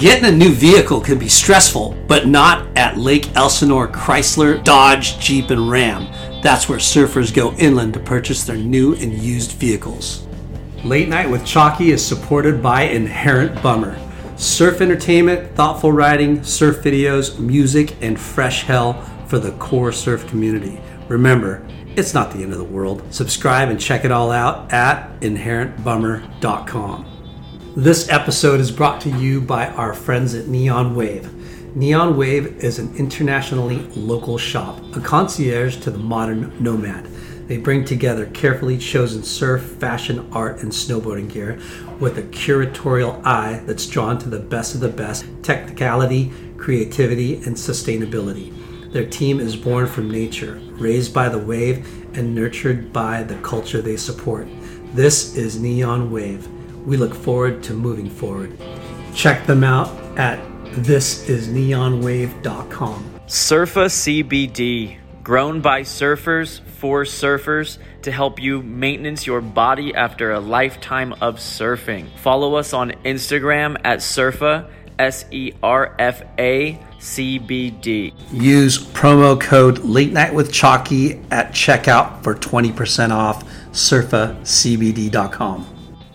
Getting a new vehicle can be stressful, but not at Lake Elsinore Chrysler, Dodge, Jeep, and Ram. That's where surfers go inland to purchase their new and used vehicles. Late Night with Chalky is supported by Inherent Bummer. Surf entertainment, thoughtful writing, surf videos, music, and fresh hell for the core surf community. Remember, it's not the end of the world. Subscribe and check it all out at inherentbummer.com. This episode is brought to you by our friends at Neon Wave. Neon Wave is an internationally local shop, a concierge to the modern nomad. They bring together carefully chosen surf, fashion, art, and snowboarding gear with a curatorial eye that's drawn to the best of the best technicality, creativity, and sustainability. Their team is born from nature, raised by the wave, and nurtured by the culture they support. This is Neon Wave. We look forward to moving forward. Check them out at thisisneonwave.com. Surfa CBD, grown by surfers for surfers to help you maintenance your body after a lifetime of surfing. Follow us on Instagram at Surfa, S E R F A C B D. Use promo code Late Night with Chalky at checkout for 20% off surfacbd.com.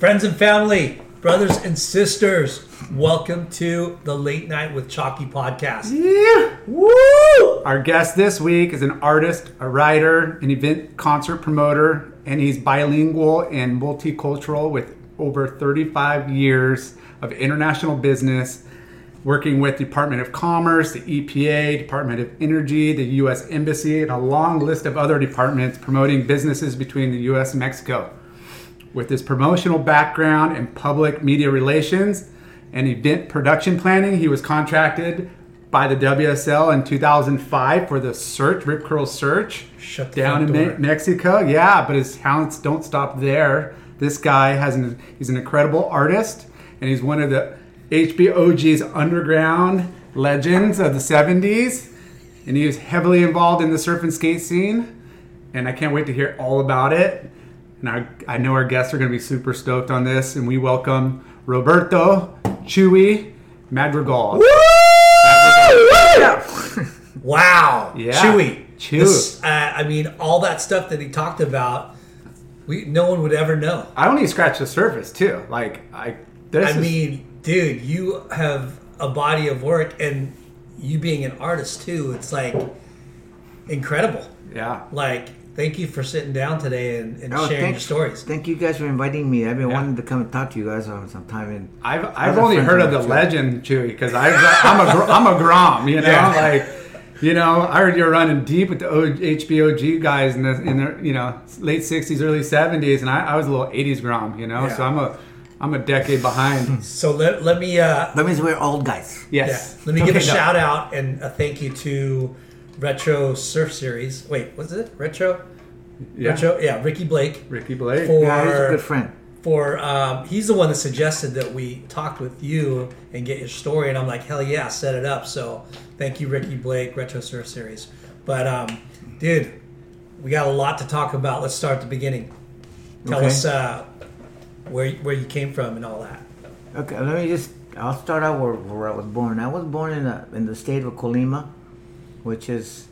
Friends and family, brothers and sisters, welcome to the Late Night with Chalky podcast. Yeah. Woo! Our guest this week is an artist, a writer, an event concert promoter, and he's bilingual and multicultural with over 35 years of international business, working with Department of Commerce, the EPA, Department of Energy, the U.S. Embassy, and a long list of other departments promoting businesses between the U.S. and Mexico. With his promotional background in public media relations and event production planning, he was contracted by the WSL in 2005 for the Search, Rip Curl Search, Shut the down in Me- Mexico. Yeah, but his talents don't stop there. This guy has an he's an incredible artist, and he's one of the HBOG's underground legends of the 70s, and he was heavily involved in the surf and skate scene. And I can't wait to hear all about it. And I, I know our guests are going to be super stoked on this, and we welcome Roberto Chewy Madrigal. Woo! Wow. Yeah. Chewy. Chew. This, uh, I mean, all that stuff that he talked about, we no one would ever know. I only scratched the surface too. Like I, this I is- mean, dude, you have a body of work, and you being an artist too. It's like incredible. yeah. Like, thank you for sitting down today and, and Oh, sharing thank- your stories. Thank you guys for inviting me. I've been Yeah. wanting to come and talk to you guys for some time. And I've I've only heard of of the mine, too. legend Chewy because I'm a gr- I'm a Grom, you know, Yeah. like you know I heard you're running deep with the o- HBOG guys in the in the you know late '60s, early '70s, and I, I was a little '80s Grom, you know, Yeah. so I'm a I'm a decade behind. So let, let me uh, that means we're old guys. yes, Yeah. Let me give a no. shout out and a thank you to Retro Surf Series. Wait, what's it? Retro? Yeah. Retro? Yeah, Ricky Blake. Ricky Blake. For, Yeah, he's a good friend. for um, he's the one that suggested that we talked with you and get your story, and I'm like, hell yeah, set it up. So thank you, Ricky Blake, Retro Surf Series. But um, dude, we got a lot to talk about. Let's start at the beginning. Tell Okay. us uh, where where you came from and all that. Okay, let me just. I'll start out where, where I was born. I was born in the in the state of Colima, which is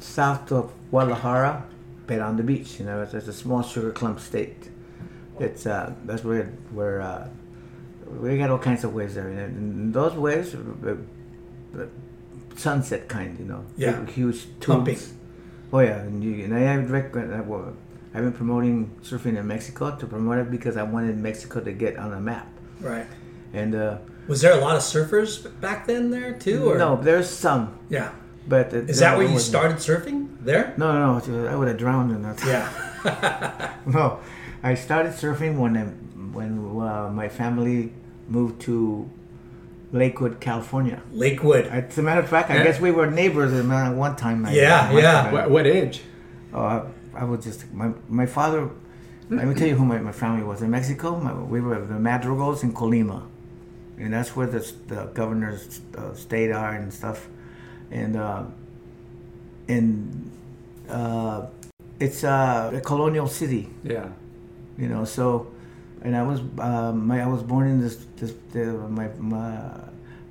south of Guadalajara, but on the beach. You know, it's, it's a small sugar clump state. It's uh, that's where where uh, we got all kinds of waves there, and, and those waves, are, uh, uh, sunset kind. You know, Yeah. big, huge tubes. Oh yeah, and, you, and I have uh, well, I've been promoting surfing in Mexico to promote it because I wanted Mexico to get on the map. Right. And uh, Was there a lot of surfers back then there too? Or? no, there's some, Yeah. But uh, Is that where you wasn't. started surfing? There? No, no, no, I would have drowned in that. Yeah. No, I started surfing when I, when uh, my family moved to Lakewood, California. Lakewood. As a matter of fact, I guess we were neighbors at one time. I- Yeah, I- yeah. What, what age? Oh, I, I was just my my father. Let me tell you who my, my family was in Mexico. My, we were the Madrigals in Colima, and that's where the, the governor's uh, state are and stuff. And uh, and uh, it's uh, a colonial city, Yeah. you know. So, and I was um, my I was born in this this the, my my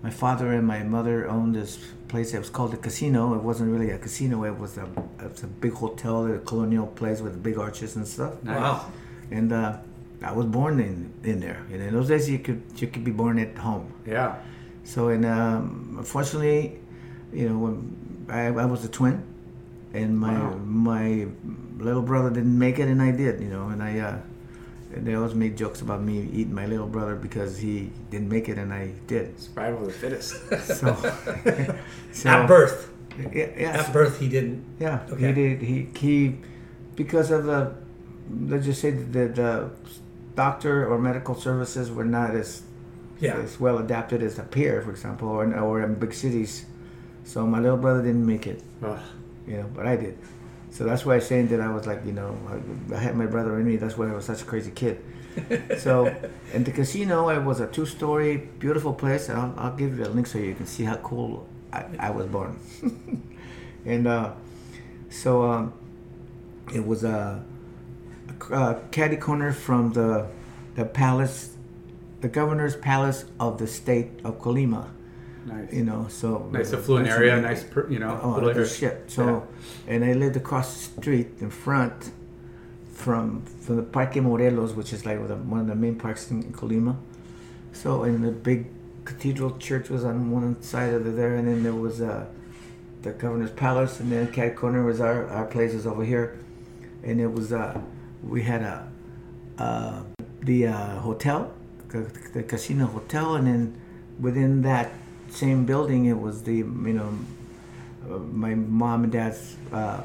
my father and my mother owned this place that was called a casino. It wasn't really a casino. It was a it was a big hotel, a colonial place with big arches and stuff. Wow. And uh, I was born in in there. And in those days, you could you could be born at home. Yeah. So, and um, unfortunately, you know, when I, I was a twin, and my Wow. my little brother didn't make it, and I did. You know, and I uh, and they always made jokes about me eating my little brother because he didn't make it, and I did. Survival of the fittest. So, so At birth. yeah, yeah, At birth, he didn't. yeah, Okay. he did. He he because of the let's just say the, the doctor or medical services were not as Yeah. as well adapted as up here, for example, or, or in big cities. So my little brother didn't make it, Ugh. you know, but I did. So that's why I'm saying that I was like, you know, I, I had my brother in me. That's why I was such a crazy kid. so, in the casino, it was a two-story, beautiful place. I'll, I'll give you a link so you can see how cool I, I was born. and uh, so um, it was a, a caddy corner from the the palace, the governor's palace of the state of Colima. Nice. You know, so Nice affluent area. Nice, per, you know. Oh, little shit. So, and I lived across the street in front from from the Parque Morelos, which is like one of the main parks in Colima. So, and the big cathedral church was on one side of the there, and then there was uh, the governor's palace, and then Cat Corner was our our places over here, and it was uh, we had a uh, the uh, hotel, the, the casino hotel, and then within that same building, it was the you know uh, my mom and dad's. Uh,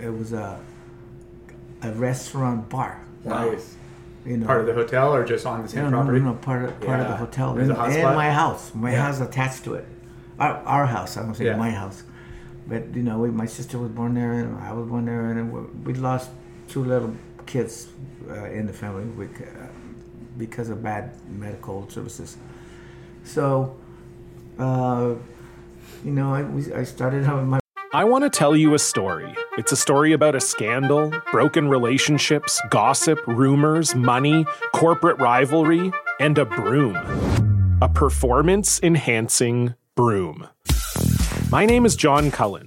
it was a a restaurant bar. Nice. You know, Part of the hotel or just on the same no, no, property? no, no, part of part of the hotel There's and, a and my house. My Yeah. house attached to it. Our, our house. I don't say Yeah. my house, but you know, we, my sister was born there, and I was born there, and we we lost two little kids uh, in the family we, uh, because of bad medical services. So, uh, you know, I, I started out my I want to tell you a story. It's a story about a scandal, broken relationships, gossip, rumors, money, corporate rivalry, and a broom. A performance enhancing broom. My name is John Cullen.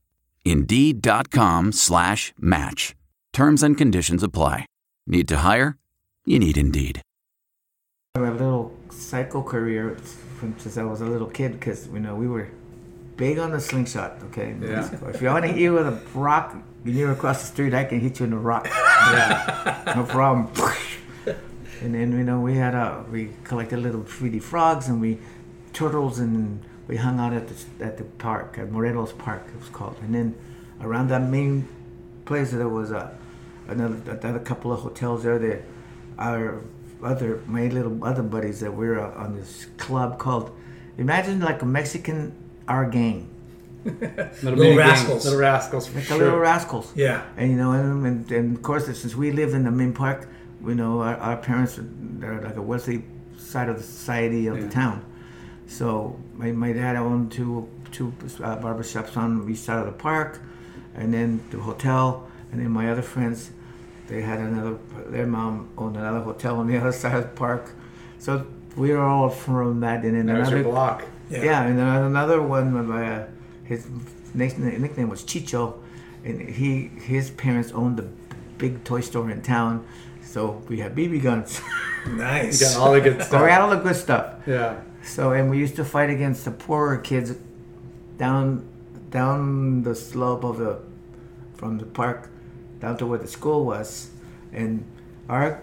Indeed.com slash match. Terms and conditions apply. Need to hire? You need Indeed. my little cycle career from since I was a little kid because you know we were big on the slingshot. Okay, Yeah. if you want to hit you with a rock, you are across the street, I can hit you in the rock. Yeah. no problem. and then you know we had a we collected little 3D frogs and we turtles and we hung out at the at the park at Morelos Park. It was called, and then around that main place there was a another another couple of hotels there. That our other my little other buddies that we were on this club called. Imagine like a Mexican our gang. Little, Little rascals. Little rascals. For Like sure. the little rascals. Yeah. And you know, and, and, and of course, since we live in the main park, you know, our, our parents they're like a wealthy side of the society of Yeah. the town. So my, my dad owned two two uh, barbershops on the east side of the park, and then the hotel, and then my other friends, they had another. Their mom owned another hotel on the other side of the park. So we were all from that, and then That was another your block. yeah. and then another one, uh, his nickname, nickname was Chicho, and he his parents owned the big toy store in town, so we had BB guns. Nice. You got all the good stuff. we had all the good stuff. Yeah. So and we used to fight against the poorer kids down down the slope of the from the park down to where the school was, and our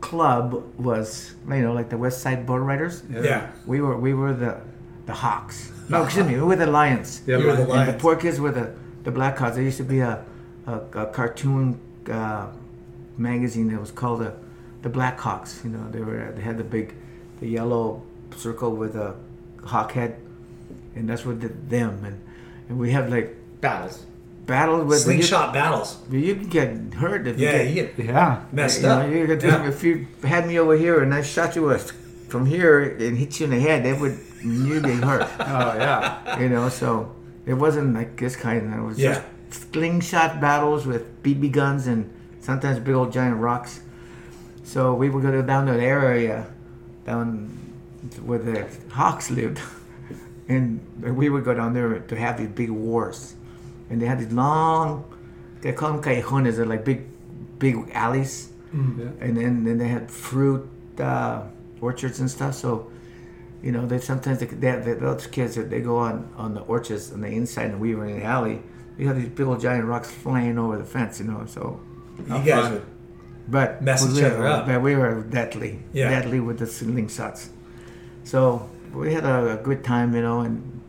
club was you know like the West Side Bull Riders. yeah. We were we were the the Hawks. No, excuse me, we were the Lions. Yeah, You were the. Lions. And the poor kids were the the Blackhawks. There used to be a a, a cartoon uh, magazine that was called the the Blackhawks. You know, they were they had the big the yellow circle with a hawk head, and that's what did them. And and we had like Battles. battles with Slingshot battles. You, can get hurt if Yeah, you you get get Yeah. messed you know, up. you could Yeah. if you had me over here and I shot you with from here and hit you in the head, it would you get hurt. Oh yeah. you know, so it wasn't like this kind. It was Yeah. just slingshot battles with BB guns and sometimes big old giant rocks. So we would go down to the area down where the Hawks lived, and we would go down there to have these big wars. And they had these long, they call them callejones. They're like big, big alleys. Yeah. And then, then they had fruit uh, orchards and stuff. So, you know, they sometimes they, they, they, those kids they go on on the orchards on the inside, and we were in the alley. You have these big old giant rocks flying over the fence, you know. So, You guys would but Mess we each were, up. But we were deadly, Yeah. deadly with the slingshots. So we had a, a good time, you know, and,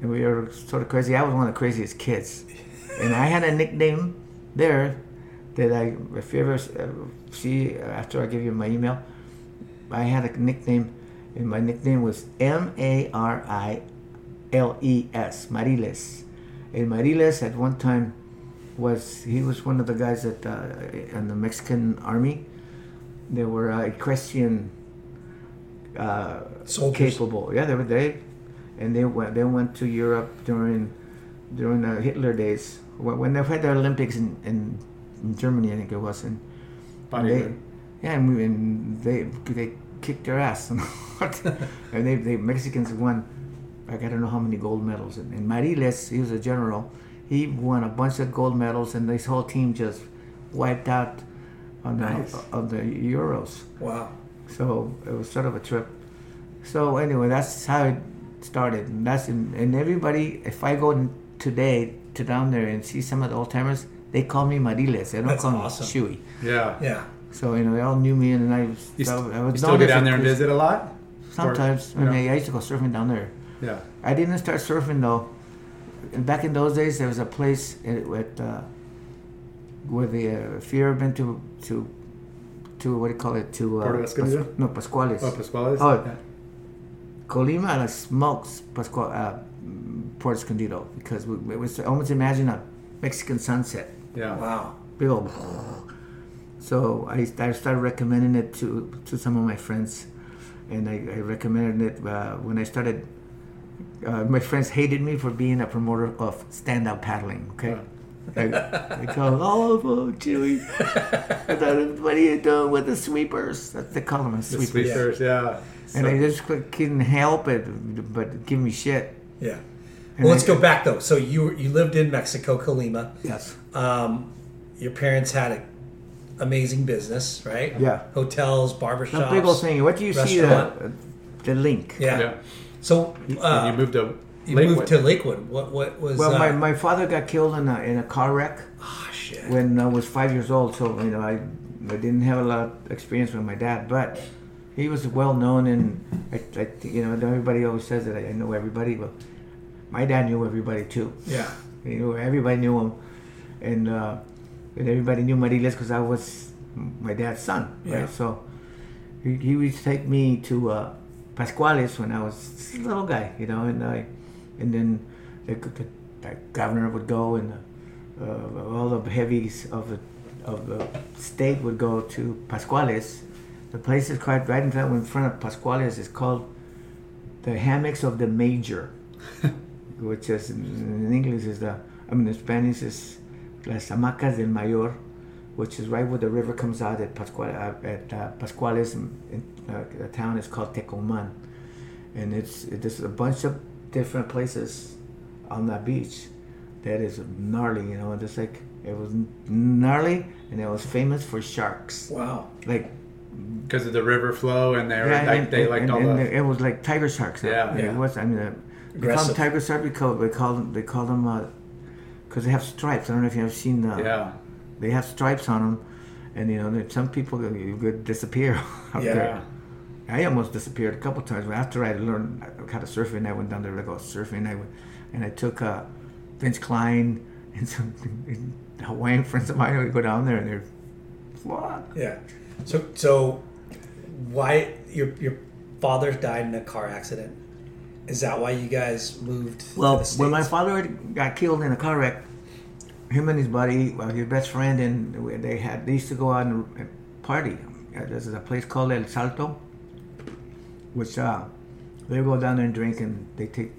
and we were sort of crazy. I was one of the craziest kids, and I had a nickname there that I, if you ever uh, see after I give you my email, I had a nickname, and my nickname was M A R I L E S, Mariles. And Mariles at one time was he was one of the guys that uh, in the Mexican army. They were uh, equestrian uh, Soldiers. capable. Yeah, they were they, and they went they went to Europe during during the Hitler days when when they had the Olympics in, in, in Germany, I think it was. And, and they, yeah, and, we, and they they kicked their ass, and they they Mexicans won. Like I don't know how many gold medals. And, and Mariles, he was a general. He won a bunch of gold medals, and this whole team just wiped out on the Nice. on the Euros. Wow. So it was sort of a trip. So anyway, that's how it started, and that's in, and everybody. If I go today to down there and see some of the old timers, they call me Mariles. They don't That's call awesome. me Chewy. Yeah. Yeah. So you know, they all knew me, and I was. You, I was you still go a down there and visit a lot? Sometimes. Or, I mean, know? I used to go surfing down there. Yeah. I didn't start surfing though. And Back in those days, there was a place at, uh, where the uh, if you ever been to to to what do you call it to uh, Escondido? no Pascuales. Oh, Pascuales? Oh. Yeah. Colima like smokes Pascual uh, Port Escondido because we, it was almost imagine a Mexican sunset. Yeah. Wow. Big old. So I, I started recommending it to, to some of my friends, and I, I recommended it uh, when I started. Uh, my friends hated me for being a promoter of stand-up paddling. Okay, they, they call oh, oh Chewy. I thought, what are you doing with the sweepers? That's they call them The sweepers. sweepers, yeah. And So- I just couldn't help it, but give me shit. Yeah. And Well, let's I- go back though. So you you lived in Mexico, Colima. Yes. Um, your parents had an amazing business, right? Yeah. Hotels, barbershops. The big old thing. What do you see? The, the link. Yeah. Yeah. So And uh, you moved to you Lakewood. moved to Lakewood. What what was? Well, uh, my, my father got killed in a, in a car wreck ah, shit. when I was five years old. So you know, I I didn't have a lot of experience with my dad, but he was well known, and I, I, you know, everybody always says that I, I know everybody. but my dad knew everybody too. Yeah. You know, everybody knew him, and uh, and everybody knew Mariles because I was my dad's son, Yeah. right? So he, he would take me to uh, Pascuales when I was a little guy, you know, and I, and then the, the, the governor would go, and uh, all the heavies of the of the state would go to Pascuales. The place is quite right in front, in front of Pascuales is called the hammocks of the major, which is in English is the I mean in Spanish is las hamacas del mayor, which is right where the river comes out at Pascual uh, at uh, Pascuales. In, uh, the town is called Tecoman, and it's there's a bunch of different places on that beach that is gnarly. You know, just like it was gnarly, and it was famous for sharks. Wow. Like because of the river flow and they were yeah, like and- they and- liked and- all and the it was like tiger sharks. Yeah. it Yeah. was. I mean, uh, they call them tiger sharks because they call them they call them because they have stripes. I don't know if you have seen the. yeah They have stripes on them, and you know, some people you could disappear up Yeah. there. I almost disappeared a couple times, but after I learned how to surf, and I went down there to go surfing, I went, and I took uh, Vince Klyn and some Hawaiian friends of mine. We go down there, and they're what? Yeah. So so why your your father died in a car accident? Is that why you guys moved? to Well, when my father got killed in a car wreck, him and his buddy, well, his best friend, and they had they used to go out and party. Uh, There's a place called El Salto, which uh, they go down there and drink, and they take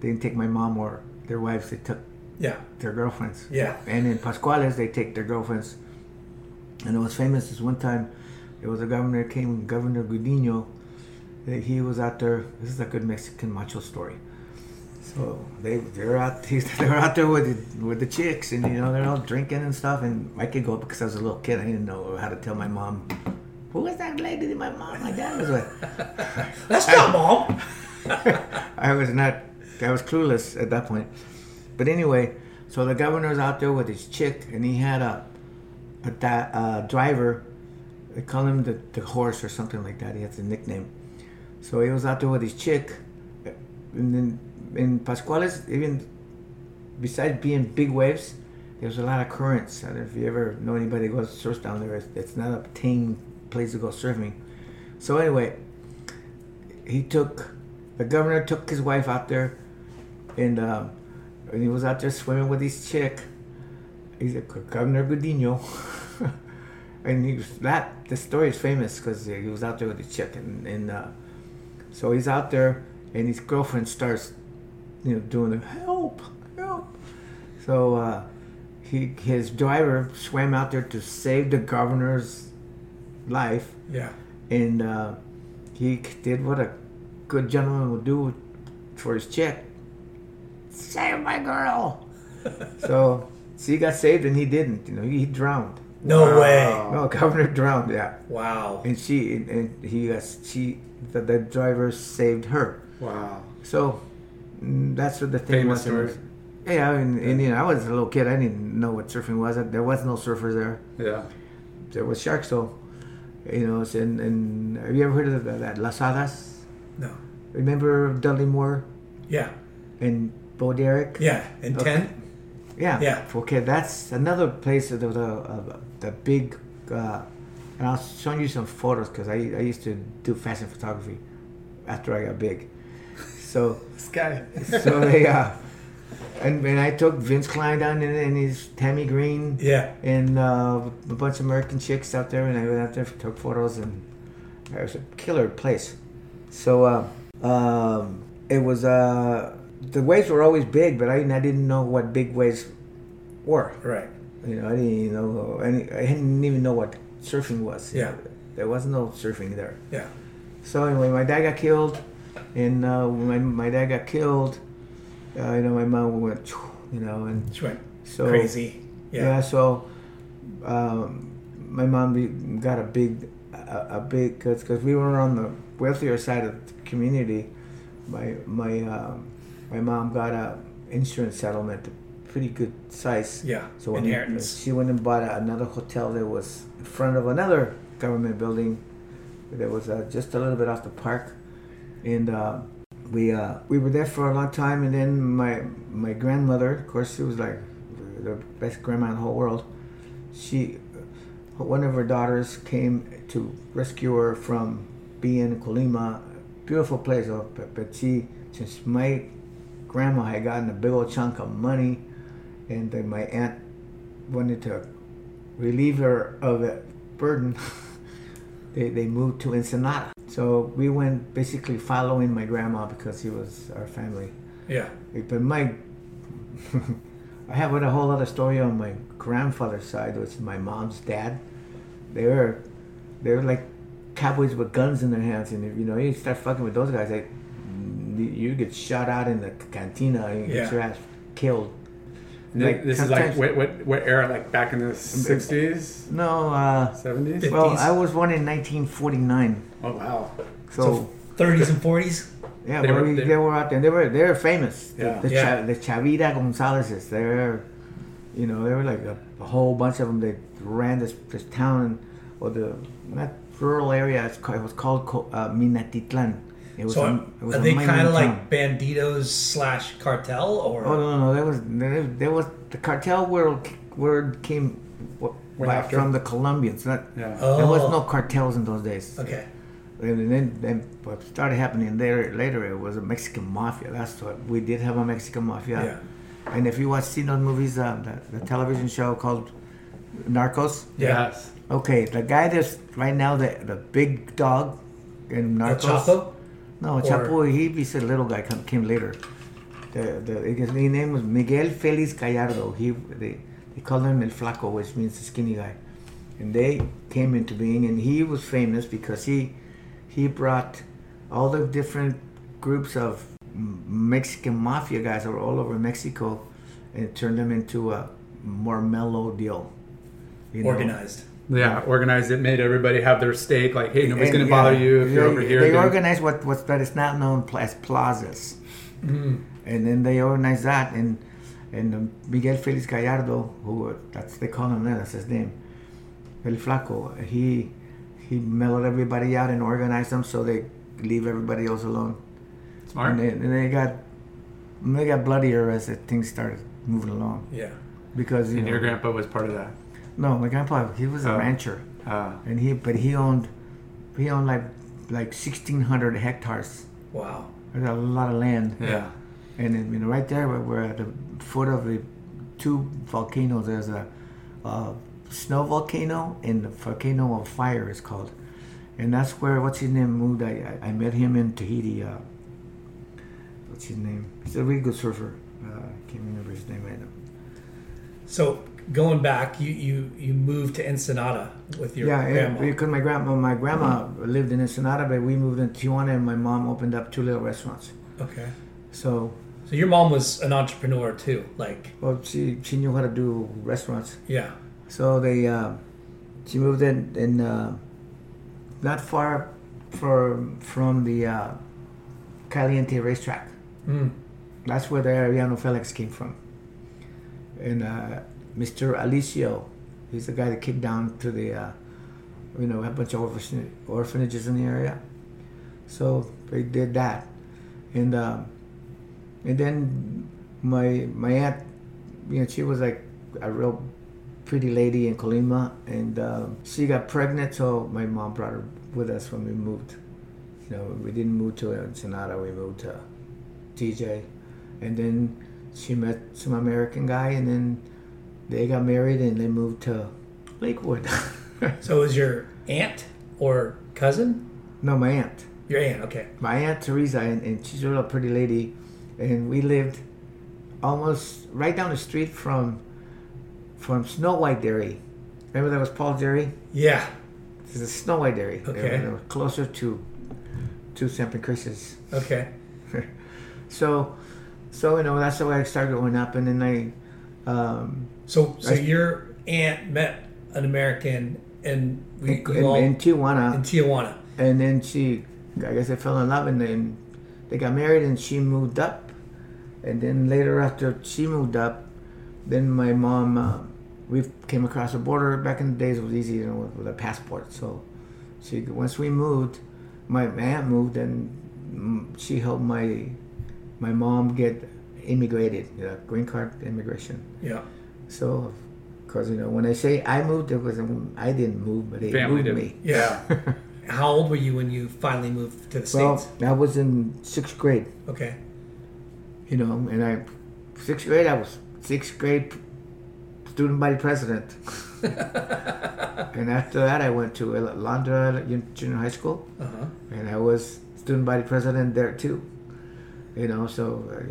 they didn't take my mom or their wives. They took yeah. their girlfriends. Yeah. And in Pascuales, they take their girlfriends. And it was famous this one time. There was a governor came, Governor Gudino. that He was out there. This is a good Mexican macho story. So they they're out they're out there with the, with the chicks, and you know they're all drinking and stuff. And I could go up because I was a little kid. I didn't know how to tell my mom. Who was that lady? that My mom, my dad was with. That's not mom. I was not, I was clueless at that point. But anyway, so the governor's out there with his chick, and he had a, a da- uh, driver. They call him the, the horse or something like that. He has a nickname. So he was out there with his chick, and then in Pascuales, even besides being big waves, there's a lot of currents. I don't know if you ever know anybody who goes surf down there. It's, not a tame place to go surfing. So anyway, he took the governor took his wife out there, and, uh, and he was out there swimming with his chick. He's a Governor Gudino, and he was that. The story is famous because he was out there with his chick, and, and uh, so he's out there, and his girlfriend starts, you know, doing the help, help. So uh, he his driver swam out there to save the governor's life Yeah. and uh, he did what a good gentleman would do for his chick. Save my girl. so, so he got saved and he didn't. You know, he drowned. No way. No, governor drowned. Yeah, Wow. and she and, and he got she the, the driver saved her. wow So that's what the thing Famous was. Story. Yeah, I mean, and, you know, I was a little kid. I didn't know what surfing was. There was no surfers there. yeah There was sharks though. You know, and, in, in have you ever heard of that, that Las Hadas? No. Remember Dudley Moore Yeah. and Bo Derek? Yeah. And Okay. ten. Yeah. Yeah. Okay, that's another place was a, a, the big. Uh, and I'll show you some photos because I, I used to do fashion photography after I got big. So This guy. so they uh, and and I took Vince Klyn down in, and his Tammy Green. Yeah. And uh, a bunch of American chicks out there, and I went out there took photos, and it was a killer place. So uh, um, it was uh, the waves were always big, but I, I didn't know what big waves were. Right. You know, I didn't even know any. I didn't even know what surfing was. Yeah. there was no surfing there. Yeah. So anyway, my dad got killed, and uh, when my, my dad got killed, uh, you know, my mom went, you know, and She went so crazy. Yeah. Yeah. so um, my mom be, got a big, a, a big, because we were on the wealthier side of the community. My my um, my mom got a insurance settlement, pretty good size. Yeah, So inheritance. she went and bought another hotel that was in front of another government building, that was uh, just a little bit off the park, and uh, we uh, we were there for a long time. And then my my grandmother, of course, she was like the best grandma in the whole world. She, one of her daughters came to rescue her from being in Colima, beautiful place. But, but she, since my grandma had gotten a big old chunk of money, and then my aunt wanted to relieve her of that burden, they, they moved to Ensenada. So we went basically following my grandma because he was our family. Yeah. But my, I have a whole other story on my grandfather's side, which is my mom's dad. They were, they were like cowboys with guns in their hands, and if you know you start fucking with those guys, like you get shot out in the cantina and Yeah. get your ass killed. Like, this is like what, what what era? Like back in the sixties, no, uh, seventies. Well, I was born in 1949. Oh wow! So, 30s and 40s. yeah, They but were- we, they- they, were out there. They were they were famous. Yeah. The, the, Yeah. Cha- the Chavita Gonzalez's. They're, you know, they were like a, a whole bunch of them. They ran this this town or the that rural area. It's called, it was called uh, Minatitlan. It was So a, are, it was are they kind of like banditos slash cartel or? Oh no, no, no there was there, there was the cartel word word came w- Way by- after? from the Colombians. Not Yeah. there was Oh. no cartels in those days. Okay. And then, then what started happening there later it was a Mexican mafia. That's what we did have a Mexican mafia. Yeah. And if you watch seen those movies, uh, the, the television show called Narcos. Yes. Okay, the guy that's right now the the big dog in El Narcos. Chapo? No, Or- Chapo. He he's a little guy. Come, came later. The, the his name was Miguel Felix Gallardo. He they they called him El Flaco, which means the skinny guy. And they came into being, and he was famous because he he brought all the different groups of Mexican mafia guys that were all over Mexico, and turned them into a more mellow deal. you know. Organized. Yeah, organized it, made everybody have their stake. Like, hey, nobody's gonna bother you if you're over here. They doing- organized what what's that is not known as plazas, and then they organized that, and and um, Miguel Felix Gallardo, who uh, that's they call him that, that's his name, El Flaco. He he mellowed everybody out and organized them so they leave everybody else alone. Smart. And they, and they got and they got bloodier as the things started moving along Yeah. because you And know your grandpa was part of that. no my grandpa he was a Oh. rancher Uh, and he but he owned he owned like like 1600 hectares Wow. there's a lot of land yeah. and then, you know right there where we're at the foot of the two volcanoes there's a, uh snow volcano and the volcano of fire is called and that's where what's his name moved i, I met him in tahiti uh, what's his name he's a really good surfer uh, i can't remember his name right now So going back, you you you moved to Ensenada with your yeah, grandma. yeah, because my grandma, my grandma lived in Ensenada, but we moved in Tijuana, and my mom opened up two little restaurants. okay. So, So your mom was an entrepreneur too, like well, she she knew how to do restaurants. yeah. So they, uh, she moved in in uh, not far from from the uh, Caliente racetrack. Mm. That's where the Arellano Felix came from. And uh, Mr. Alicio, he's the guy that kicked down to the, uh, you know, a bunch of orphan- orphanages in the area. So they did that, and uh, and then my my aunt, you know, she was like a real pretty lady in Colima, and uh, she got pregnant. So my mom brought her with us when we moved. You know, we didn't move to Ensenada. We moved to TJ, and then she met some American guy, and then they got married, and they moved to Lakewood. So it was your aunt or cousin? no, my aunt. Your aunt, okay. my aunt Teresa, and, and she's a real pretty lady, and we lived almost right down the street from from Snow White Dairy. Remember that was Paul's Dairy? Yeah. This is Snow White Dairy. They were- Okay. they were closer to to San Pancratius. Okay. So, so you know that's the way I started growing up, and then I. Um, So so I- your aunt met an American and we in, in, all- in Tijuana, in Tijuana. and then she, I guess they fell in love, and then they got married, and she moved up, and then later after she moved up, then my mom, uh, we came across the border. Back in the days, it was easy, you know, with, with a passport. So she once we moved, my aunt moved and she helped my my mom get immigrated, you know, green card immigration. Yeah. So, because you know, when I say I moved, it was I didn't move, but they Family moved did. me. Yeah. How old were you when you finally moved to the Well, states? I was in sixth grade, Okay. you know, and I sixth grade I was sixth grade student body president. and after that, I went to Alondra Junior High School, Uh-huh. and I was student body president there too. You know, so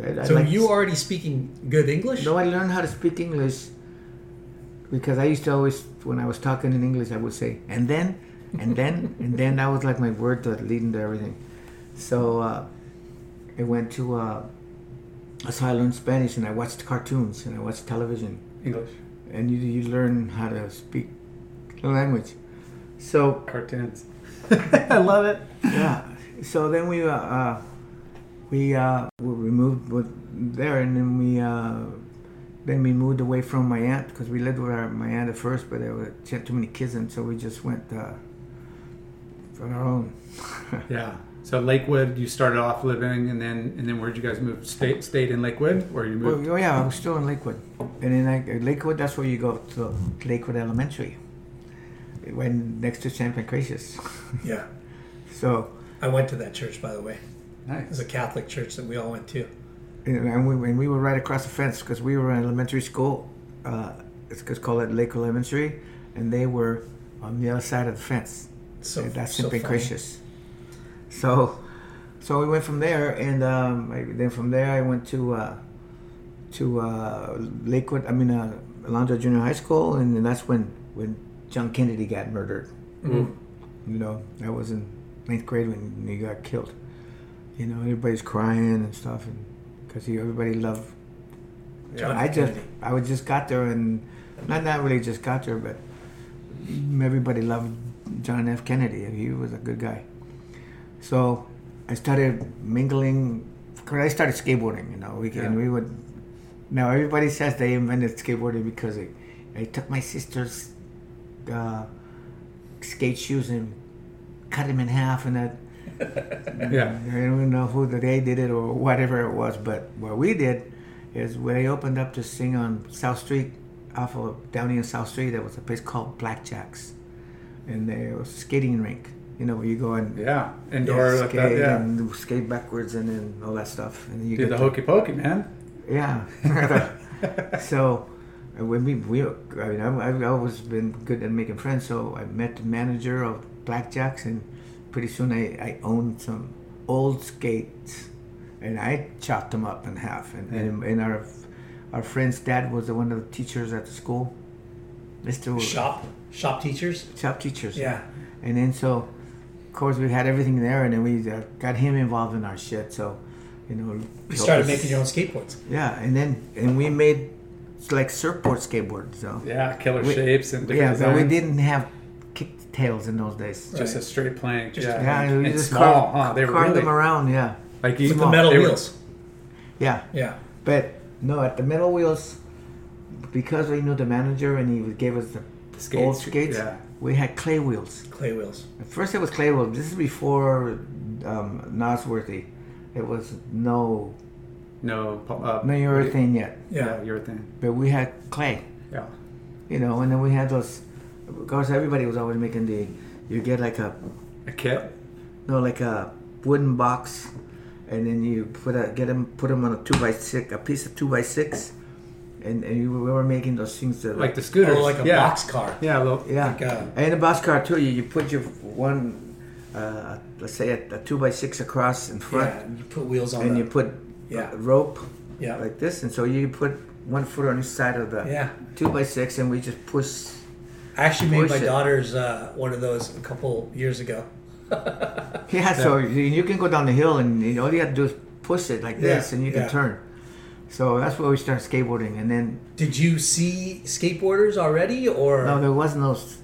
I, I So like- you already speaking good English? No, I learned how to speak English because I used to always, when I was talking in English, I would say, and then, and then, and then. That was like my word that leading to everything. So uh, I went to, uh, how I learned Spanish, and I watched cartoons and I watched television. English. And you, you learn how to speak the language. So Cartoons. I love it. yeah. So then we uh, uh we uh we moved with there, and then we uh then we moved away from my aunt because we lived with our, my aunt at first, but there were she had too many kids, and so we just went uh, on our own. Yeah. So Lakewood, you started off living, and then and then where'd you guys move? State stayed in Lakewood, or you Well, moved? oh yeah, I was still in Lakewood, and then I, Lakewood. That's where you go to Lakewood Elementary. It went next to San Pancratius. Yeah. so I went to that church, by the way. It Nice. was a Catholic church that we all went to. and we, and we were right across the fence because we were in elementary school. Uh, it's, it's called it Lake Elementary, and they were on the other side of the fence. So And that's so St. funny. So, so we went from there, and um, I, then from there I went to uh, to uh, Lakewood. I mean, uh, Alondra Junior High School, and then that's when when John Kennedy got murdered. Mm. You know, I was in ninth grade when he got killed. You know, everybody's crying and stuff, and because everybody loved. John I just, Kennedy. I would just got there, and not not really just got there, but everybody loved John F. Kennedy. He was a good guy. So I started mingling. Cause I started skateboarding. You know, we Yeah. and we would. Now everybody says they invented skateboarding because I, I took my sister's uh, skate shoes and cut them in half, and that Yeah. I don't even know who they did it or whatever it was, but what we did is when they opened up to sing on South Street, off of down and South Street, there was a place called Blackjacks, and there was a skating rink. You know where you go and Yeah. Indoor like skate that. Yeah. and skate backwards and then all that stuff. And you Do get the to- hokey pokey, man. yeah. so uh, when we, we I mean, I've, I've always been good at making friends. So I met the manager of Blackjacks, and pretty soon I, I owned some old skates, and I chopped them up in half. And, and, and our our friend's dad was one of the teachers at the school, Mister Shop shop teachers. shop teachers. Yeah. And then so, of course, we had everything there, and then we uh, got him involved in our shit. So, you know, You helped started us- making your own skateboards. yeah, and then and we made like surfboard skateboards. So Yeah. Killer We- shapes and yeah, different but we didn't have kick tails in those days. Just a straight plank. Just- yeah. Yeah, and we and just small, carved, huh? They were carved really them around. Yeah, like you, With the metal they were- wheels. yeah, Yeah. but no, at the metal wheels, because we knew the manager and he gave us the skates, old skates. yeah. We had clay wheels. Clay wheels. At first, it was clay wheels. This is before um, Nasworthy. It was no No. po- Uh, no urethane yet, Yeah. Yeah. Urethane. but we had clay. Yeah. You know, and then we had those. Of course, everybody was always making the. You get like a A kit. no, like a wooden box, and then you put a get them put them on a two by six, a piece of two by six, and and you, we were making those things that Like the scooters. Or like a yeah. box car. Yeah. Little, yeah, like a- and the box car too. You, you put your one, uh, let's say a, a two by six across in front, Yeah. You put wheels on. and the, you put Yeah. a rope Yeah. like this, and so you put one foot on each side of the Yeah. two by six, and we just push. I actually made my it. daughter's uh, one of those a couple years ago. Yeah, so you, you can go down the hill, and you know, all you have to do is push it like this, and you can turn. So that's where we started skateboarding, and then Did you see skateboarders already, or No, there wasn't those.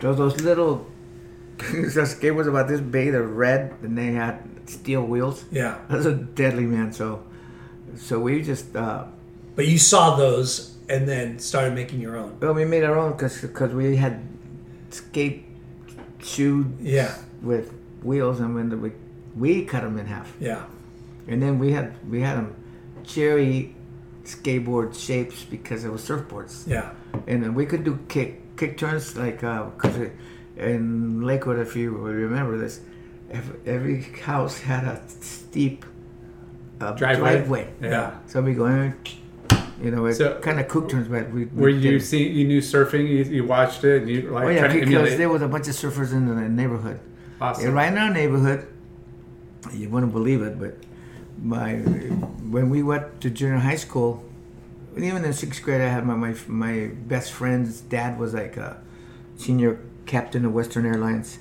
Those those little. skateboards about this big. They're red, and they had steel wheels. yeah? Those are deadly, man. So, so we just. Uh, But you saw those and then started making your own. well, we made our own because because we had skate shoe Yeah. with wheels, and when the, we we cut them in half. Yeah. And then we had we had them cherry skateboard shapes because it was surfboards. Yeah. And then we could do kick kick turns like because in Lakewood, if you remember this, every, every house had a steep uh, Driveway? driveway. Yeah. So we go in, you know, it So- kind of cook turns, but we. we Were you see you knew surfing? You, you watched it. And you like Oh yeah, because there was a bunch of surfers in the neighborhood. Awesome. And right in our neighborhood, you wouldn't believe it, but my when we went to junior high school, even in sixth grade, I had my my, my best friend's dad was like a senior captain of Western Airlines,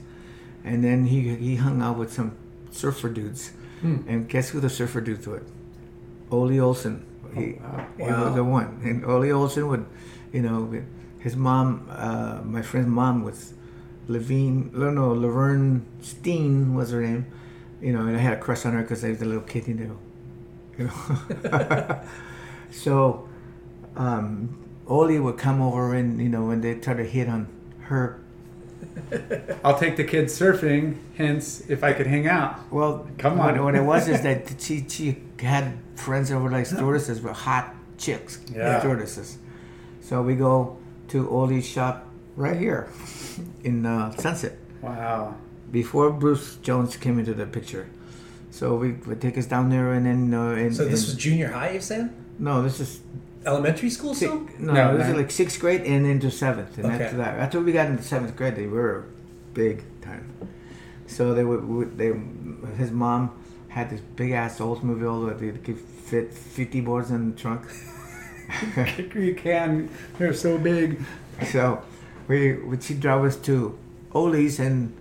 and then he he hung out with some surfer dudes, Hmm. and guess who the surfer dudes were? Ole Olson. He, he Wow. was the one, and Ole Olson would, you know, his mom, uh, my friend's mom was Levine, no, no, Laverne Steen was her name, you know, and I had a crush on her because I was a little kid, you know, you know. so, um, Ole would come over and you know, when they try to hit on her. I'll take the kids surfing. Hence, if I could hang out. Well, Come on. what it was is that she she had friends that were like stewardesses, were hot chicks, Yeah. stewardesses. So we go to Ole's shop right here in uh, Sunset Wow. Before Bruce Jones came into the picture. So we would take us down there, and then uh, and, So this and- was junior high, you said? no, this is Elementary school six, still? no, No, this is like sixth grade and into seventh, and Okay. after that, after we got into seventh grade, they were big time. So they would, would they, his mom had this big ass Oldsmobile that they could fit fifty boards in the trunk. You can. They're so big. So we would she drive us to Ole's and,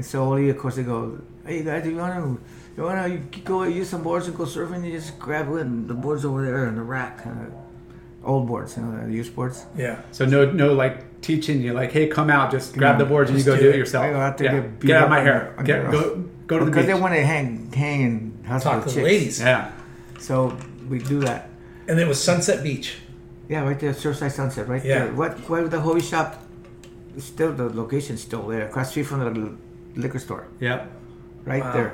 and so Ole of course they go, Hey you guys, you wanna you wanna you go use some boards and go surfing, you just grab it and the boards over there in the rack. Uh, old boards, you know, the used boards. Yeah. So no, no, like teaching you, like, hey, come out, just grab the boards and you go do do it. it yourself. I go out there Yeah. get beat Get out of my on hair. the- Get, go, go to the because beach. they want to hang hang and hustle Talk the to the chicks. ladies. yeah. So we do that. And it was Sunset Beach. Yeah, right there, Surfside Sunset, right Yeah. there. What? Where the Hobby Shop? Still, the location's still there, across the street from the liquor store, Yep. right Wow. there.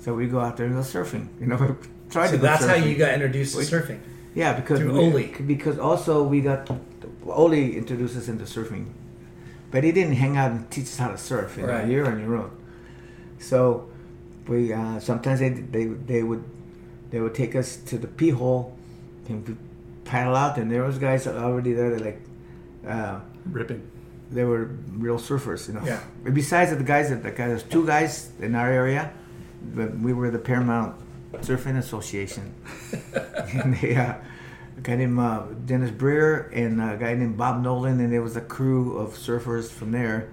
So we go out there and go surfing. You know, try So to. go that's how you got introduced to surfing. Yeah, because through we- Ole. Because also we got Ole introduced us into surfing, but he didn't hang out and teach us how to surf. You know, Right. you're on your own. So we uh, sometimes they, they they would they would take us to the pee hole and we paddle out, and there was guys already there that like. Uh, Ripping. They were real surfers, you know. Yeah. But Besides the guys that the guys, there's two guys in our area, but we were the Paramount Surfing Association, and they, uh, a guy named uh, Dennis Breer and a guy named Bob Nolan, and there was a crew of surfers from there.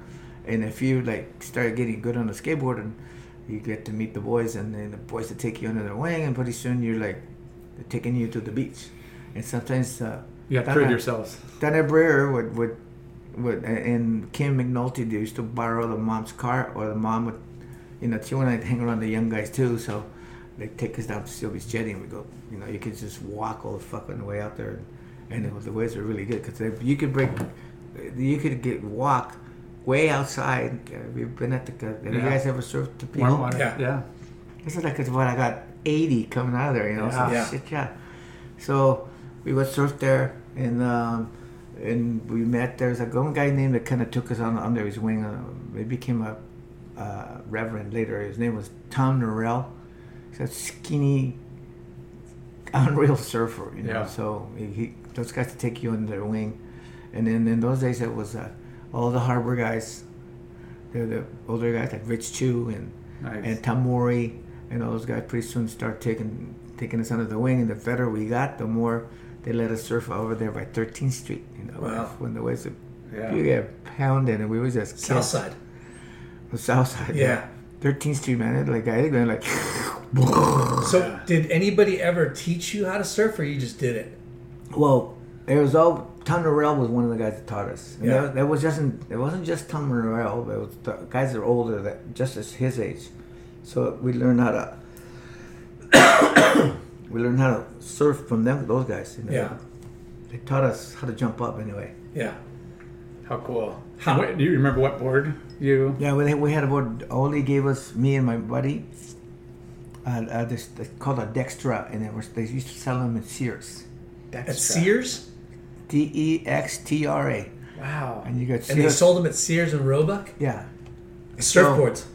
And if you like started getting good on the skateboard, and you get to meet the boys, and then the boys would take you under their wing, and pretty soon you're like taking you to the beach. And sometimes uh, You have to prove yourselves. Donna Breer would, would, would, and Kim McNulty, they used to borrow the mom's car, or the mom would, you know, she wanted to hang around the young guys too, so they take us down to Sylvia's Jetty, and we go, you know, you could just walk all the fucking way out there, and it was, the waves were really good because you could break, you could get walk way outside. Uh, We've been at the. Have you guys ever surfed the Warm people? water. Yeah. Yeah. This is like it's what I got 80 coming out of there, you know. Yeah. So Yeah. shit, yeah. So we would surf there, and um, and we met. There's a one guy named that kind of took us on under his wing. Uh, he became a uh, reverend later. His name was Tom Norrell. He's a skinny, unreal surfer, you know. Yeah. So he, he those guys to take you under their wing, and then in those days it was uh, all the harbor guys. They're the older guys like Rich Chu and Nice. and Tamori and all those guys pretty soon start taking taking us under the wing and the better we got the more they let us surf over there by 13th Street you know Wow. when the waves would Yeah. you get pounded and we was just South kids. side. the south side Yeah. 13th Street man like I going like So did anybody ever teach you how to surf, or you just did it? well it was all Tom Norrell was one of the guys that taught us and Yeah. that, that was just it wasn't just Tom Norrell but it was the guys that are older that just as his age so we learned how to we learned how to surf from them those guys you know. Yeah. they taught us how to jump up anyway Yeah. How cool. What, do you remember what board you? Yeah, we, we had a board. Oli gave us me and my buddy. Uh, uh, this, this called a Dextra, and it was they used to sell them at Sears. At Sears? D E X T R A. Wow. And you got Sears. And they sold them at Sears and Roebuck? Yeah. Surfboards.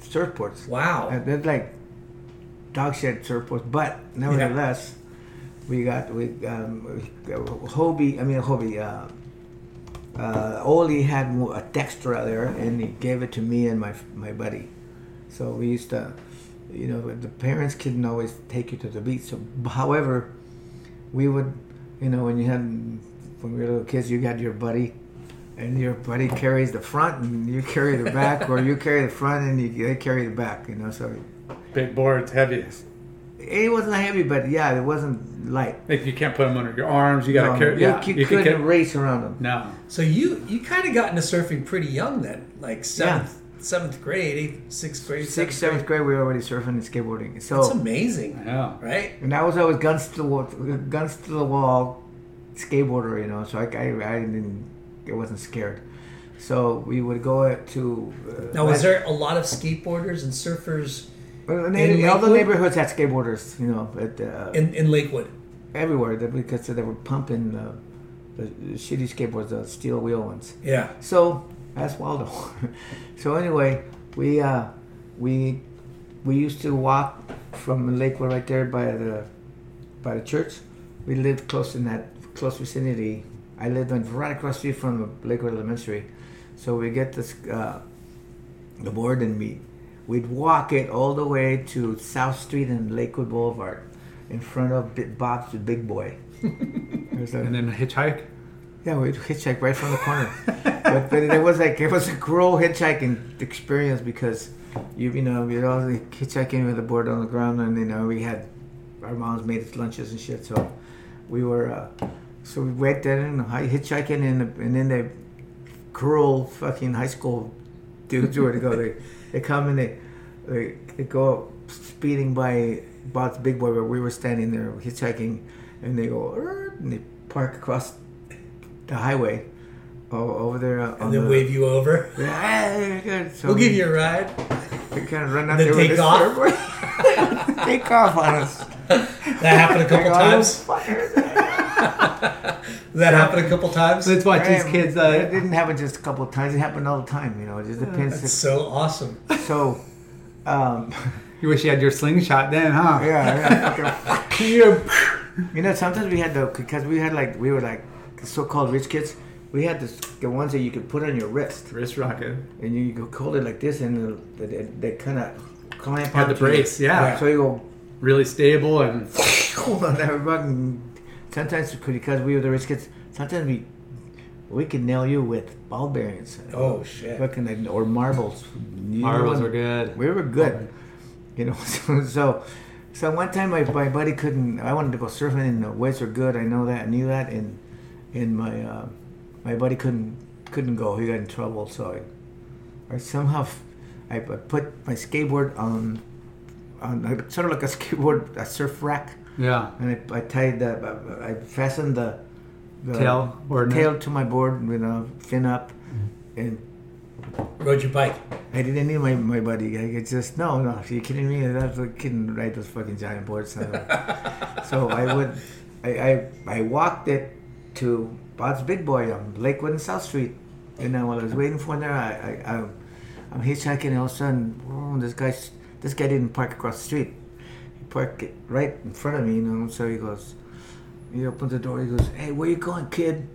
surfboards. Wow. Uh, they're like dog shed surfboards, but nevertheless, we got we um, Hobie. I mean Hobie. Uh, uh, Oli had a Dextra there, and he gave it to me and my my buddy. So we used to, you know, the parents couldn't always take you to the beach. So, however, we would, you know, when you had when we were little kids, you got your buddy, and your buddy carries the front, and you carry the back, or you carry the front and you they carry the back. You know, so Big boards, heavy. it wasn't heavy, but yeah, it wasn't light. Like you can't put them under your arms. You gotta No, carry. you- Yeah, you can couldn't carry- race around them. No. So you you kind of got into surfing pretty young then, like seventh seventh grade, eighth, sixth grade, Sixth, seventh grade, we were already surfing and skateboarding. So That's amazing, Yeah. right? And I was always guns to the wall, guns to the wall, skateboarder, you know. So I, I, I didn't, I wasn't scared. So we would go to. Uh, Now, was there a lot of skateboarders and surfers Well, in all the neighborhoods had skateboarders, you know, but uh, in, in Lakewood? everywhere because they were pumping uh, the shitty skateboards, the steel wheel ones. Yeah. So that's Waldo. so anyway, we uh, we we used to walk from Lakewood right there by the by the church. We lived close in that close vicinity. I lived on right across the street from the Lakewood Elementary. So we get this uh, the board and we we'd walk it all the way to South Street and Lakewood Boulevard in front of Bob's the Big Boy. A- And then hitchhike. yeah, we'd hitchhike right from the corner. but, but it was like it was a cruel hitchhiking experience because you you know we'd all hitchhiking with a board on the ground and you know we had our moms made us lunches and shit. So we were uh, so we went there and hi- hitchhiking and and then the cruel fucking high school dudes were to go they they come and they they, they go speeding by Bob's Big Boy where we were standing there hitchhiking and they go and they park across the highway over there And then wave you over. Yeah. So we'll give you a ride. They kind of run out Then there with take this off? take off on us. That happened a couple Like, times. That happened a couple times. Let's watch these Right, kids. It Uh, didn't happen just a couple of times. It happened all the time. You know, it just depends. That's so awesome. So, um, you wish you had your slingshot then, huh? yeah, yeah. you know, sometimes we had the because we had like we were like the so-called rich kids. We had this, the ones that you could put on your wrist, Wrist rocket. and you, you could hold it like this, and they, they, they kind of clamp Had the onto you. brace, yeah. So you go Really stable and hold on that fucking. Sometimes because we were the rich kids, sometimes we we could nail you with ball bearings. Oh, shit. Fucking or marbles. You marbles what- are good. We were good. You know, so, so so one time my, my buddy couldn't. I wanted to go surfing, and the waves were good. I know that, I knew that, and and my uh, my buddy couldn't couldn't go. He got in trouble, so I, I somehow f- I, I put my skateboard on on like- sort of like a skateboard a surf rack. Yeah. And I, I tied the uh, uh, I fastened the, the Tail or net? tail to my board with a fin up, mm-hmm. and Rode your bike. I didn't need my, my buddy. I could just no, no. Are you kidding me? That's a couldn't ride those fucking giant boards. So, so I would, I, I I walked it to Bob's Big Boy on Lakewood and South Street, and then while I was waiting for him there, I, I, I I'm hitchhiking, and all of a sudden, oh, this guy this guy didn't park across the street. He parked it right in front of me, you know. So he goes, he opens the door. He goes, "Hey, where you going, kid?"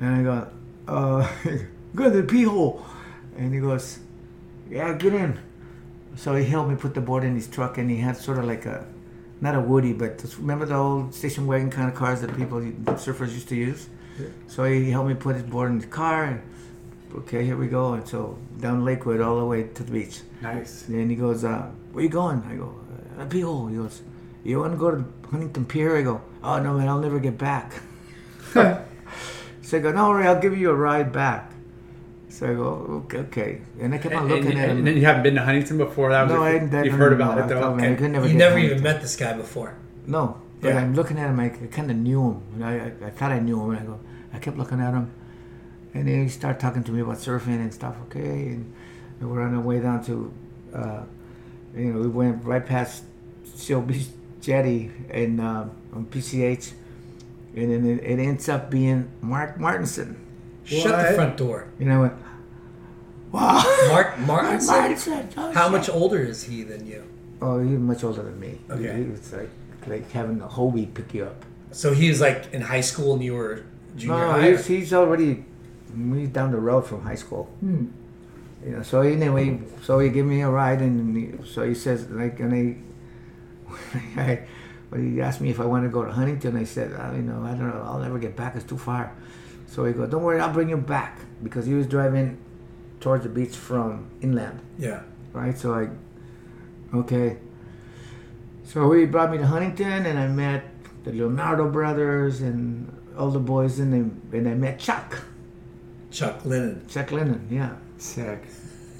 And I go, "Uh, go to the pee hole." And he goes, "Yeah, get in." So he helped me put the board in his truck, and he had sort of like a, not a Woody, but remember the old station wagon kind of cars that people, surfers used to use. So he helped me put his board in the car. And, okay, here we go. And so down Lakewood all the way to the beach. Nice. And he goes, uh, "Where you going?" I go, "Uh, "Pee hole." He goes, "You want to go to Huntington Pier?" I go, "Oh no, man, I'll never get back." so I go, "No worry, I'll give you a ride back." So I go, "Okay." okay. And I kept on looking and, at him. and then you haven't been to Huntington before. That was No, your- I hadn't- You've heard about know. it though. I man, Okay. I could never You get never even met this guy before. No, but Yeah. I'm looking at him. I, kind of knew him. I, I, I thought I knew him. And I go, I kept looking at him, And then he started talking to me about surfing and stuff. Okay, and we were on our way down to, uh, you know, we went right past Seal Beach Jetty and uh, on PCH, and then it, it ends up being Mark Martinson. Shut the front door. You know what? Wow. Mark Martinson. Martinson. Oh, How shit. much older is he than you? Oh, he's much older than me. Okay. He, was like like having a Hobie pick you up. So he was like in high school and you were junior no, no, high. he's, he's already he's down the road from high school. Hmm. You know, so anyway, so he gave me a ride, and he, so he says like, and I, I, when he asked me if I want to go to Huntington, I said, you know, I don't know, I'll never get back. It's too far. So he goes, don't worry, I'll bring you back because he was driving towards the beach from inland. Yeah. Right. So I, okay. So he brought me to Huntington, and I met the Leonardo brothers and all the boys, and and I met Chuck. Chuck Linnen. Chuck Linnen, yeah. Sick.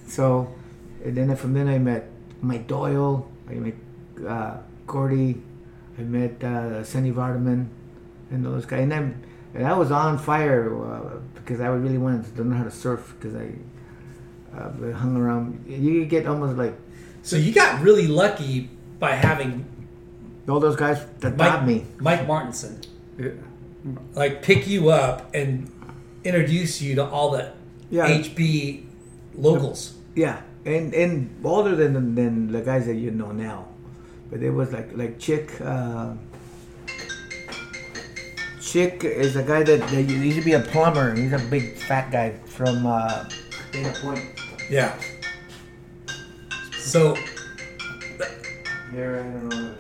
So, and then from then I met Mike Doyle. I met uh, Gordy. I met uh, Sonny Vardeman, and those guys. And then, and I was on fire uh, because I really wanted to learn how to surf because I uh, hung around. You get almost like So you got really lucky by having all those guys that Mike, taught me. Mike Martinson Yeah. like pick you up and introduce you to all the Yeah. HB locals. Yeah, and and older than than the guys that you know now, but it was like like Chick. Uh, Chick is a guy that, that used to be a plumber. He's a big fat guy from uh, Dana Point. Yeah. So Here, I don't know.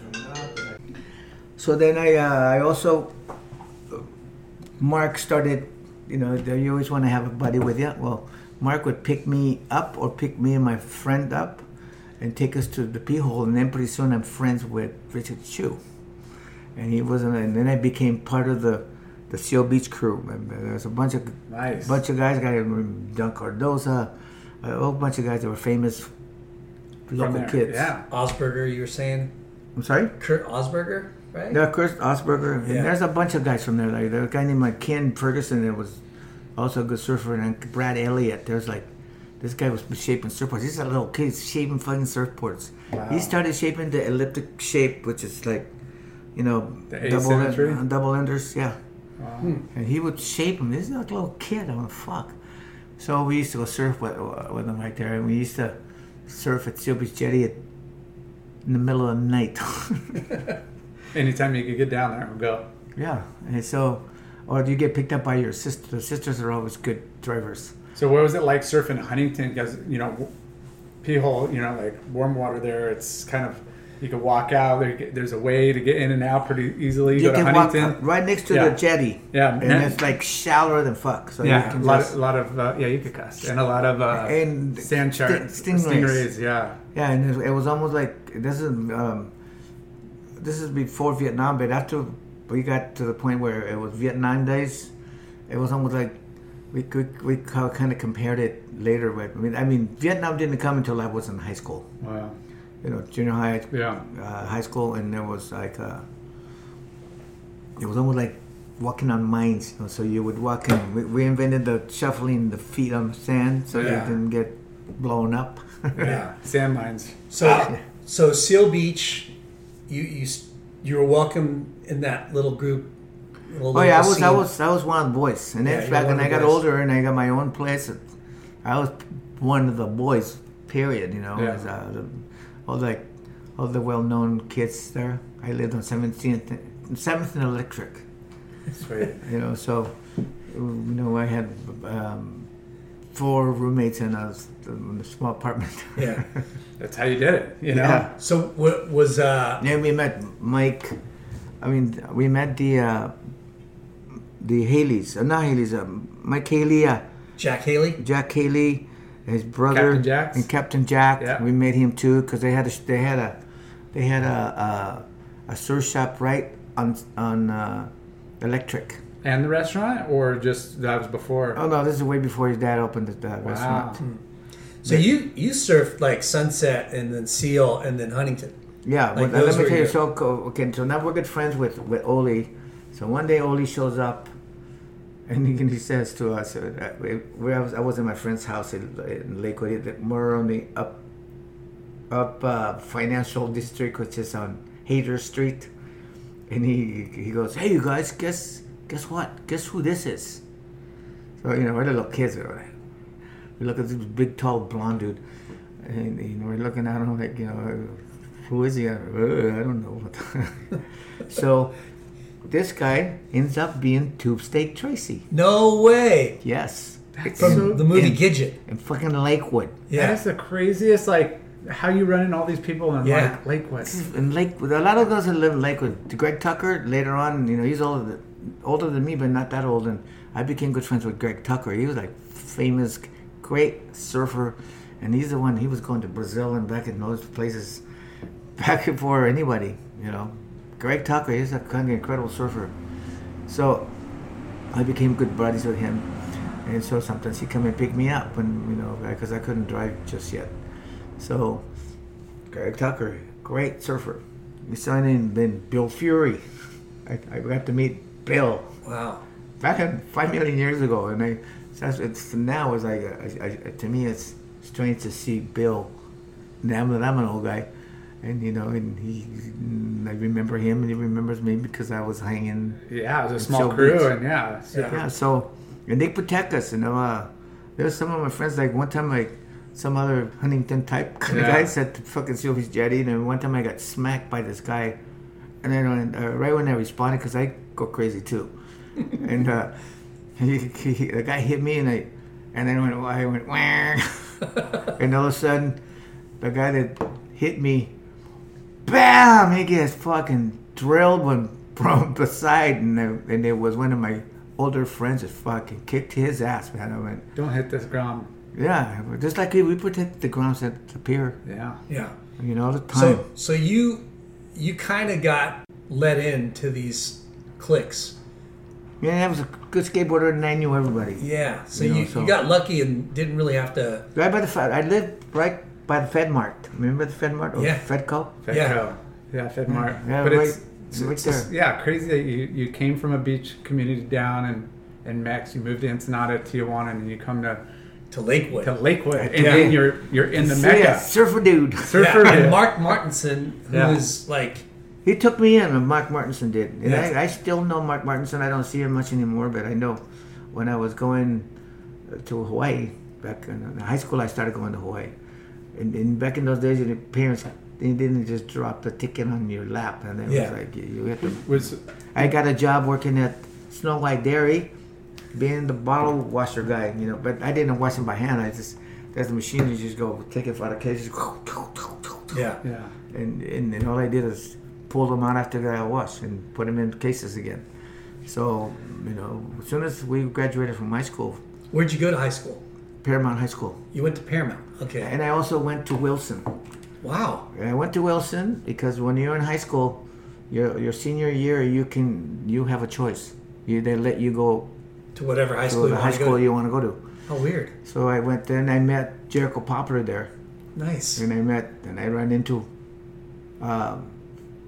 So then I uh, I also Mark started. You know, you always want to have a buddy with you. Well, Mark would pick me up or pick me and my friend up and take us to the pee hole, and then pretty soon I'm friends with Richard Chu. And he wasn't, and then I became part of the the Seal Beach crew. And There was a bunch of Nice. bunch of guys, got Don Cardoza, a whole bunch of guys that were famous local there, kids. yeah. Osberger, you were saying I'm sorry. Kurt Osberger, right? Yeah, Chris Osberger. And Yeah. there's a bunch of guys from there. Like there's a guy named like Ken Ferguson that was also a good surfer, and Brad Elliott. There's like this guy was shaping surfboards. He's a little kid he's shaping fucking surfboards. He started shaping the elliptic shape, which is like, you know, double asymmetry? end, double enders. Yeah. Hmm. And he would shape them. This is like a little kid. I'm like, fuck. So we used to go surf with, with him right there, and we used to surf at Seal Beach Jetty at, in the middle of the night. Anytime you could get down there, we'll go. Yeah, and so, or do you get picked up by your sister? The sisters are always good drivers. So what was it like surfing Huntington? Because you know, pee hole, you know, like warm water there. It's kind of you can walk out. There, there's a way to get in and out pretty easily. You, You go to can walk right next to Yeah. the jetty. Yeah, and man. it's like shallower than fuck. So yeah, you a lot, just, of, a lot of uh, yeah, you could cuss and a lot of uh, And sand sharks, stingrays. Yeah, yeah, and it was almost like this is um, this is before Vietnam, but after we got to the point where it was Vietnam days, it was almost like we could we kind of compared it later. But I mean, I mean, Vietnam didn't come until I was in high school. wow, you know, junior high, Yeah. uh, high school, and there was like, uh, it was almost like walking on mines. You know, so you would walk in. We, we invented the shuffling the feet on the sand so Yeah. you didn't get blown up. Yeah. sand mines. So, so Seal Beach, you you you were welcome in that little group. Little oh yeah, I was, I was, I was one of the boys, and Yeah, then you back when I got boys. older and I got my own place, I was one of the boys. Period. You know, Yeah. as, uh, the, all like all the well-known kids there. I lived on 17th, 7th and Electric. Sweet. you know so you know i had um, four roommates in a, in a small apartment Yeah. That's how you did it. You know. Yeah. So what was uh Yeah, we met mike i mean we met the uh, the haleys uh, not haleys uh, mike haley uh, Jack Haley? jack haley his brother Captain and captain jack Yeah. we met him too because they had a they had a they had a a, a surf shop right on on uh, electric And the restaurant, or just that was before? Oh no, this is way before his dad opened the, the restaurant. So you you surfed like Sunset and then Seal and then Huntington. Yeah, Like, but those let me tell you. So okay, so now we're good friends with with Oli. So one day Oli shows up, And he, and he says to us, uh, where I was, I was in my friend's house in, in Lakewood, more on the up, up uh, financial district, which is on Hayter Street. And he he goes, "Hey, you guys, guess guess what? Guess who this is?" So you know, we're little kids, right? We look at this big, tall, blonde dude, and you know, we're looking at him like, you know, who is he? Uh, I don't know. so this guy ends up being Tube Steak Tracy. No way. Yes. From so- the movie in- Gidget. In fucking Lakewood. Yeah. That is the craziest. Like how you running all these people in Yeah. like Lakewood. In Lakewood, a lot of those that live in Lakewood. Greg Tucker, later on, you know, he's older than, older than me, but not that old. And I became good friends with Greg Tucker. He was like famous, great surfer. And he's the one, he was going to Brazil and back in those places, back before anybody, you know. Greg Tucker, he's a kind of incredible surfer. So I became good buddies with him. And so sometimes he'd come and pick me up, and you know, because I couldn't drive just yet. So Greg Tucker, great surfer. We signed in then Bill Fury. I, I got to meet Bill Wow. back in five million years ago, and I so that's- it's now it's like I, I, to me it's strange to see Bill. Now I'm, I'm an old guy, and you know, and he I remember him, and he remembers me because I was hanging. Yeah, it was a small crew, Beach. and yeah, super- Yeah, so and they protect us, you know. Uh, there's some of my friends like one time like some other Huntington type kind of Yeah. guy said to fucking Sylvie's jetty, and one time I got smacked by this guy, and then uh, right when I responded, because I go crazy too, and uh, he, he, the guy hit me, and I and then when I went wah, and all of a sudden the guy that hit me, bam, he gets fucking drilled when, from the side, and, uh, and it was one of my older friends that fucking kicked his ass, man. I went, Don't hit this ground. yeah, just like we protect the grounds at the pier, Yeah. Yeah. you know, all the time. So so you you kind of got let into these cliques. yeah, I was a good skateboarder, and I knew everybody. Yeah. So You you, know, so- you got lucky and didn't really have to. Right by the Fed, I lived right by the Fed Mart. Remember the Fed Mart or Yeah. Fedco? Fedco. Yeah. Yeah, FedMart. Yeah, but right- it's, it's, right it's yeah, crazy that you, you came from a beach community down and and Mex, you moved to Ensenada, Tijuana, and then you come to To Lakewood. to Lakewood, and Yeah. then you're you're in the See, mecca. yeah, surfer dude. Surfer yeah. dude. And Mark Martinson, who is Yeah. like He took me in, and Mark Martinson did. And Yeah. I, I still know Mark Martinson. I don't see him much anymore, but I know when I was going uh, to Hawaii back in high school, I started going to Hawaii. And, and back in those days, your parents they didn't just drop the ticket on your lap, and it Yeah. was like you, you had to. was I got a job working at Snow White Dairy, being the bottle washer guy, you know. But I didn't wash them by hand. I just there's a machine you just go take it out of cases, yeah. yeah. and, and and all I did is pull them out after the I washed and put them in cases again. So you know, as soon as we graduated from high school, Where'd you go to high school? Paramount High School, You went to Paramount. Okay. and I also went to Wilson. wow. I went to Wilson because when you're in high school, your your senior year, you can you have a choice. You they let you go To whatever high school you high want to go. school to. you want to go to. How weird. So I went there and I met Jericho Poplin there, Nice. and I met and I ran into um,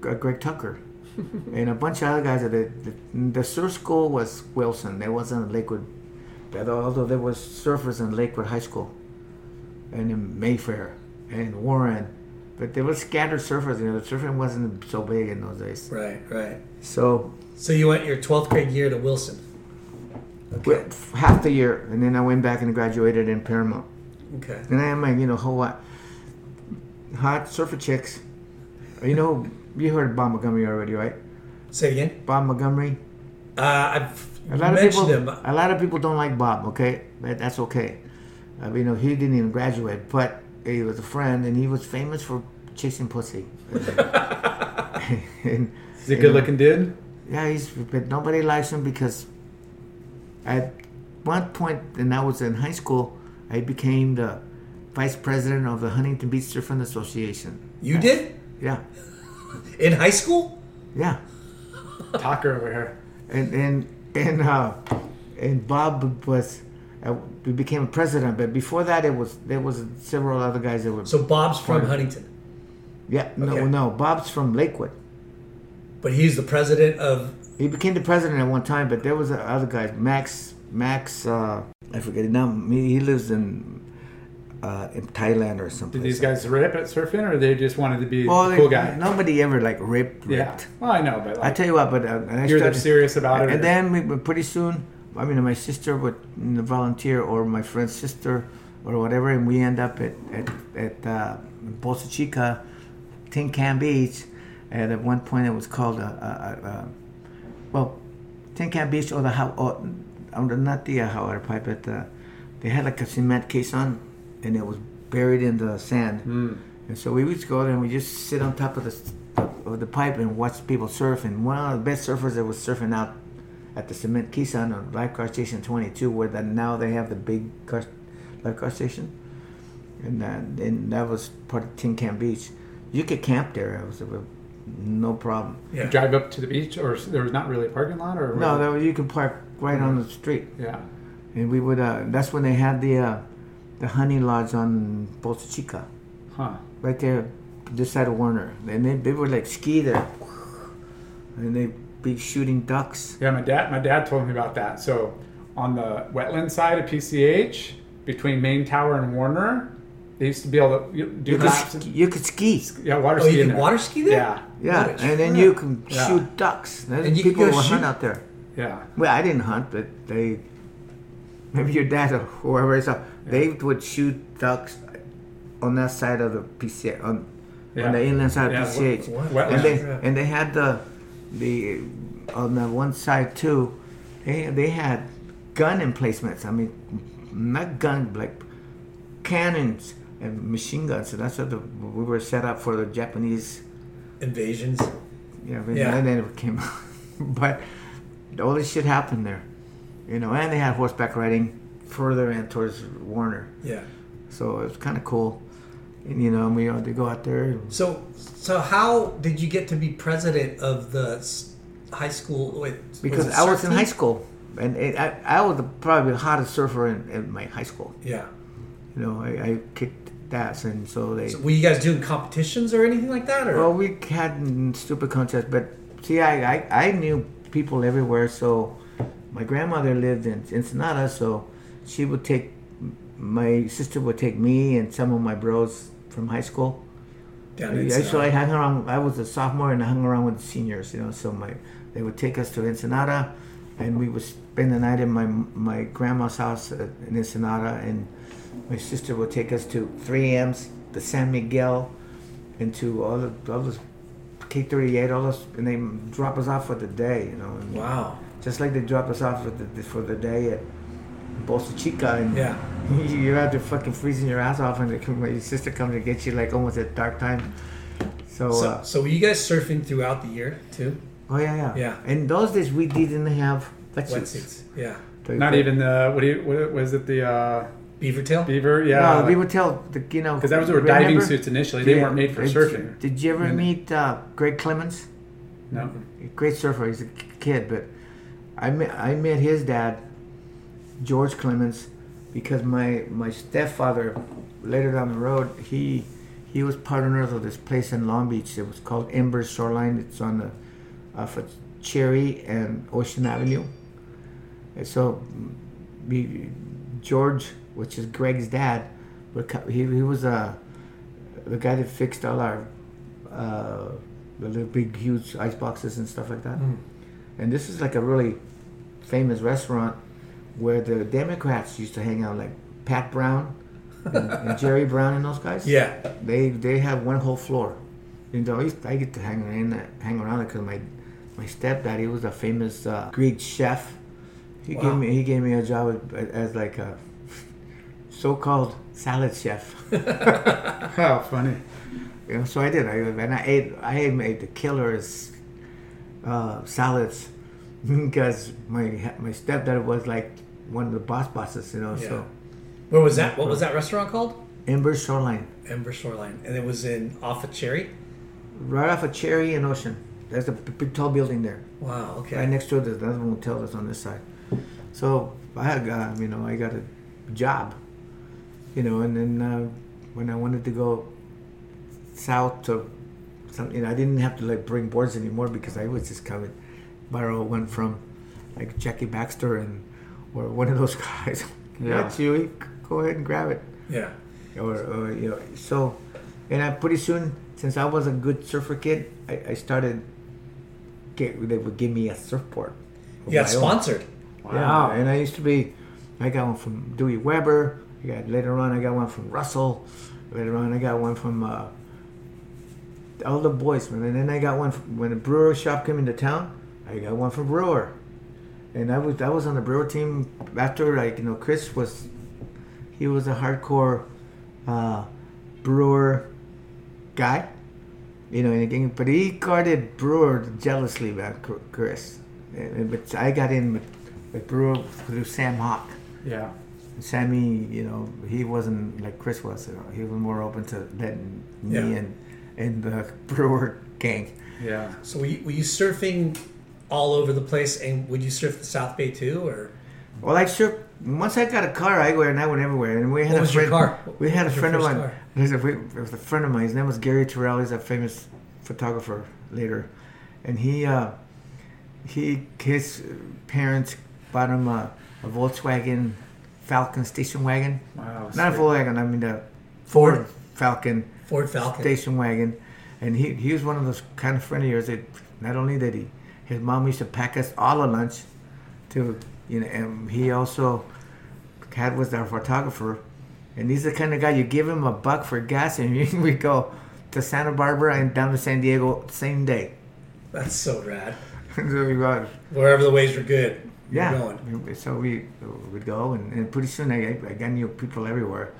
Uh, Greg Tucker and a bunch of other guys. At the, the the surf school was Wilson. There wasn't Lakewood, but although there was surfers in Lakewood High School, and in Mayfair and Warren, but there was scattered surfers. You know, the surfing wasn't so big in those days. Right. Right. So So you went your 12th grade year to Wilson. went half the year, and then I went back and graduated in Paramount. Okay. And I had like, you know, whole lot hot surfer chicks. You know, you heard of Bob Montgomery already, right? Say it again. Bob Montgomery. Uh, I've A lot of mentioned people, him. a lot of people don't like Bob. Okay, but that's okay. Uh, you know, he didn't even graduate, but he was a friend, and he was famous for chasing pussy. and, Is he a good looking dude? Yeah, he's but nobody likes him because at one point, and I was in high school, I became the vice president of the Huntington Beach Surfing Association. You did Yeah, in high school. yeah, Talker over here. and and and uh, and Bob was. Uh, became a president, but before that, it was there was several other guys that were. So Bob's from. Huntington, yeah, no, Okay. no, Bob's from Lakewood. but he's the president of he became the president at one time, but there was other guy, Max. Max, uh, I forget it now. He lives in uh, in Thailand or something. Did these guys rip at surfing, or they just wanted to be Well, the cool guy? Nobody ever like ripped. Yeah. Well, I know, but I like, tell you what, but uh, and I You're started, serious about it, or- And then we, but pretty soon, I mean, my sister would volunteer, or my friend's sister, or whatever, and we end up at at at uh, Bolsa Chica, Tin Can Beach, and at one point it was called a, a, a, a well, Tin Can Beach or the how, or, or not the uh, hot water pipe, but uh, they had like a cement case on, and it was buried in the sand. And so we would just go there and we just sit on top of the of the pipe and watch people surf. And one of the best surfers that was surfing out at the cement caisson on lifeguard station 22, where that now they have the big car, lifeguard station, and uh, and that was part of Tin Can Beach. You could camp there. It was a, no problem. You drive up to the beach, or there was not really a parking lot, or No, there, you could park right on the street. Yeah. And we would. Uh, that's when they had the uh, the honey lodge on Bolsa Chica. Huh. Right there, this side of Warner. And they, they would like ski there. And they'd be shooting ducks. Yeah, my dad. My dad told me about that. So, on the wetland side of PCH, between Main Tower and Warner, they used to be able to you- do You could, laps. ski, you could ski. Yeah, water Oh, you ski. in can there. water ski there? Yeah. Yeah, What a and then you can Yeah. shoot ducks. There's And you can people go will hunt out there. Yeah. Well, I didn't hunt, but they, maybe your dad or whoever is up, they would shoot ducks on that side of the PCH, on, Yeah. on the inland side Yeah, of PCH. what- what- and they and they had the the on the one side too. They they had gun emplacements. I mean, not gun like cannons and machine guns. So that's what the, we were set up for the Japanese. Invasions. Yeah, Yeah. and then it came out. but all this shit happened there, you know. And they had horseback riding further and towards Warner, Yeah. so it was kind of cool. And you know, we had to go out there. and- So, so how did you get to be president of the high school? Wait, because I was in high school, and it, I, I was the, probably the hottest surfer in, in my high school. Yeah. You know, I, I kicked ass, and so they. So were you guys doing competitions or anything like that, or Well, we had stupid contests, but see, I, I, I knew people everywhere. So my grandmother lived in Ensenada, so she would take my sister would take me and some of my bros from high school. Down I, so I hung around. I was a sophomore, and I hung around with the seniors. You know, so my they would take us to Ensenada, and we would spend the night in my my grandma's house uh, in Ensenada, and my sister would take us to 3M's, the San Miguel, and to all the all those K38, all those, and they drop us off for the day. You know, and wow. Just like they drop us off for the for the day at Bolsa Chica, and Yeah. you're out there fucking freezing your ass off, and come- your sister comes to get you like almost at dark time. So, So, uh, so were you guys surfing throughout the year too? oh yeah, yeah, Yeah. In those days, we didn't have wetsuits. Wetsuits. Yeah. Not the- even the what do you what was it the uh, Beaver tail. beaver? Yeah. No, like- we would tell the you know Because those were diving remember? suits initially. They Yeah. weren't made for Did- surfing. Did you ever And- meet uh, Greg Clemens? No. Great surfer. He's a kid, but I met I met his dad, George Clemens, because my my stepfather later down the road he he was partner of this place in Long Beach. It was called Embers Shoreline. It's on the off of Cherry and Ocean Avenue. And so we, George, which is Greg's dad, he, he was uh, the guy that fixed all our uh, the little big huge ice boxes and stuff like that. And this is like a really famous restaurant where the Democrats used to hang out, like Pat Brown and, and Jerry Brown and those guys. Yeah. They they have one whole floor. You know, I, used, I get to hang in hang around because my my stepdad he was a famous uh, Greek chef. He Wow. gave me he gave me a job as, as like a so-called salad chef. How funny. You know, so I did. I and I ate. I made the killers uh, salads because my my stepdad was like one of the boss bosses. You know, Yeah. so Where was that? What was that restaurant called? Ember Shoreline, Ember Shoreline, and it was in off of Cherry. right off of Cherry and Ocean. There's a big tall building there. Wow. Okay. Right next to it, there's another hotel that's on this side. So I had, uh, you know, I got a job, you know, and then uh, when I wanted to go south to, some, you know, I didn't have to like bring boards anymore because I was just coming, borrow went from like Jackie Baxter and or one of those guys. Yeah. yeah, Chewy, go ahead and grab it. Yeah. Or, or you know, so, and I pretty soon, since I was a good surfer kid, I, I started. Get, they would give me a surfboard. Yeah, You got own. sponsored. Yeah, and I used to be. I got one from Dewey Weber. I got later on. I got one from Russell. Later on, I got one from uh, all the boys. man. And then I got one from, when the brewer shop came into town. I got one from Brewer, and I was I was on the Brewer team after like you know Chris was, he was a hardcore, uh, Brewer, guy, you know. And again, but he guarded Brewer jealously, man, Chris. And- But I got in with, with Brewer through Sam Hawk. Yeah. Sammy, you know, he wasn't like Chris was. You know, he was more open to letting me Yeah. and and the Brewer gang. Yeah. So were you, were you surfing all over the place, and would you surf the South Bay too, or? Well, I sure. Once I got a car, I went and I went everywhere. And we had What a was your friend. car? We had a What was friend of mine. car? There's a, it was a friend of mine. His name was Gary Terrell. He's a famous photographer later, and he uh, he his parents bought him a, a Volkswagen Falcon station wagon. Wow, Not a. Volkswagen. I mean the Ford. Ford Falcon. Ford Falcon. station wagon, and he he was one of those kind of friend of yours that not only did he, his mom used to pack us all a lunch, to you know, and he also had was our photographer, and he's the kind of guy you give him a buck for gas and we go to Santa Barbara and down to San Diego same day. That's so rad. so we go, Wherever the waves were good. you were yeah. Going. So we would go, and, and pretty soon I, I got new people everywhere,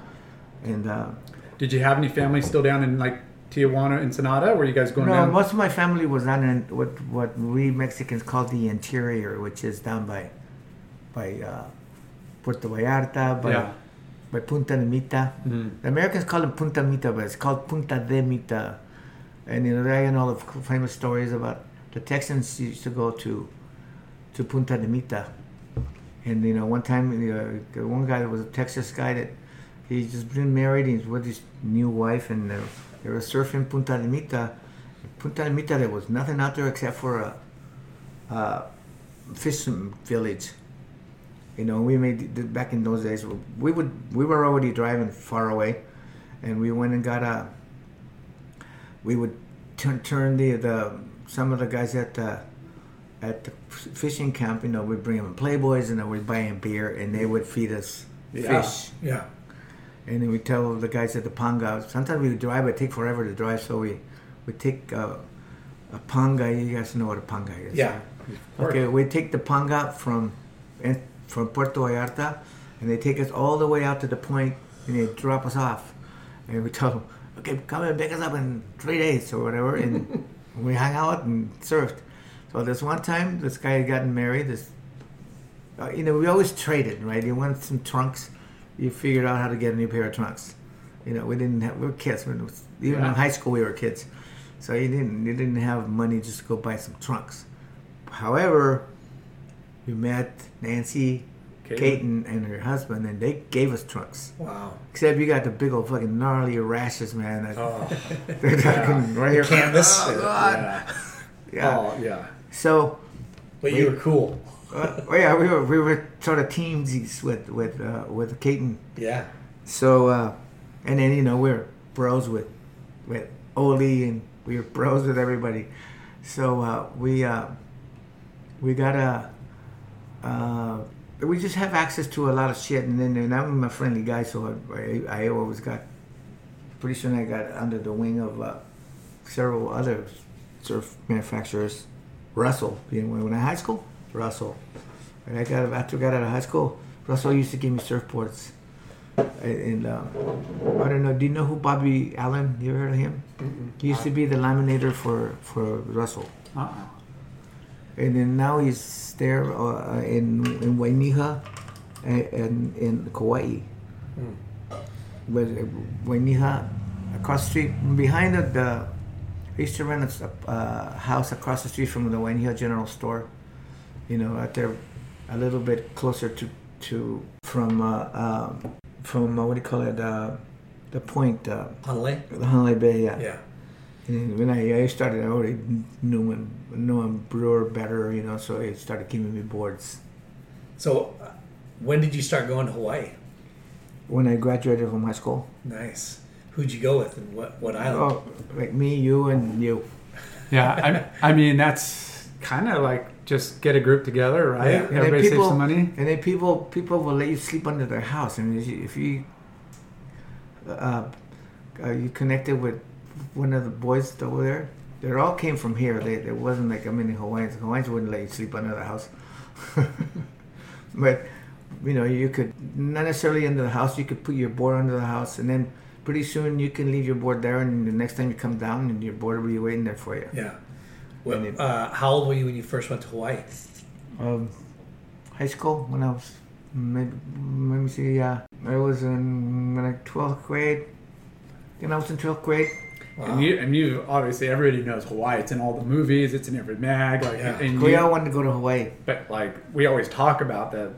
and. Uh, Did you have any family still down in like Tijuana, Ensenada? Were you guys going no, down? most of my family was down in what what we Mexicans call the interior, which is down by by uh, Puerto Vallarta, by Yeah. by Punta de Mita. The Americans call it Punta Mita, but it's called Punta de Mita. And you know, there you know the famous stories about the Texans used to go to to Punta de Mita. And you know, one time, uh, the one guy that was a Texas guy that he's just been married. He's with his new wife, and uh, they were surfing Punta de Mita. Punta de Mita, there was nothing out there except for a, a fishing village. You know, we made back in those days. We would we were already driving far away, and we went and got a. We would turn turn the the some of the guys at the at the fishing camp. You know, we'd bring them Playboys, and then we'd buy them beer, and they would feed us Yeah. fish. Yeah. And then we tell the guys at the panga. Sometimes we drive, it take forever to drive, so we we take uh, a panga. You guys know what a panga is. Yeah. Okay, we take the panga from from Puerto Vallarta, and they take us all the way out to the point, and they drop us off. And we tell them, okay, come and pick us up in three days or whatever. And we hung out and surfed. So this one time, this guy had gotten married. This, uh, you know, we always traded, right? You wanted some trunks, you figured out how to get a new pair of trunks. You know, we didn't have, we were kids. When it was, even Yeah. in high school, we were kids. So you didn't, you didn't have money just to go buy some trunks. However, we met Nancy. Katin, and her husband, and they gave us trunks. Wow. Except you got the big old fucking gnarly rashes, man. that- Oh. They're talking right here. Canvas. Oh, God. Yeah. Yeah. Oh, yeah. So, But you were cool. Uh, oh yeah, we were we were sort of teamsies with with uh, with Katin. Yeah. So, uh, and then you know we're bros with with Oli, and we were bros with everybody. So uh, we uh, we got a uh, we just have access to a lot of shit, and then and I'm a friendly guy, so I, I, I always got pretty soon I got under the wing of uh, several other surf manufacturers. Russell, you know, when I high school, Russell. And I got after I got out of high school, Russell used to give me surfboards. And uh, I don't know. Do you know who Bobby Allen? You ever heard of him? He used to be the laminator for for Russell. Uh-uh. And then now he's there uh, in in Wainiha and, in Kauai. But uh, Wainiha, across the street, behind the, the I used to rent a uh, house across the street from the Wainiha General Store. You know, out there, a little bit closer to to from uh, um, from uh, what do you call it? Uh, the point, uh, Hanalei? the Hanalei Bay. Yeah. Yeah. And when I, I started, I already knew him, knew him Brewer better, you know. So he started giving me boards. So, uh, when did you start going to Hawaii? When I graduated from high school. Nice. Who'd you go with, and what what island? Oh, like me, you, and you. Yeah, I, I mean that's kind of like just get a group together, right? Yeah. And then Everybody people, saves some money. And then people people will let you sleep under their house. I mean, if you, if you uh, uh, you connected with one of the boys over there, they all came from here. They, it wasn't like I mean, the Hawaiians. Hawaiians wouldn't let you sleep under the house. but you know, you could not necessarily under the house. You could put your board under the house, and then pretty soon you can leave your board there. And the next time you come down, and your board will be waiting there for you. Yeah. Well, uh, how old were you when you first went to Hawaii? um, high school when I was maybe let me see yeah I was in like 12th grade then I was in 12th grade And you, and you obviously everybody knows Hawaii. It's in all the movies. It's in every mag. Like, Yeah. and we you- all wanted to go to Hawaii But like we always talk about that,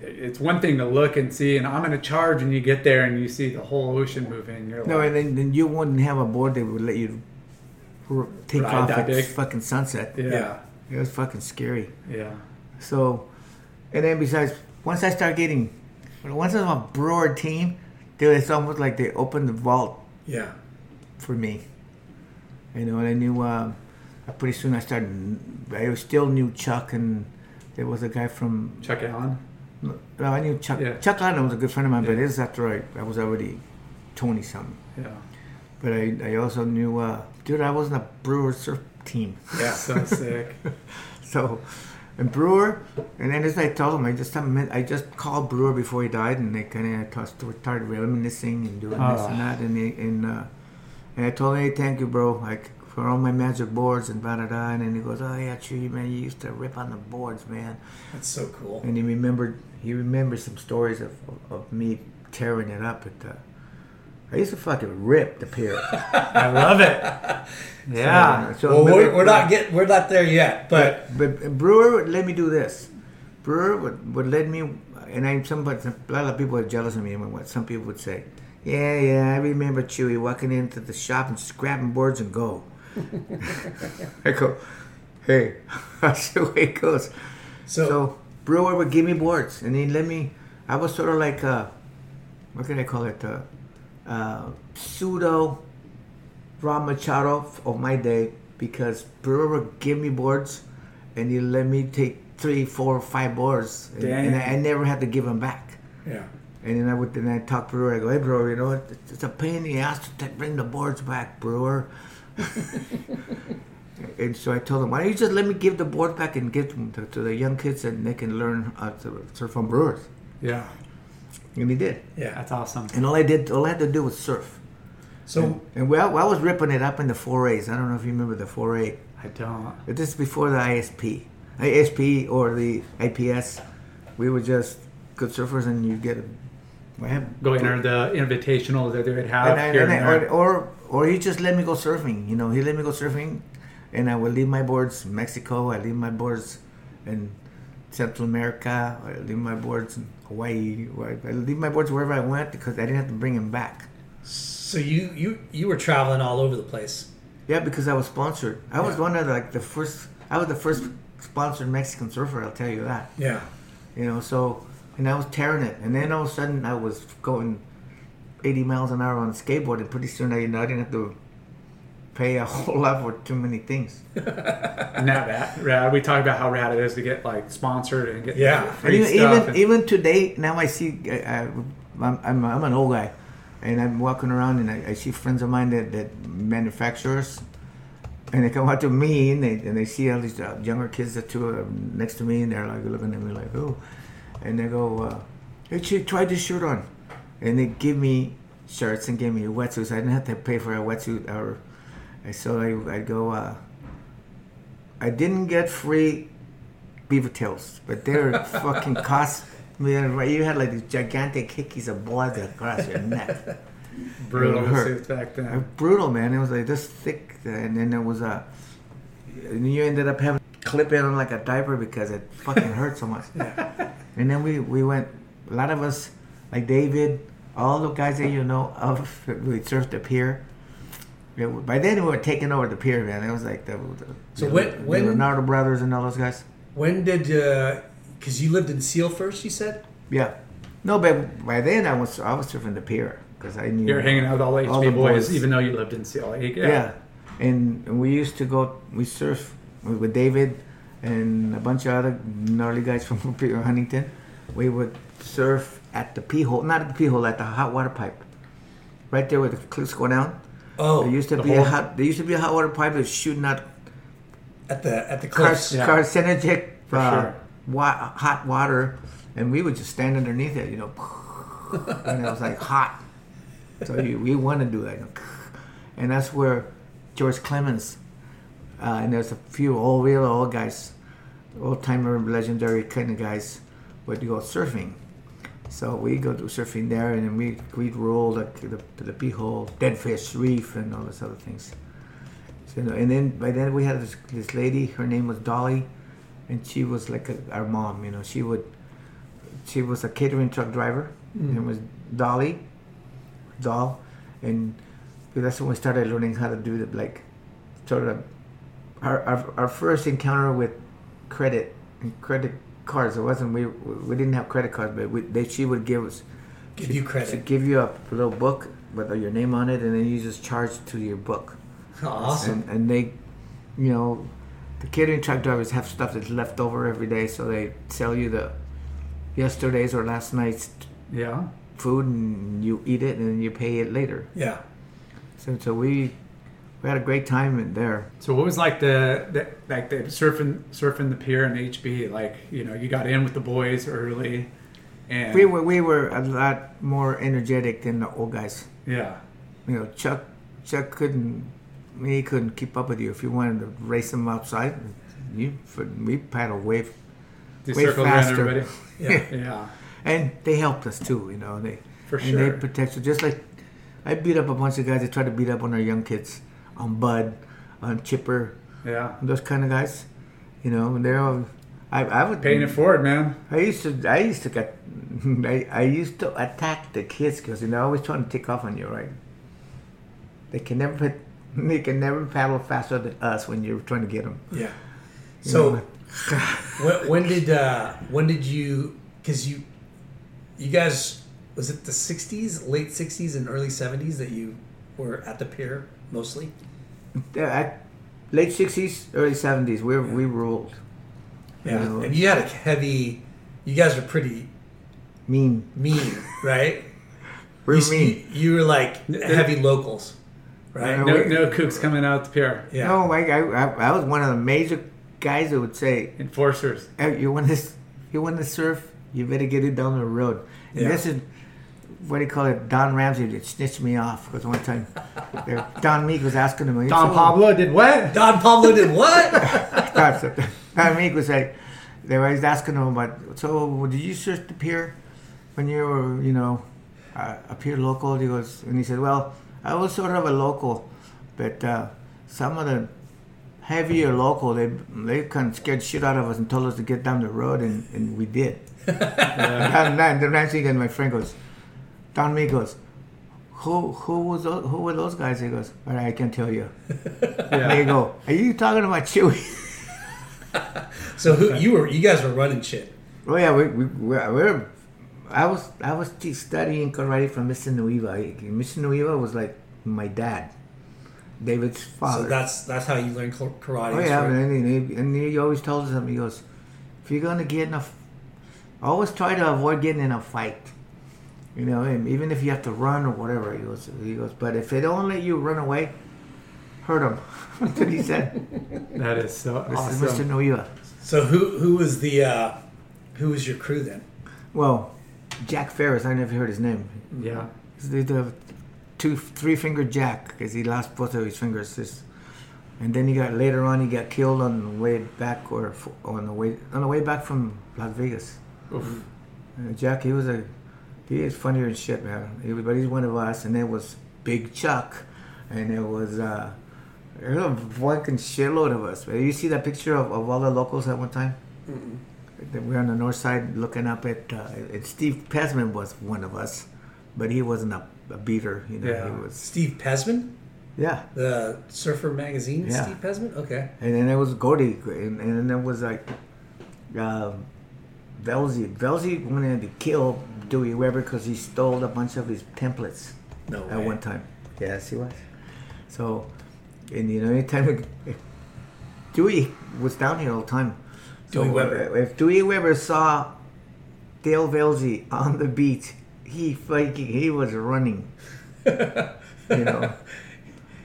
it's one thing to look and see, and I'm in a charge, and you get there and you see the whole ocean moving. You're no like, and then, then you wouldn't have a board that would let you r- take Ride off that at big? fucking sunset yeah, yeah, it was fucking scary yeah. so and then besides once I start getting once I'm a broad team dude it's almost like they opened the vault Yeah. for me. You know, and I knew um, pretty soon I started. I still knew Chuck, and there was a guy from. Chuck Allen. No, I knew Chuck. Yeah. Chuck Allen was a good friend of mine, but Yeah. this is after I, I was already twenty something. Yeah, But I, I also knew, uh, dude, I was in a Brewer surf team. Yeah. so sick. So, and Brewer, and then as I told him, I just I just called Brewer before he died, and they kind of started reminiscing and doing this Oh. and that, and they, and uh, and I told him, hey, thank you, bro, like for all my magic boards and da da da, and then he goes, oh yeah, true, man, you used to rip on the boards, man, That's so cool. and he remembered he remembered some stories of of, of me tearing it up at the. I used to fucking rip the pier. I love it. Yeah. So, Well, we're, we're not get we're not there yet, but But Brewer would let me do this. Brewer would, would let me, and I somebody a lot of people are jealous of me. And what some people would say, yeah, yeah, I remember Chewy walking into the shop and just grabbing boards and go. I go, hey, that's the way it goes. so, So Brewer would give me boards, and he let me. I was sort of like, uh, what can I call it? Uh, uh, pseudo Rob Machado of my day because Brewer would give me boards, and he let me take three, four, five boards, and, and I, I never had to give them back. yeah. And then I would then I talk Brewer. I go, hey Brewer, you know what? It's a pain in the ass to bring the boards back, Brewer. and so I told him, why don't you just let me give the boards back and give them to, to the young kids, and they can learn how to surf from Brewers. Yeah. And he did. Yeah. That's awesome. And all I did, all I had to do was surf. So And well, I was ripping it up in the 4As. I don't know if you remember the 4A. I don't. But this is before the ISP, ISP or the IPS. We were just good surfers, and you get a. I have Go enter the invitational that they would have and I, here and and I- there. or, or or he just let me go surfing. You know, he let me go surfing, and I would leave my boards in Mexico. I leave my boards in Central America. I leave my boards in Hawaii. or I leave my boards wherever I went because I didn't have to bring them back. so you you you were traveling all over the place. Yeah, because I was sponsored. I was one of the, like the first. I was the first sponsored Mexican surfer. I'll tell you that. Yeah. You know, so and I was tearing it, and then all of a sudden I was going 80 miles an hour on a skateboard, and pretty soon I, you know, I didn't have to pay a whole lot for too many things. Isn't that bad? Rad. We talk about how rad it is to get like sponsored and get Yeah. Free even stuff. even, and- even today, now I see I, I, I'm, I'm I'm an old guy, and I'm walking around and I, I see friends of mine that, that manufacturers, and they come up to me and they and they see all these uh, younger kids that two are next to me and they're like looking at me like oh, and they go, uh, hey chick, try this shirt on, and they give me shirts and give me wetsuits. I didn't have to pay for a wetsuit or, and so I I go. Uh, I didn't get free beaver tails, but they're fucking cost. Man? You had like these gigantic hickeys of blood across your neck. brutal hurt. back Uh, then. brutal, man. It was like this thick, uh, and then there was a. And you ended up having to clip it on like a diaper because it fucking hurt so much. And then we we went. A lot of us, like David, all the guys that you know of, we surfed up here. Yeah, by then we were taking over the pier, man. It was like the, the So the- when- the when- Leonardo brothers and all those guys. When did? Uh, because you lived in Seal first, you said. Yeah. No, but by then I was I was surfing the pier because I knew You're hanging out with all the HB the boys, even though you lived in Seal Lake. Yeah. And, and we used to go we surf with with David and a bunch of other gnarly guys from Huntington. We would surf at the pee hole, not at the pee hole, at the hot water pipe, right there where the cliffs go down. Oh, there used to the be a hot. There used to be a hot water pipe that was shooting out At the at the car, cliffs. carcinogenic For uh, sure. wa- hot water, and we would just stand underneath it, you know, and it was like hot. So you, we want to do that, and that's where George Clemens uh, and there's a few old real old guys, old timer legendary kind of guys, would go surfing. So we go do surfing there, and we we'd roll like to the to the pea hole, dead fish reef, and all those other things. So, and then by then we had this, this lady. Her name was Dolly, and she was like a, our mom. You know, she would. She was a catering truck driver. Mm. and was Dolly, doll, and that's when we started learning how to do the like, sort of. Our, our, our first encounter with credit and credit cards. It wasn't we we didn't have credit cards, but we, they she would give us Give she- you credit. Give you a little book with your name on it, and then you just charge to your book. Awesome. And, and they, you know, the catering truck drivers have stuff that's left over every day, so they sell you the yesterday's or last night's Yeah. food, and you eat it, and then you pay it later. Yeah. So so we we had a great time in there. So what was like the, the like the surfing surfing the pier and HB? Like you know, you got in with the boys early, and We were we were a lot more energetic than the old guys. yeah, You know, Chuck Chuck couldn't he couldn't keep up with you if you wanted to race him outside. You we paddle way They way faster. everybody? Yeah. Yeah. and they helped us too. You know they For sure. and they sure. protected just like I beat up a bunch of guys that tried to beat up on our young kids, on Bud, on Chipper, Yeah. those kind of guys. You know, they're all. I, I would Paying it forward, man. I used to I used to get I, I used to attack the kids because you know always trying to take off on you, right? They can never they can never paddle faster than us when you're trying to get them. Yeah. So, when, when did uh, when did you? Because you, you guys, was it the '60s, late '60s, and early '70s that you were at the pier mostly? At late sixties, early seventies, we we ruled. Yeah. You know, And you had a heavy. You guys were pretty mean, mean, right? We're you, mean. You, you were like heavy locals, right? No, no kooks coming out the pier. Yeah. No, I, I I I was one of the major guys that would say enforcers. Hey, you want to you want to surf? You better get it down the road. And Yeah. this is what do you call it? Don Ramsey that snitched me off because one time there- Don Meek was asking him. Don Pablo did what? Don Pablo did what? That's it. Don Meek was like, they were always asking him about. So did you surf the pier when you were, you know, uh, a pier local? He goes, and he said, well, I was sort of a local, but uh, some of the heavier local, they they kind of scared shit out of us and told us to get down the road, and, and we did. and then the Ramsey and my friend goes, Don goes, who who was those, who were those guys? He goes, all right, I can tell you. Yeah. They go, are you talking about Chewy? so who you were? You guys were running shit. Oh yeah, we we we're, we're I was I was studying karate from Mr. Nuuhiwa. Mr. Nuuhiwa was like my dad, David's father. So that's that's how you learned kar- karate. oh yeah, right? and he, and he always told us. He goes, if you're gonna get in a, always try to avoid getting in a fight. You know, and even if you have to run or whatever. He goes, he goes, but if they don't let you run away, hurt him. That's what he said. That is so This awesome. is Mr. Nuuhiwa. So who who was the uh, who was your crew then? Well, Jack Ferris. I never heard his name. Yeah. He's the, the two three finger Jack because he lost both of his fingers. This, and then he got later on he got killed on the way back or on the way on the way back from Las Vegas. Oof. Uh, Jack, he was a he is funnier than shit, man. He was, but he's one of us. And there was Big Chuck, and there was uh, there was a fucking shitload of us. You see that picture of, of all the locals at one time? That We're on the north side looking up at. Uh, and Steve Pezman was one of us, but he wasn't a, a beater. You know, Yeah. he was. Steve Pezman. Yeah. The Surfer magazine, Yeah. Steve Pezman. Okay. And then there was Gordy, and, and then there was like um, Velzy. Velzy wanted to kill Dewey Weber because he stole a bunch of his templates No at one time. Yes, he was. So, and you know, anytime Dewey was down here all the time. So Dewey Weber. Uh, if Dewey Weber saw Dale Velzy on the beach, he fucking he was running. you know.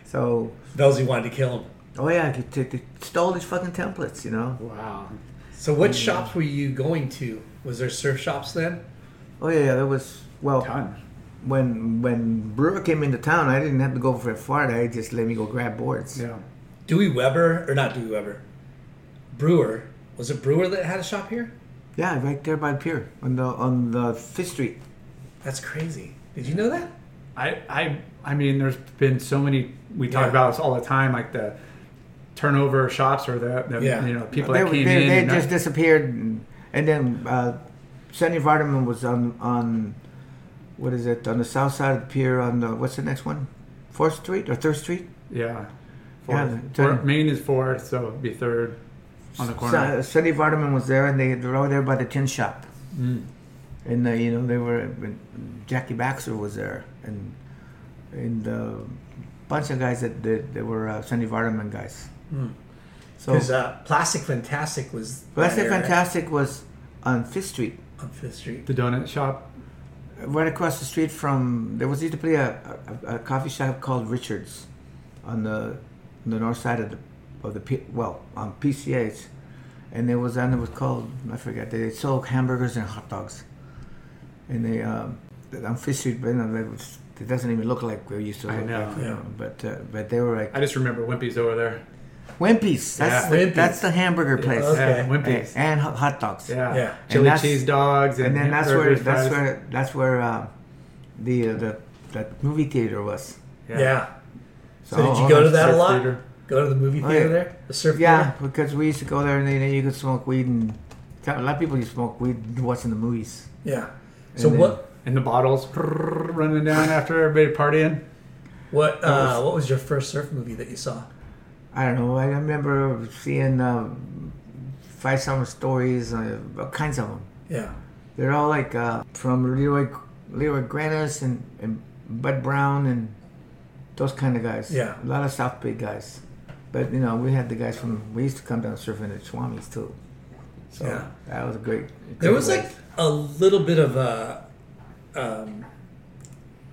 So Velzy wanted to kill him. Oh yeah, he t- t- stole his fucking templates, you know. Wow. So what uh, shops were you going to? Was there surf shops then? Oh yeah, yeah, there was well. Ton. When when Brewer came into town, I didn't have to go for far. They just let me go grab boards. Yeah. Dewey Weber or not Dewey Weber? Brewer. Was it Brewer that had a shop here? Yeah, right there by the pier on the on the Fifth Street. That's crazy. Did you know that? I, I I mean, there's been so many. We talk Yeah. about this all the time, like the turnover shops or the, the Yeah. you know people they that came they, in. they just not- disappeared, and, and then uh, Sonny Vardeman was on on what is it on the south side of the pier on the what's the next one, Fourth Street or Third Street? yeah. Yeah, Fourth. the- Fourth- Main is fourth, so it'd be third on the corner. Son- Sonny Vardeman was there, and they they were over there by the tin shop. Mm. and uh, you know they were Jackie Baxter was there and and a bunch of guys that that, that were uh, Sonny Vardaman guys. So Because uh, Plastic Fantastic was. Plastic there, right? Fantastic was on Fifth Street, on Fifth Street. The donut shop. right across the street from. There was used to be a, a, a coffee shop called Richards, on the on the north side of the of the P, well on PCH, and there was and it was called I forget they sold hamburgers and hot dogs, and they um, on Fifth Street, but you know, it, was, it doesn't even look like we used to. I Look know. like, you Yeah. but uh, but they were like I just remember Wimpy's over there. Wimpy's. That's Yeah. the, Wimpy's. that's the hamburger place. Okay. Yeah, Wimpy's. And, and hot- hot dogs. Yeah. Yeah. Chili that's- cheese dogs and, and then that's where that's where that's where uh, the uh, the that movie theater was. Yeah. yeah. So, all- did you go to that that a lot? theater. Go to the movie Oh, theater yeah. there? The surf Yeah, theater? because we used to go there and then you could smoke weed and a lot of people used to smoke weed watching the movies. Yeah. So then- what And the bottles running down after everybody partying. what uh, what was your first surf movie that you saw? I don't know. I remember seeing uh, Five Summer Stories, uh, all kinds of them. Yeah. They're all like uh, from Leroy Leroy Grannis and, and Bud Browne and those kind of guys. Yeah. a lot of South Bay guys. But you know, we had the guys from we used to come down surfing at Swamis too. So Yeah. that was a great. There was like a little bit of a um,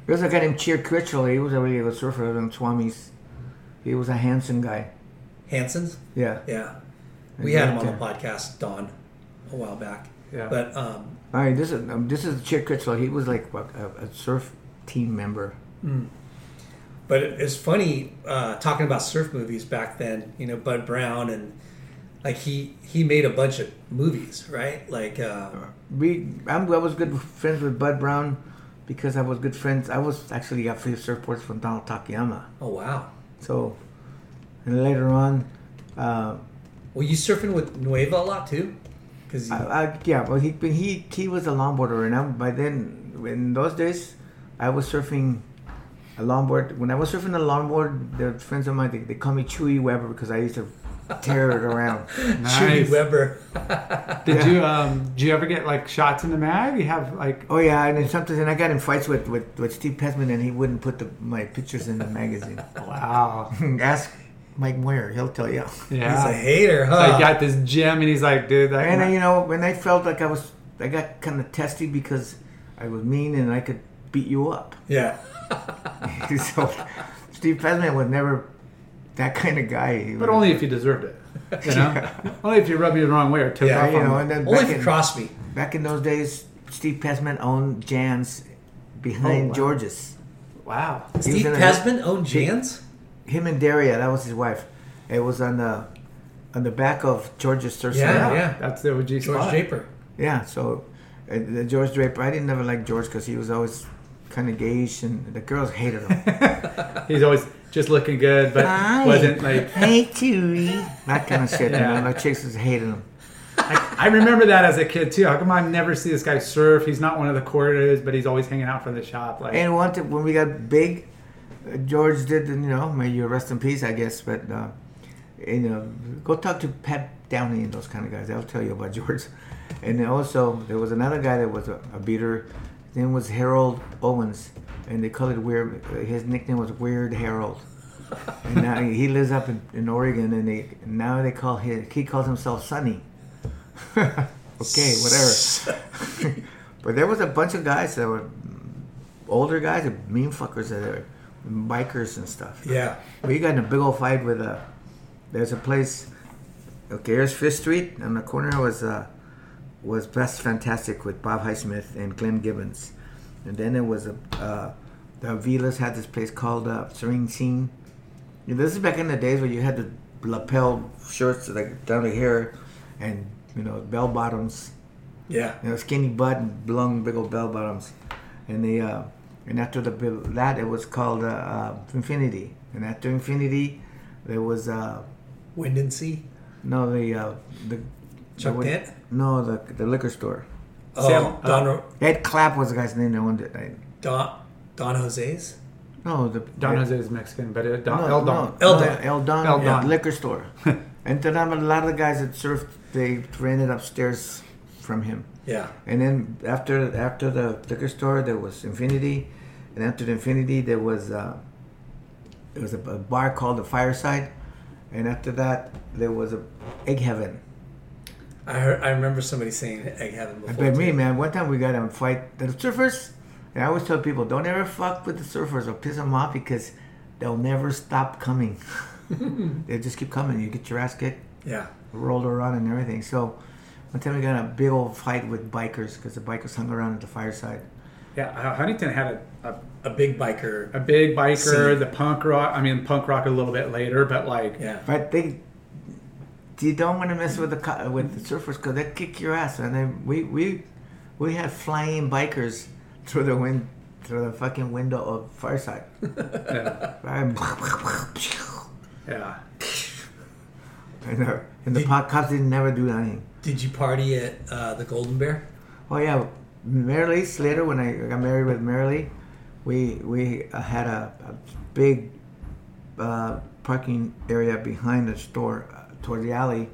There was a guy named Cheer Critchell. He was a really good surfer on Swamis. He was a Hansen guy. Hansen's. Yeah. Yeah. We had him on the podcast, Don, a while back. Yeah. But um, All right, this is um, this is Cheer Critchell. He was like a, a, surf team member. but it- it's funny uh, talking about surf movies back then. You know, Bud Browne and like he he made a bunch of movies, right? Like uh, We I'm, I was good friends with Bud Browne because I was good friends. I was actually got free surfboards from Donald Takayama. oh wow. So, and later on, uh, Were you surfing with Nuuhiwa a lot too? Because yeah, well, he he he was a longboarder, and I, by then, in those days, I was surfing a longboard. When I was surfing a longboard, the friends of mine they, they call me Chewy Weber because I used to tear it around. Chewy Nice. Weber. Did you um? Did you ever get like shots in the mag? You have like Oh yeah, and then sometimes, and I got in fights with, with, with Steve Pezman, and he wouldn't put the, my pictures in the magazine. wow. Ask Mike Moyer, he'll tell you. Yeah. He's a hater, huh? So I got this gem, and he's like, dude, that. And uh, you know, when I felt like I was, I got kind of testy because I was mean and I could beat you up. yeah. so Steve Pezman was never that kind of guy. He but was- only if you deserved it. You know, only if you rubbed you the wrong way or took Yeah, off you know, and then Only if you in, cross me. back in those days, Steve Pezman owned Jan's behind Oh, wow. George's. Wow. He Steve in a- Pezman owned Jan's. Him and Daria, that was his wife. It was on the on the back of George's surf Yeah, yeah. That's the OG George spot. Draper. Yeah, so uh, the George Draper, I didn't never like George because he was always kind of gayish, and the girls hated him. He's always just looking good, but wasn't like. hey, Chewy, that kind of shit. Yeah. You know, the chicks just hated him. I, I remember that as a kid too. How come I never see this guy surf? He's not one of the quarters, but he's always hanging out for the shop. Like, And one when we got big, George did, you know, may you rest in peace, I guess. But uh, you know, go talk to Pat Downey and those kind of guys. They'll tell you about George. And also, there was another guy that was a, a beater. His name was Harold Owens, and they called it Weird. His nickname was Weird Harold. and now he lives up in, in Oregon, and they now they call him. He calls himself Sunny. okay, whatever. but there was a bunch of guys that were older guys, mean fuckers that were bikers and stuff. Yeah. We got in a big old fight with a. There's a place. Okay, here's Fifth Street. and the corner was uh, was Plastic Fantastic with Bob Highsmith and Glenn Gibbons, and then it was a. Uh, the Vilas had this place called uh, Serene Scene. You know, this is back in the days where you had the lapel shirts like down to here, and you know bell bottoms. Yeah. You know, skinny butt and long big old bell bottoms, and the uh, and after the that it was called uh, uh, Infinity, and after Infinity, there was uh, Wind and Sea. no the uh, the Chuck the? No, the the liquor store. Oh, Sam- Don- uh, Ed Clapp was the guy's name that owned it. I, Don Don Jose's. no, the Don Jose is Mexican, but it, Don, no, El Don. no, El Don. El Don, El yeah, liquor store. and then a lot of the guys that surfed, they rented upstairs from him. Yeah. And then after after the liquor store, there was Infinity, and after the Infinity, there was uh, there was a, a bar called the Fireside, and after that, there was a Egg Heaven. I heard. I remember somebody saying Egg Heaven before. But me, man, one time we got in a fight. The surfers, and I always tell people, don't ever fuck with the surfers or piss them off because they'll never stop coming. they just keep coming. You get your ass kicked, Yeah. rolled around, and everything. So one time we got in a big old fight with bikers because the bikers hung around at the fireside. Yeah, Huntington had a, a, A big biker. a big biker, Scene. the punk rock. I mean, punk rock a little bit later, but like, Yeah. But they, you don't want to mess with the with the surfers because they kick your ass. And then we we we had flying bikers through the wind through the fucking window of fireside. yeah, Right? yeah. And the, and the po- cops didn't never do anything. Did you party at uh, the Golden Bear? Oh yeah, Marilee. Later, when I got married with Marilee, we we uh, had a, a big uh, parking area behind the store uh, toward the alley,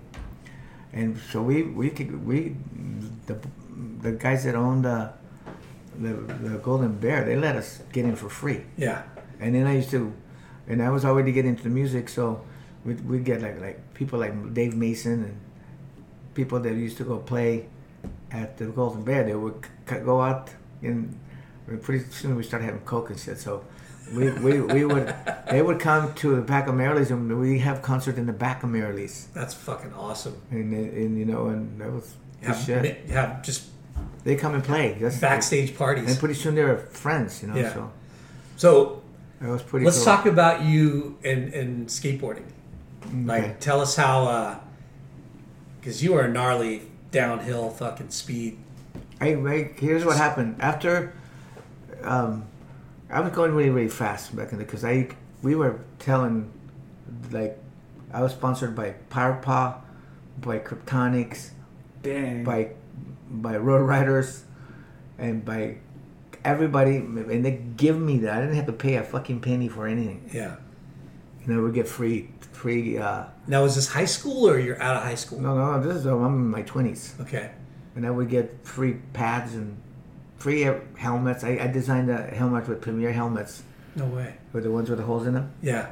and so we we could we the the guys that owned the the, the Golden Bear they let us get in for free. Yeah. And then I used to, and I was already getting into the music, so we'd, we'd get like like people like Dave Mason and people that used to go play at the Golden Bear. They would c- go out and pretty soon we started having coke and shit. So we, we, we would they would come to the back of Marilee's and we have concert in the back of Marilee's. That's fucking awesome. And, and you know and that was good Have, shit. have just They come and play. That's backstage parties. And pretty soon they're friends, you know. Yeah. So So that was pretty. let's cool. talk about you and, and skateboarding. Like, tell us how, because you are a gnarly downhill fucking speed. Hey, I here's what happened after. Um, I was going really really fast back in the because I we were telling like I was sponsored by Powerpaw, by Kryptonics, Dang. by by Road Riders, and by everybody, and they give me that. I didn't have to pay a fucking penny for anything. Yeah. You know, we get free free. Uh, Now, is this high school or you're out of high school? no, no, this is I'm in my twenties. Okay. and then we get free pads and free helmets. I, I designed a helmet with Premier helmets No way. with the ones with the holes in them. Yeah.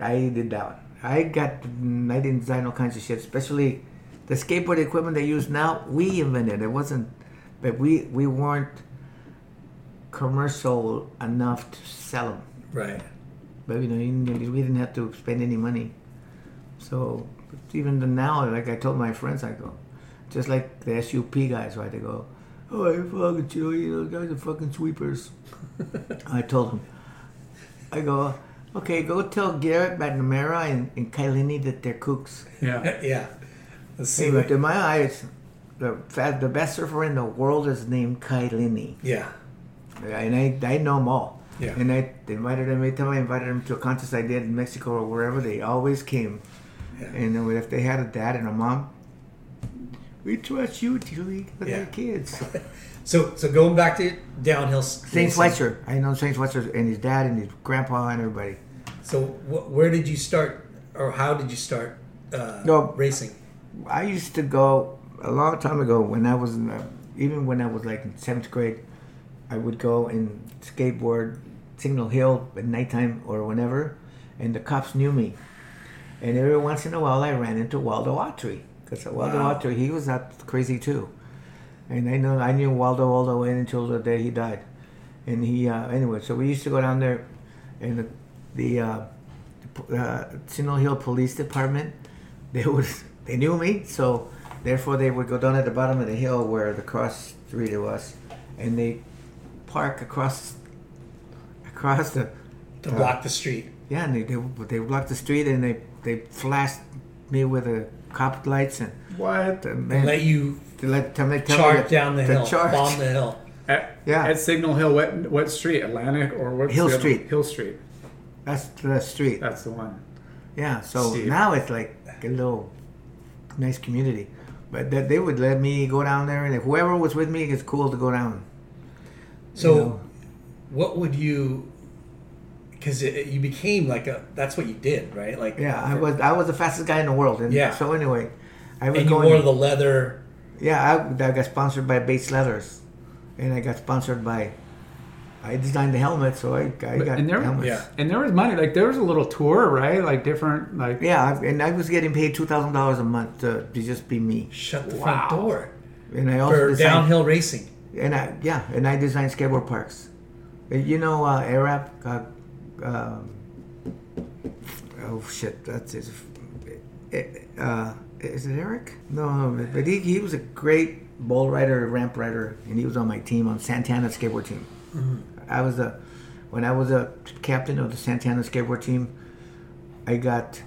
I did that. one. I got I didn't design all kinds of shit, especially the skateboard equipment they use now. We invented it wasn't, but we we weren't commercial enough to sell them. Right. But you know, we didn't have to spend any money. So even the now, like I told my friends, I go, just like the SUP guys, right? They go, oh, I fucking you know, you know, guys are fucking sweepers. I told them, I go, okay, go tell Garrett McNamara and, and Kai Lenny that they're kooks. Yeah. yeah. Let's see. See, what, but in my eyes, the the best surfer in the world is named Kai Lenny. yeah. And I, I know them all. Yeah. And I invited them, every time I invited them to a contest I did in Mexico or wherever, they always came. Yeah. And then if they had a dad and a mom, We trust you, Tilly, with Yeah. our kids. So so going back to downhill. Saint racing. Fletcher. I know Saint Fletcher and his dad and his grandpa and everybody. So wh- where did you start, or how did you start uh, No. racing? I used to go a long time ago when I was in, uh, even when I was like in seventh grade. I would go and skateboard Signal Hill at nighttime or whenever, and the cops knew me. And every once in a while, I ran into Waldo Autry because Waldo Wow. Autry he was that crazy too. And I know I knew Waldo all the way until the day he died. And he uh, anyway, so we used to go down there, and the, the uh, uh, Signal Hill Police Department, they would they knew me, so therefore they would go down at the bottom of the hill where the cross street was, and they park across across the To uh, block the street. yeah, and they, they they blocked the street and they they flashed me with the cop lights and What? and And let you to let tell me tell me charge that- down the to hill, charge. bomb the hill. At, Yeah. At Signal Hill, what what street? Atlantic or what? Hill Street. Hill Street. That's the street. That's the one. Yeah, so Steve. now it's like a little nice community. But that they would let me go down there, and if whoever was with me, it's cool to go down. So, You know. what would you? Because you became like a. That's what you did, right? Like Yeah, I was I was the fastest guy in the world, and Yeah. So anyway, I was And you going. wore the leather. yeah, I, I got sponsored by Bates Leathers, and I got sponsored by. I designed the helmet, so I, I got and there, helmets. Yeah. and there was money. Like there was a little tour, right? Like different, like Yeah, I- and I was getting paid two thousand dollars a month to, to just be me. Shut the Wow. front door And I also for designed, downhill racing. And I yeah, and I designed skateboard parks. You know, uh, Arab. Uh, um, oh shit, that's his. Uh, is it Eric? No, no, but he, he was a great bull rider, ramp rider, and he was on my team on Santana skateboard team. I was a when I was a captain of the Santana skateboard team. I got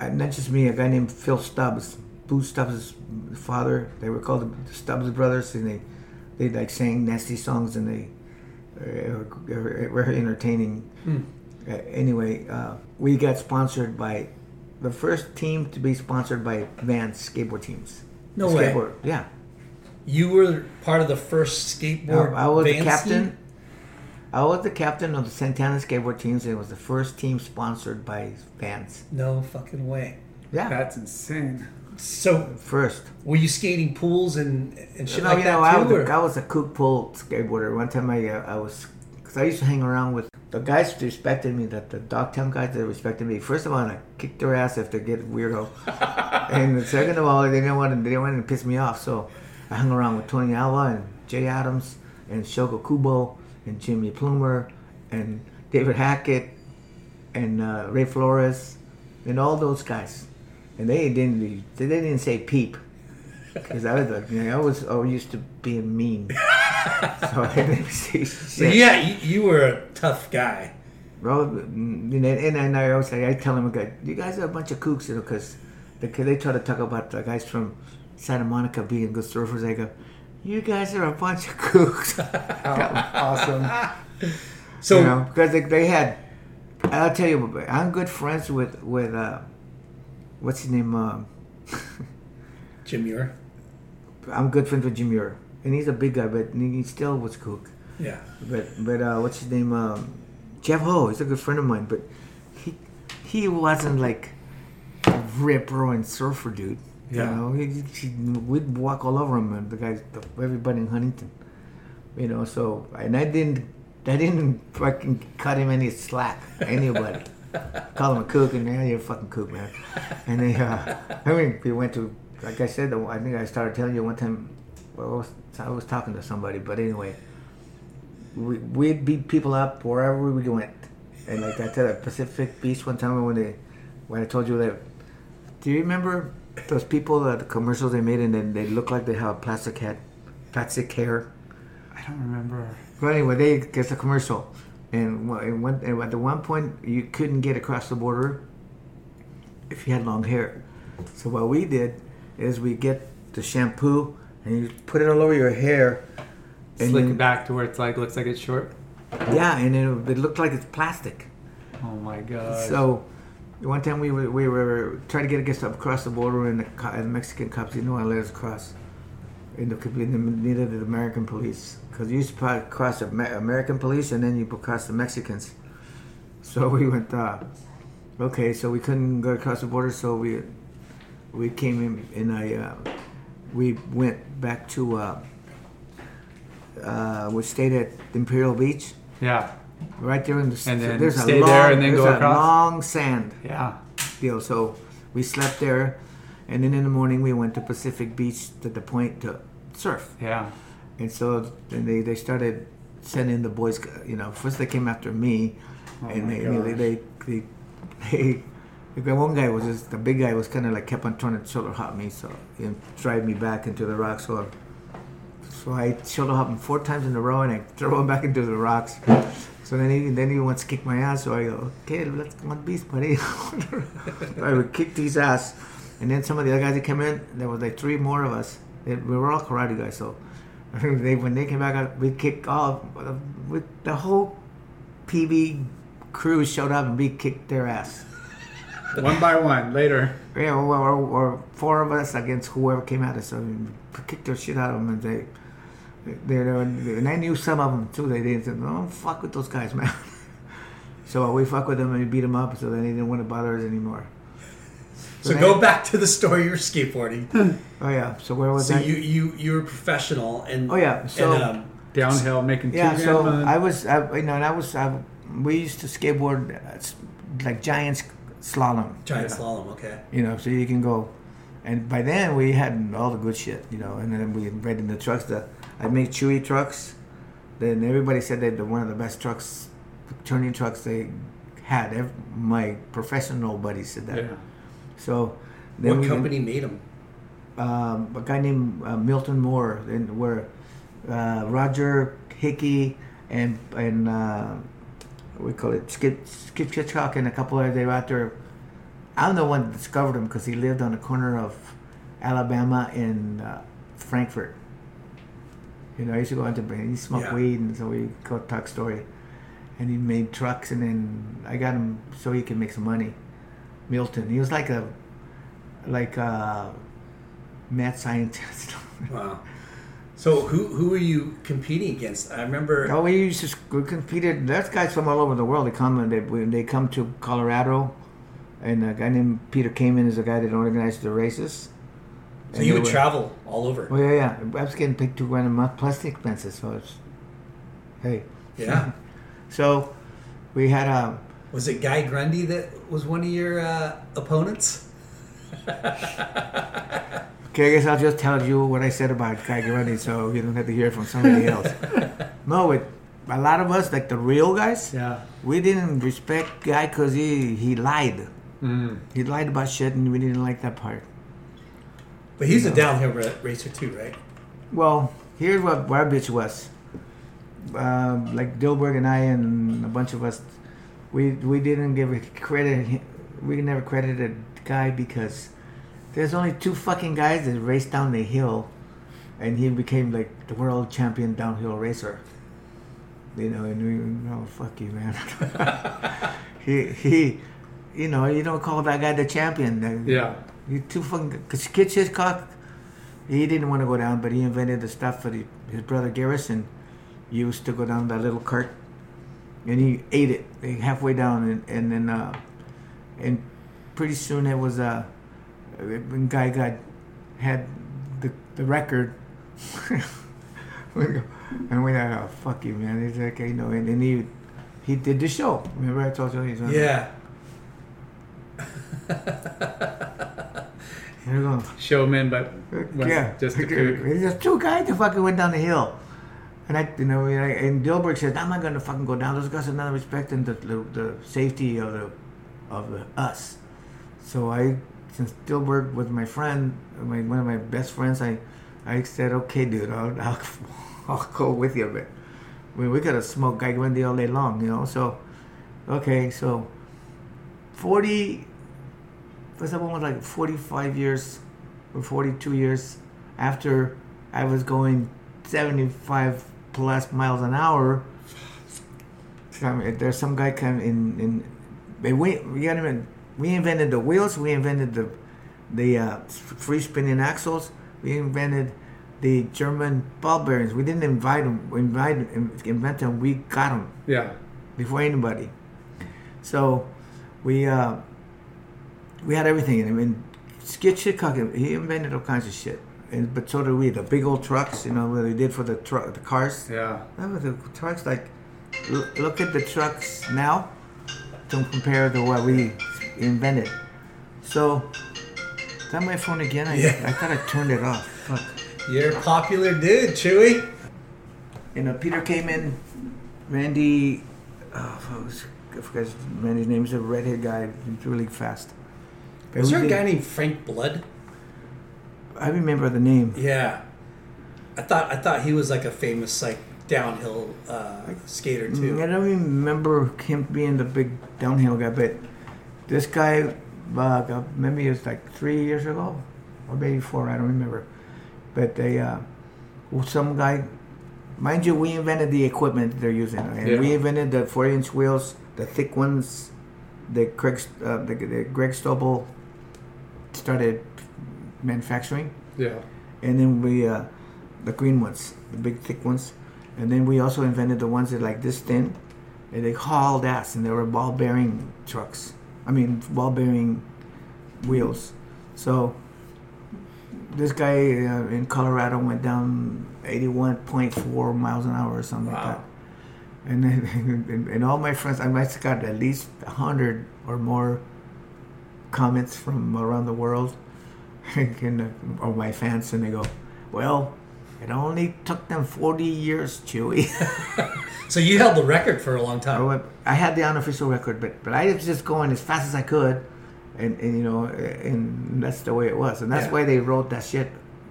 uh, not just me, a guy named Phil Stubbs, Boo Stubbs' father. They were called the Stubbs brothers, and they they like sang nasty songs, and they uh, were were entertaining. Uh, anyway, uh, we got sponsored by the first team to be sponsored by Vans skateboard teams. No way. skateboard, yeah. You were part of the first skateboard. I, I was the captain. team? I was the captain of the Santana skateboard teams, and it was the first team sponsored by Vans. No fucking way. Yeah, that's insane. So, first. were you skating pools and and shit no, like you that know, I was, a, I was a kook pool skateboarder. One time I, uh, I was, because I used to hang around with the guys respected me, that the Dogtown guys that respected me. First of all, I kicked their ass if they get weirdo. and second of all, they didn't want to, they didn't want to piss me off. So I hung around with Tony Alva and Jay Adams and Shogo Kubo and Jimmy Plumer and David Hackett and uh, Ray Flores and all those guys. And they didn't, they didn't say peep. Because I was like, you know, I was I used to being mean. so I didn't say So yeah, you, you were a tough guy. Bro, mm, and, and then I always say, I tell them, okay, you guys are a bunch of kooks, you know, because they, they try to talk about the guys from Santa Monica being good surfers. I go, you guys are a bunch of kooks. awesome. So you know, because they, they had, I'll tell you, I'm good friends with, with uh, what's his name? Um, Jim Muir. I'm good friends with Jim Muir. And he's a big guy, but he still was cook. Yeah. But but uh, what's his name? Um, Jeff Ho. He's a good friend of mine, but he he wasn't like a rip roaring surfer dude. Yeah. You know, he, he, we'd walk all over him, and the guys, the, everybody in Huntington. You know, so and I didn't I didn't fucking cut him any slack. Anybody. Call him a kook, and yeah, you're a fucking kook, man. And they, uh, I mean, we went to, like I said, I think I started telling you one time. Well, I was, I was talking to somebody, but anyway, we, we'd beat people up wherever we went. And like I tell the Pacific Beach one time when they, when I told you that, do you remember those people that the commercials they made and then they look like they have a plastic head, plastic hair? I don't remember. Well, anyway, they it's a commercial, and and one, and at the one point you couldn't get across the border if you had long hair. So what we did is we get the shampoo and you put it all over your hair, and Slick then- it back to where it's like looks like it's short. yeah, and it, it looked like it's plastic. Oh my god. So One time we were, we were trying to get against across the border, and the, and the Mexican cops didn't want to let us cross. And the, neither did the American police, because you used to cross the American police, and then you cross the Mexicans. So we went. Uh, okay, so we couldn't go across the border, so we we came in, and I uh, we went back to. Uh, uh, we stayed at Imperial Beach. Yeah. Right there in the And then there's stay a long, there and then go a across? long sand Yeah. deal. So we slept there, and then in the morning we went to Pacific Beach to the point to surf. Yeah. And so then they, they started sending the boys. You know, first they came after me, Oh and they, they, they they they the one guy was just the big guy was kind of like kept on trying to shoulder hop me, so he drive me back into the rocks. So so I shoulder hop him four times in a row, and I throw him back into the rocks. So then he then he wants to kick my ass. So I go, okay, let's come on, beast, buddy. so I would kick his ass, and then some of the other guys that came in, there was like three more of us. They, we were all karate guys, so they when they came back, uh, out, we kicked all uh, with the whole PB crew showed up and we kicked their ass. One by one. Later. Yeah, or, or, or four of us against whoever came at us. So we kicked the shit out of them, and they, they, they were- and I knew some of them too. They didn't say, "Don't fuck with those guys, man." so we fuck with them and we beat them up, so then they didn't want to bother us anymore. So then- go back to the story you were skateboarding. Oh yeah. So where was that? so I? you you you were professional and Oh, yeah, so- and, um, Downhill, making yeah. two So I was, I, you know, and I was, I, we used to skateboard uh, like giants slalom. giant slalom. Okay. you know, so you can go. And by then we had all the good shit, you know, and then we read in the trucks that I made Chewy trucks. Then everybody said that they're one of the best trucks, turning trucks they had. Ev- My professional buddy said that. Yeah. So What we- company made them? um, a guy named uh, Milton Moore, and where uh, Roger Hickey and and uh, what we call it Skip Skip Hitchcock and a couple of they were out there. I'm the one that discovered him because he lived on the corner of Alabama and uh, Frankfort. You know, I used to go out to he smoked Yeah. weed, and so we go talk story. And he made trucks, and then I got him so he could make some money. Milton, he was like a like a mad scientist. Wow. So who who were you competing against? I remember. Oh, we used to we competed. There's guys from all over the world. They come and they when they come to Colorado, and a guy named Peter Kamen is a guy that organized the races. So And you would were- travel all over. Oh yeah, yeah. I was getting paid two grand a month plus the expenses. So it's hey. Yeah. So we had a Was it Guy Grundy that was one of your uh, opponents? Okay, I guess I'll just tell you what I said about Guy Grundy, so you don't have to hear it from somebody else. no, with a lot of us, like the real guys, Yeah. we didn't respect Guy because he he lied. Mm. He lied about shit, and we didn't like that part. But he's a downhill ra- racer too, right? Well, here's what our bitch was. Um, like Dilberg and I and a bunch of us, we we didn't give credit. We never credited Guy because there's only two fucking guys that raced down the hill, and he became like the world champion downhill racer. You know, and we, oh fuck you, man. he he, you know, you don't call that guy the champion. Yeah. You too fucking because Kid Hitchcock, he didn't want to go down, but he invented the stuff for the, his brother Garrison used to go down that little cart, and he ate it like, halfway down, and, and then uh, and pretty soon it was uh, when guy got had the the record. And we like, oh fuck you, man. He's like, you know, and then he he did the show. Remember I told you he's on Yeah. Showman, but yeah, just a kook. There's two guys that fucking went down the hill, and I, you know, and I- Dilberg says, "I'm not gonna fucking go down. Those guys are not respecting the, the, the safety of the of the, us." So I, since Dilberg was my friend, my, one of my best friends, I, I said, "Okay, dude, I'll I'll, I'll go with you, but we we gotta smoke Guy Grundy all day long, you know." So, okay, so forty was that one was like 45 years or 42 years after I was going 75 plus miles an hour. I mean, there's some guy come in in. We got him we invented the wheels. We invented the the uh, free spinning axles. We invented the German ball bearings. We didn't invite them. We invite, invent them. We got them Yeah. before anybody. So we uh, we had everything. I mean, Skip Hitchcock, he invented all kinds of shit. And, but so do we. The big old trucks, you know, what they did for the truck, the cars. Yeah. That was the trucks. Like, l- look at the trucks now to compare to what we invented. So, is that my phone again? I, Yeah. I thought I turned it off. Fuck. You're a popular dude, Chewy. You know, Peter came in. Randy, oh, I was- I forgot Randy's name. He's a redhead guy. He's really fast. But Was there a did- guy named Frank Blood? I remember the name. Yeah. I thought I thought he was like a famous like downhill uh, skater too. Mm, I don't remember him being the big downhill guy, but this guy, uh, maybe it was like three years ago, or maybe four. I don't remember. But they, uh, some guy, mind you, we invented the equipment they're using, and Yeah. we invented the four-inch wheels, the thick ones, the Greg, uh, the, the Greg Stobel started manufacturing Yeah. and then we uh, the green ones, the big thick ones, and then we also invented the ones that are like this thin, and they hauled ass, and they were ball bearing trucks. I mean, ball bearing wheels. So this guy uh, in Colorado went down 81.4 miles an hour or something like that. And then, and, and all my friends, I might have got at least 100 or more comments from around the world and, or my fans, and they go, "Well, it only took them 40 years, Chewy." So you held the record for a long time. I, I had the unofficial record, but but I was just going as fast as I could, and, and you know, and that's the way it was, and that's Yeah. why they wrote that shit.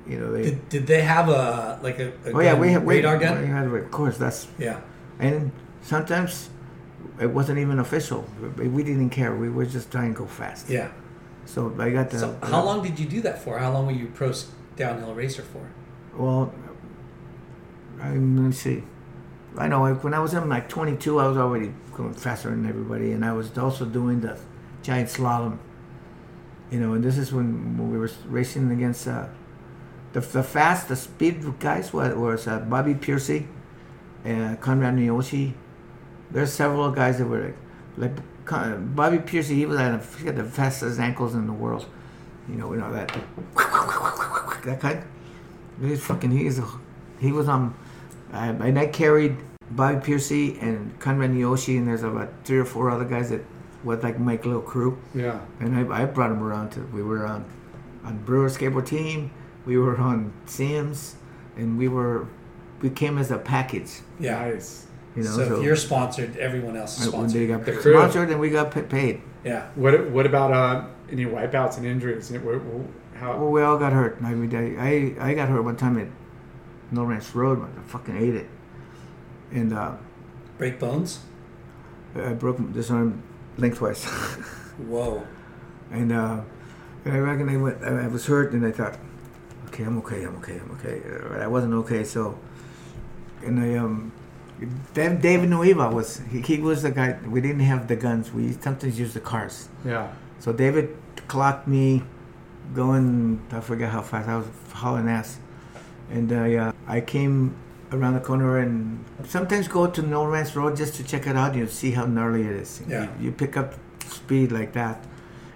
You know, they. Did, did they have a like a, a oh yeah, gun, we had we, radar we gun? had- of course, that's Yeah. and sometimes it wasn't even official. We we didn't care. We were just trying to go fast. Yeah. So I got the. So how long did you do that for? How long were you pro downhill racer for? Well, I, let me see. I know like, when I was in like 22, I was already going faster than everybody, and I was also doing the giant slalom. You know, and this is when, we were racing against uh, the the fast, the speed guys was, was uh, Bobby Piercy, and Conrad Miyoshi. There's several guys that were like, like Bobby Piercy. He was at a, he had the fastest ankles in the world. You know, you know that that kind. He's fucking. He is. He was on. Uh, and I carried Bobby Piercy and Conrad Miyoshi, and there's about three or four other guys that was like my little crew. Yeah. And I, I brought them around to. We were on on Brewer skateboard team. We were on Sims, and we were we came as a package. Yeah. Nice. You know, so, if you're sponsored, everyone else is when they sponsored. got The crew. sponsored, and we got paid. Yeah. What What about uh, any wipeouts and injuries? What- what- How? Well, we all got hurt. I mean, I, I, I got hurt one time at Nohl Ranch Road. I fucking ate it, and uh, Break bones. I broke this arm lengthwise. Whoa. and uh, and I reckon I went. I I was hurt, and I thought, okay, I'm okay, I'm okay, I'm okay. Uh, But I wasn't okay, so. And I um, Dav- David Nueva was he, he was the guy. We didn't have the guns. We sometimes used the cars. Yeah. So David clocked me going, I forget how fast, I was hauling ass. And I, uh, I came around the corner and sometimes go to Nohl Ranch Road just to check it out. You see how gnarly it is. Yeah. You, you pick up speed like that.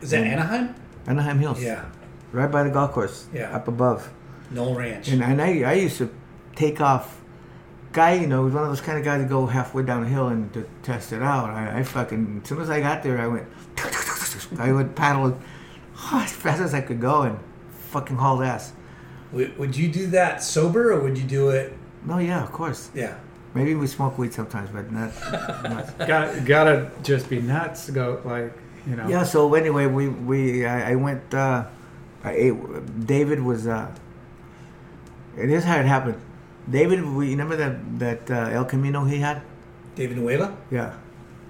Is that And- Anaheim? Anaheim Hills. Yeah. Right by the golf course. Yeah. Up above. Nohl Ranch. And, and I, I used to take off. Guy, you know, was one of those kind of guys that go halfway down the hill and to test it out. I, I fucking, as soon as I got there, I went, I would paddle as fast as I could go and fucking haul ass. Would, would you do that sober or would you do it? No, yeah, of course. Yeah. Maybe we smoke weed sometimes, but not. not. Got gotta just be nuts go like you know. Yeah. So anyway, we we I, I went. Uh, I ate. David was. Uh, and this is how it happened. David, we remember that that uh, El Camino he had. David Nueva? Yeah.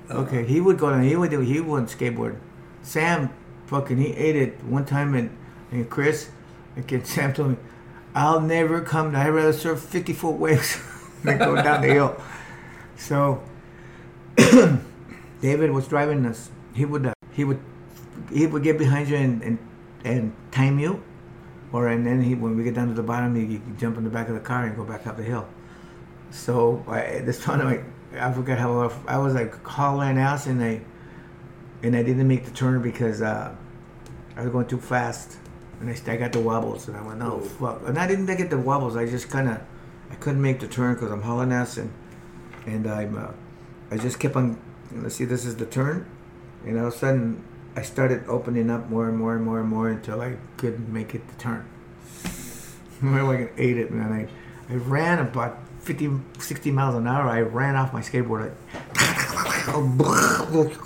Okay, he would go down. He would do. He would skateboard. Sam, fucking, he ate it one time, and and Chris, and Sam told me, "I'll never come. I'd rather surf fifty foot waves than go down the hill." So, David was driving us. He would uh, he would he would get behind you and and, and time you, or and then he when we get down to the bottom, he, jump in the back of the car and go back up the hill. So I, this time, like I forgot how I was like hauling ass and I and I didn't make the turn because uh, I was going too fast. And I, I got the wobbles and I went no fuck. And I didn't get the wobbles I just kind of I couldn't make the turn because I'm hauling ass and and I'm uh, I just kept on let's see this is the turn. And all of a sudden I started opening up more and more and more and more until I couldn't make it the turn. I like ate it man I I ran about 50 60 miles an hour I ran off my skateboard like,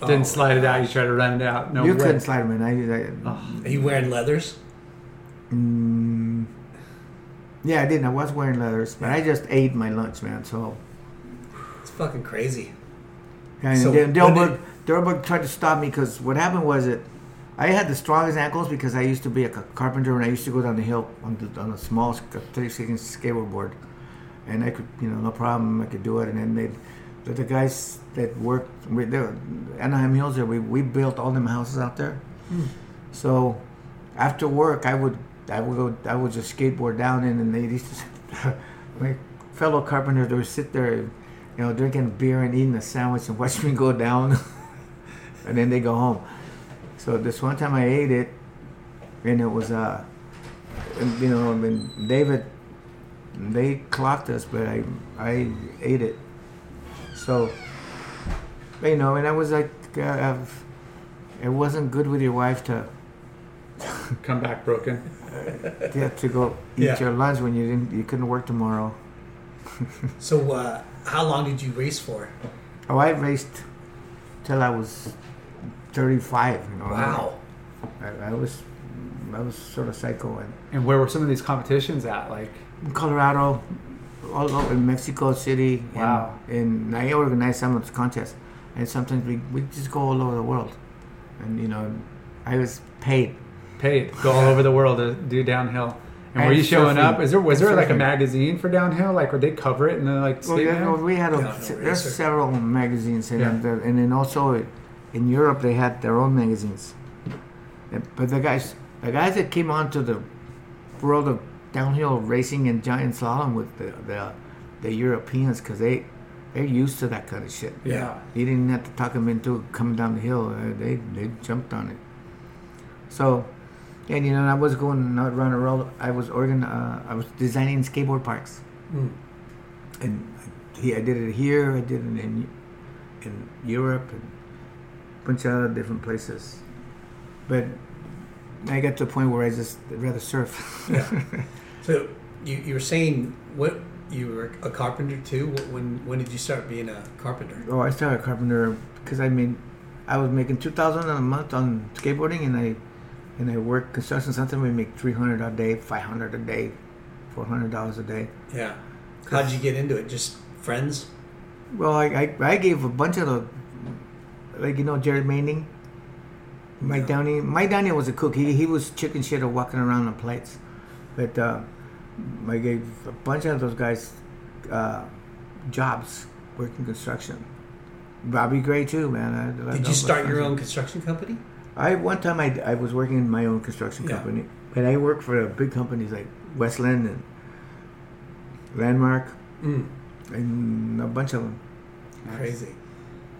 Didn't slide it out. You tried to run it out. No you way. couldn't slide it, in. I, I, Are you wearing leathers? Mm, yeah, I didn't. I was wearing leathers, but I just ate my lunch, man. So, It's fucking crazy. and So, then when Delberg, Delberg tried to stop me because what happened was that I had the strongest ankles because I used to be a carpenter and I used to go down the hill on, the, on a small 36 inch skateboard, and I could, you know, no problem. I could do it. And then they, the, the guys that worked with the Anaheim Hills there, we, we built all them houses out there. Hmm. So after work, I would I would go I would just skateboard down in, and they used to my fellow carpenters they would sit there, you know, drinking beer and eating a sandwich and watch me go down, and then they go home. So this one time I ate it, and it was uh, you know, I mean David, they clocked us, but I I ate it. So, you know, and I was like, uh, I've, it wasn't good with your wife to Come back broken. yeah, to go eat Yeah. your lunch when you didn't you couldn't work tomorrow. So, uh, how long did you race for? Oh, I raced till I was thirty five. You know. Wow. I, I was I was sort of psycho and And where were some of these competitions at? Like, in Colorado, all over in Mexico City. and- Wow. And, I organized some of the contests, and sometimes we we just go all over the world, and you know, I was paid. paid go all over the world to do downhill. And were And you showing surfing. up? Is there was there like a magazine for downhill? Like would they cover it and then like Well, skate yeah, down? well, we had a, Downhill there's racer. several magazines, and, Yeah. then and then also in Europe they had their own magazines. But the guys, the guys that came onto the world of downhill racing and giant slalom with the the, the Europeans, because they they're used to that kind of shit. Yeah. you didn't have to talk them into coming down the hill. Uh, they they jumped on it. So, and you know, I was going not around the world. I was organ. Uh, I was designing skateboard parks and he, I did it here. I did it in in Europe and a bunch of other different places. But I got to a point where I just rather surf. So, you, you were saying what you were a carpenter too. When when did you start being a carpenter? oh, I started a carpenter because I mean, I was making two thousand a month on skateboarding, and I and I worked construction. Sometimes we make three hundred a day, five hundred a day, four hundred dollars a day. Yeah. How'd you get into it? Just friends? Well, I, I, I gave a bunch of the, like, you know, Jared Manning, Mike Downey. Mike Downey was a cook. He, he was chicken shit of walking around on plates. But uh, I gave a bunch of those guys uh, jobs working construction. Bobby Gray, too, man. I, I Did you start your own construction company? I One time I, I was working in my own construction Yeah. company. And I worked for big companies like Westland and Landmark Mm. and a bunch of them. Crazy.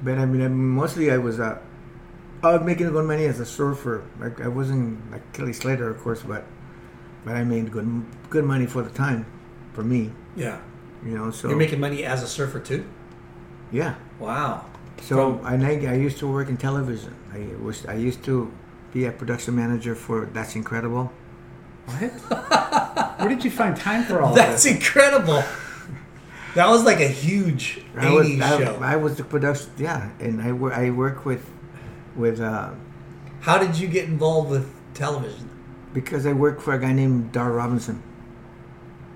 But I mean, I, mostly I was uh, I was making good money as a surfer. Like I wasn't like Kelly Slater, of course, but but I made good good money for the time, for me. Yeah. You know, so You're making money as a surfer too. yeah. Wow. So and I, I used to work in television. I was I used to be a production manager for That's Incredible. What? Where did you find time for all that? That's this? incredible. That was like a huge I was, 80s I, show. I was the production, yeah, and I work I work with with uh, How did you get involved with television? because I worked for a guy named Dar Robinson.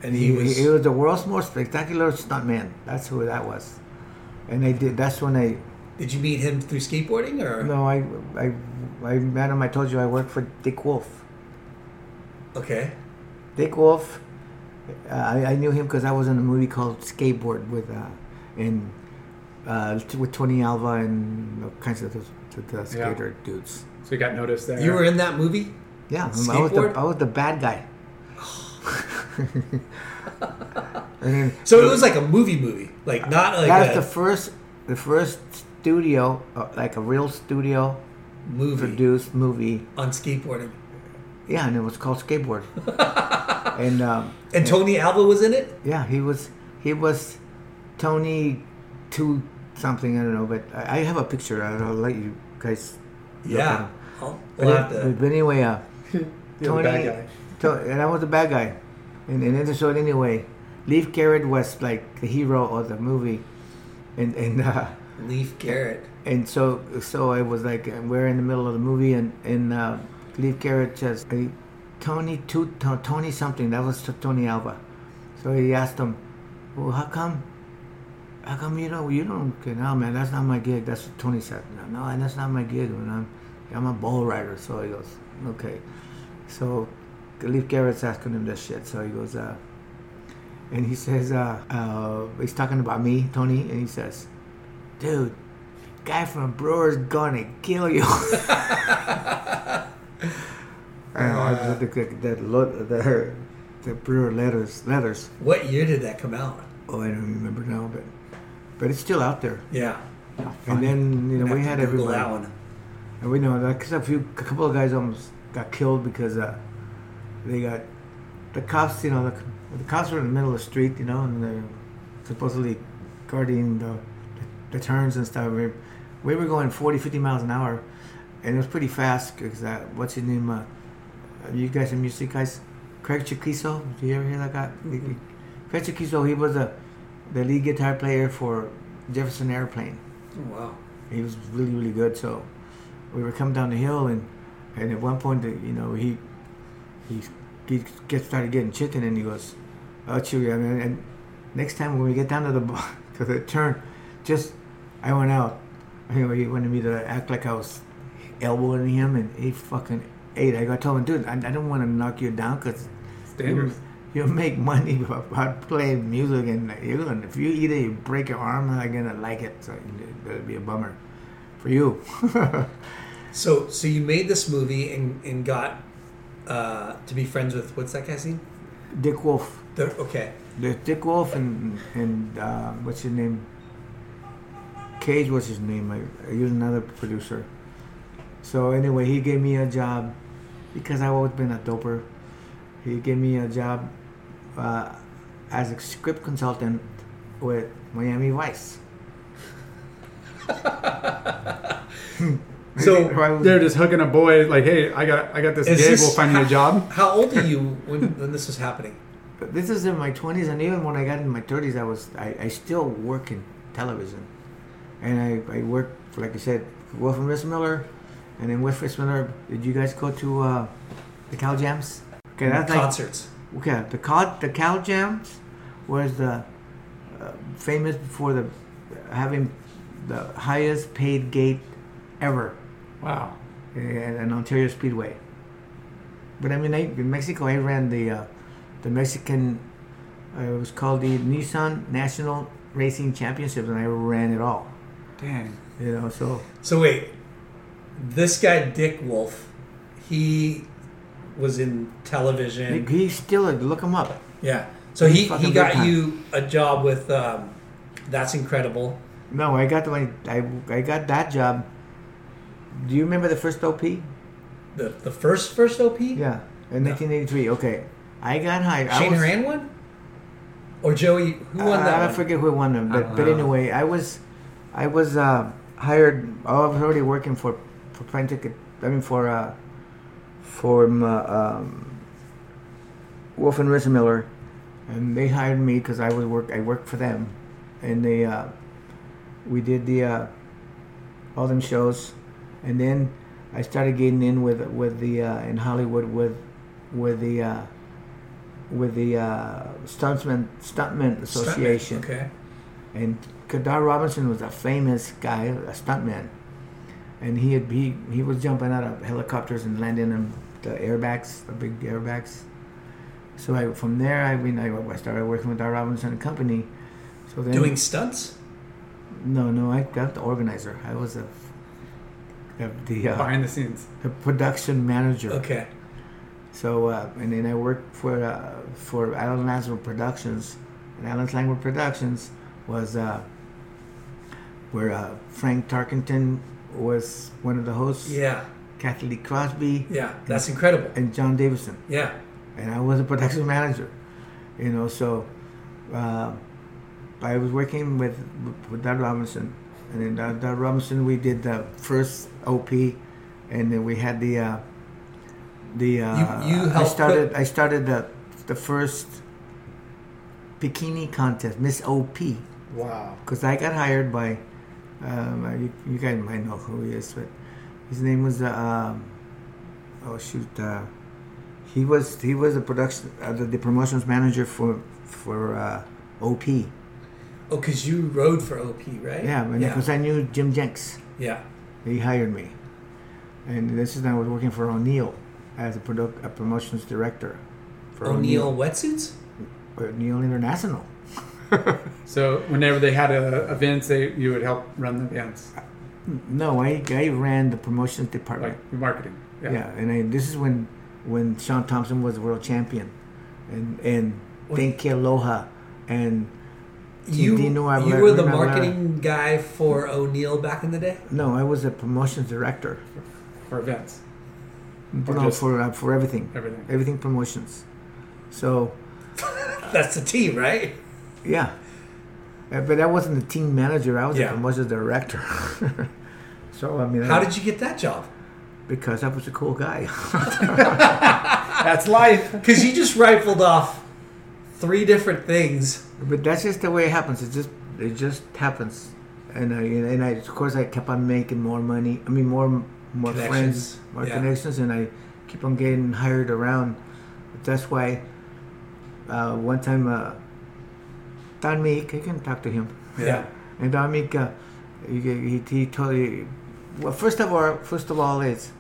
And he, he was he was the world's most spectacular stuntman. That's who that was. And I did. That's when I. Did you meet him through skateboarding or No, I, I, I met him. I told you I worked for Dick Wolf. Okay. Dick Wolf. Uh, I, I knew him because I was in a movie called Skateboard with, uh, and uh, with Tony Alva and all kinds of the, the, the skater dudes. So you got noticed there. You were in that movie? Yeah, I was, the, I was the bad guy. and then, So it was like a movie movie, like not like that's a the first, the first studio, uh, like a real studio movie produced movie. on skateboarding. Yeah, and it was called Skateboard. and um, And Tony Alva was in it. yeah, he was he was Tony two something I don't know, but I, I have a picture. I'll, I'll let you guys. Yeah, him. I'll, But, we'll it- have to. but anyway, uh, You're the Tony, bad guy. To- and I was the bad guy. And, and then, so anyway, Leif Garrett was like the hero of the movie, and and uh, Leif Garrett. and so so I was like we're in the middle of the movie, and and uh, Leif Garrett says, hey, Tony to, to, Tony something that was Tony Alva, so he asked him, well, how come? How come you don't you don't okay, no man that's not my gig. That's what Tony said. No no and that's not my gig man. I'm I'm a bull rider. So he goes okay. So Leif Garrett's asking him this shit. So he goes uh and he says uh, uh he's talking about me Tony and he says dude guy from Brewer's gonna kill you I know, I the, the, that lo- the, the Brewer letters letters What year did that come out? oh I don't remember now but but it's still out there Yeah, and then you know we had everybody that one. and we know like a few a couple of guys almost got killed because uh, they got the cops. You know, the, the cops were in the middle of the street. You know, and they're supposedly guarding the, the turns and stuff. We, we were going 40, 50 miles an hour, and it was pretty fast. Because uh, what's his name? Uh, you guys are music guys. Craig Chaquico. Do you ever hear that guy? Craig Chaquico. He was a the lead guitar player for Jefferson Airplane Oh, wow. he was really really good. So we were coming down the hill, and and at one point, you know, he he he get started getting chicken, and he goes, "Oh, Chewy, I mean, and next time when we get down to the to the turn, just I went out. You know, he wanted me to act like I was elbowing him, and he fucking ate. I got told him, dude, I, I don't want to knock you down because. You, you make money by playing music, and you're gonna if you either you break your arm, I'm not gonna like it. So it'll be a bummer for you. So, so you made this movie and, and got uh, to be friends with what's that guy's name? Dick Wolf. The, okay. There's Dick Wolf and and uh, what's his name? Cage was his name. I, I used another producer. So anyway, he gave me a job because I've always been a doper. He gave me a job uh, as a script consultant with Miami Vice. So they're just hooking a boy like, hey, I got I got this Is gig. this- we'll find you a job. How old are you when, when this was happening? But this is in my twenties, and even when I got in my thirties, I was I, I still work in television, and I I work like I said, Wolf and Rissmiller, and then with Rissmiller. Did you guys go to uh, the Cal Jams? Okay, that's like Concerts. okay. The Cal the Cal Jams was the uh, famous for the having the highest paid gate ever. Wow. At an Ontario Speedway. But I mean, I, in Mexico, I ran the uh, the Mexican. Uh, it was called the Nissan National Racing Championships, and I ran it all. Dang. You know, so So wait, this guy Dick Wolf, he was in television. he, he's still a, look him up. Yeah. So He's he, fucking he big got time. you a job with um, That's Incredible. No, I got the one. I I got that job. Do you remember the first OP? The the first first OP? Yeah, in 1983. Okay, I got hired. I Shane was- Horan won? Or Joey who won that I one? forget who won them, but, but anyway, I was, I was uh, hired. I was already working for for Prime Ticket. I mean for uh, for um, uh, um, Wolf and Rissmiller, and they hired me because I was work. I worked for them, and they uh, we did the uh, all them shows, and then I started getting in with with the uh, in Hollywood with with the. Uh, with the uh, Stuntman Stuntman Association. Okay. And Kadar Robinson was a famous guy, a stuntman, and he had he he was jumping out of helicopters and landing them the airbags, the big airbags. So I, from there, I mean, I, I started working with Dar Robinson and Company. So then Doing stunts? No, no, I got the organizer. I was a, the uh, Behind the scenes. the production manager. Okay. So uh, and then I worked for uh, for Alan Landsburg Productions, and Alan Landsburg Productions was uh, where uh, Fran Tarkenton was one of the hosts. Yeah. Cathy Lee Crosby. Yeah, that's incredible. And John Davidson. Yeah. And I was a production manager, you know. So uh, I was working with with Doug Robinson, and then Doug, Doug Robinson we did the first OP, and then we had the. Uh, the uh, You- you I started put- I started the the first bikini contest Miss OP Wow. because I got hired by um, you, you guys might know who he is but his name was uh, um, oh shoot uh, he was he was the production uh, the, the promotions manager for for uh, OP Oh, because you rode for OP, right? yeah because I knew Jim Jenks Yeah. he hired me and this is when I was working for O'Neill as a, produ- a promotions director for O'Neill wetsuits? O'Neill International. So whenever they had uh, events, they you would help run the events, No, I, I ran the promotions department. like marketing. yeah. Yeah. and I, this is when when Shaun Tomson was world champion, and and Dane Kealoha, and You, Dino you were the Aguilera. marketing guy for O'Neill back in the day? No, I was a promotions director. For events. Or No, for uh, for everything. everything. Everything promotions. So That's the team, right? Yeah, Uh, but I wasn't the team manager. I was Yeah. promotions director. so I mean, How I- did you get that job? because I was a cool guy. That's life. Because you just rifled off three different things. But that's just the way it happens. It just it just happens, and I and I of course I kept on making more money. I mean more more friends, more yeah. connections, and I keep on getting hired around. But that's why uh, one time uh, Don Meek, you can talk to him. Yeah. And Don Meek, uh, he, he he told you. Well, first of all, first of all, it's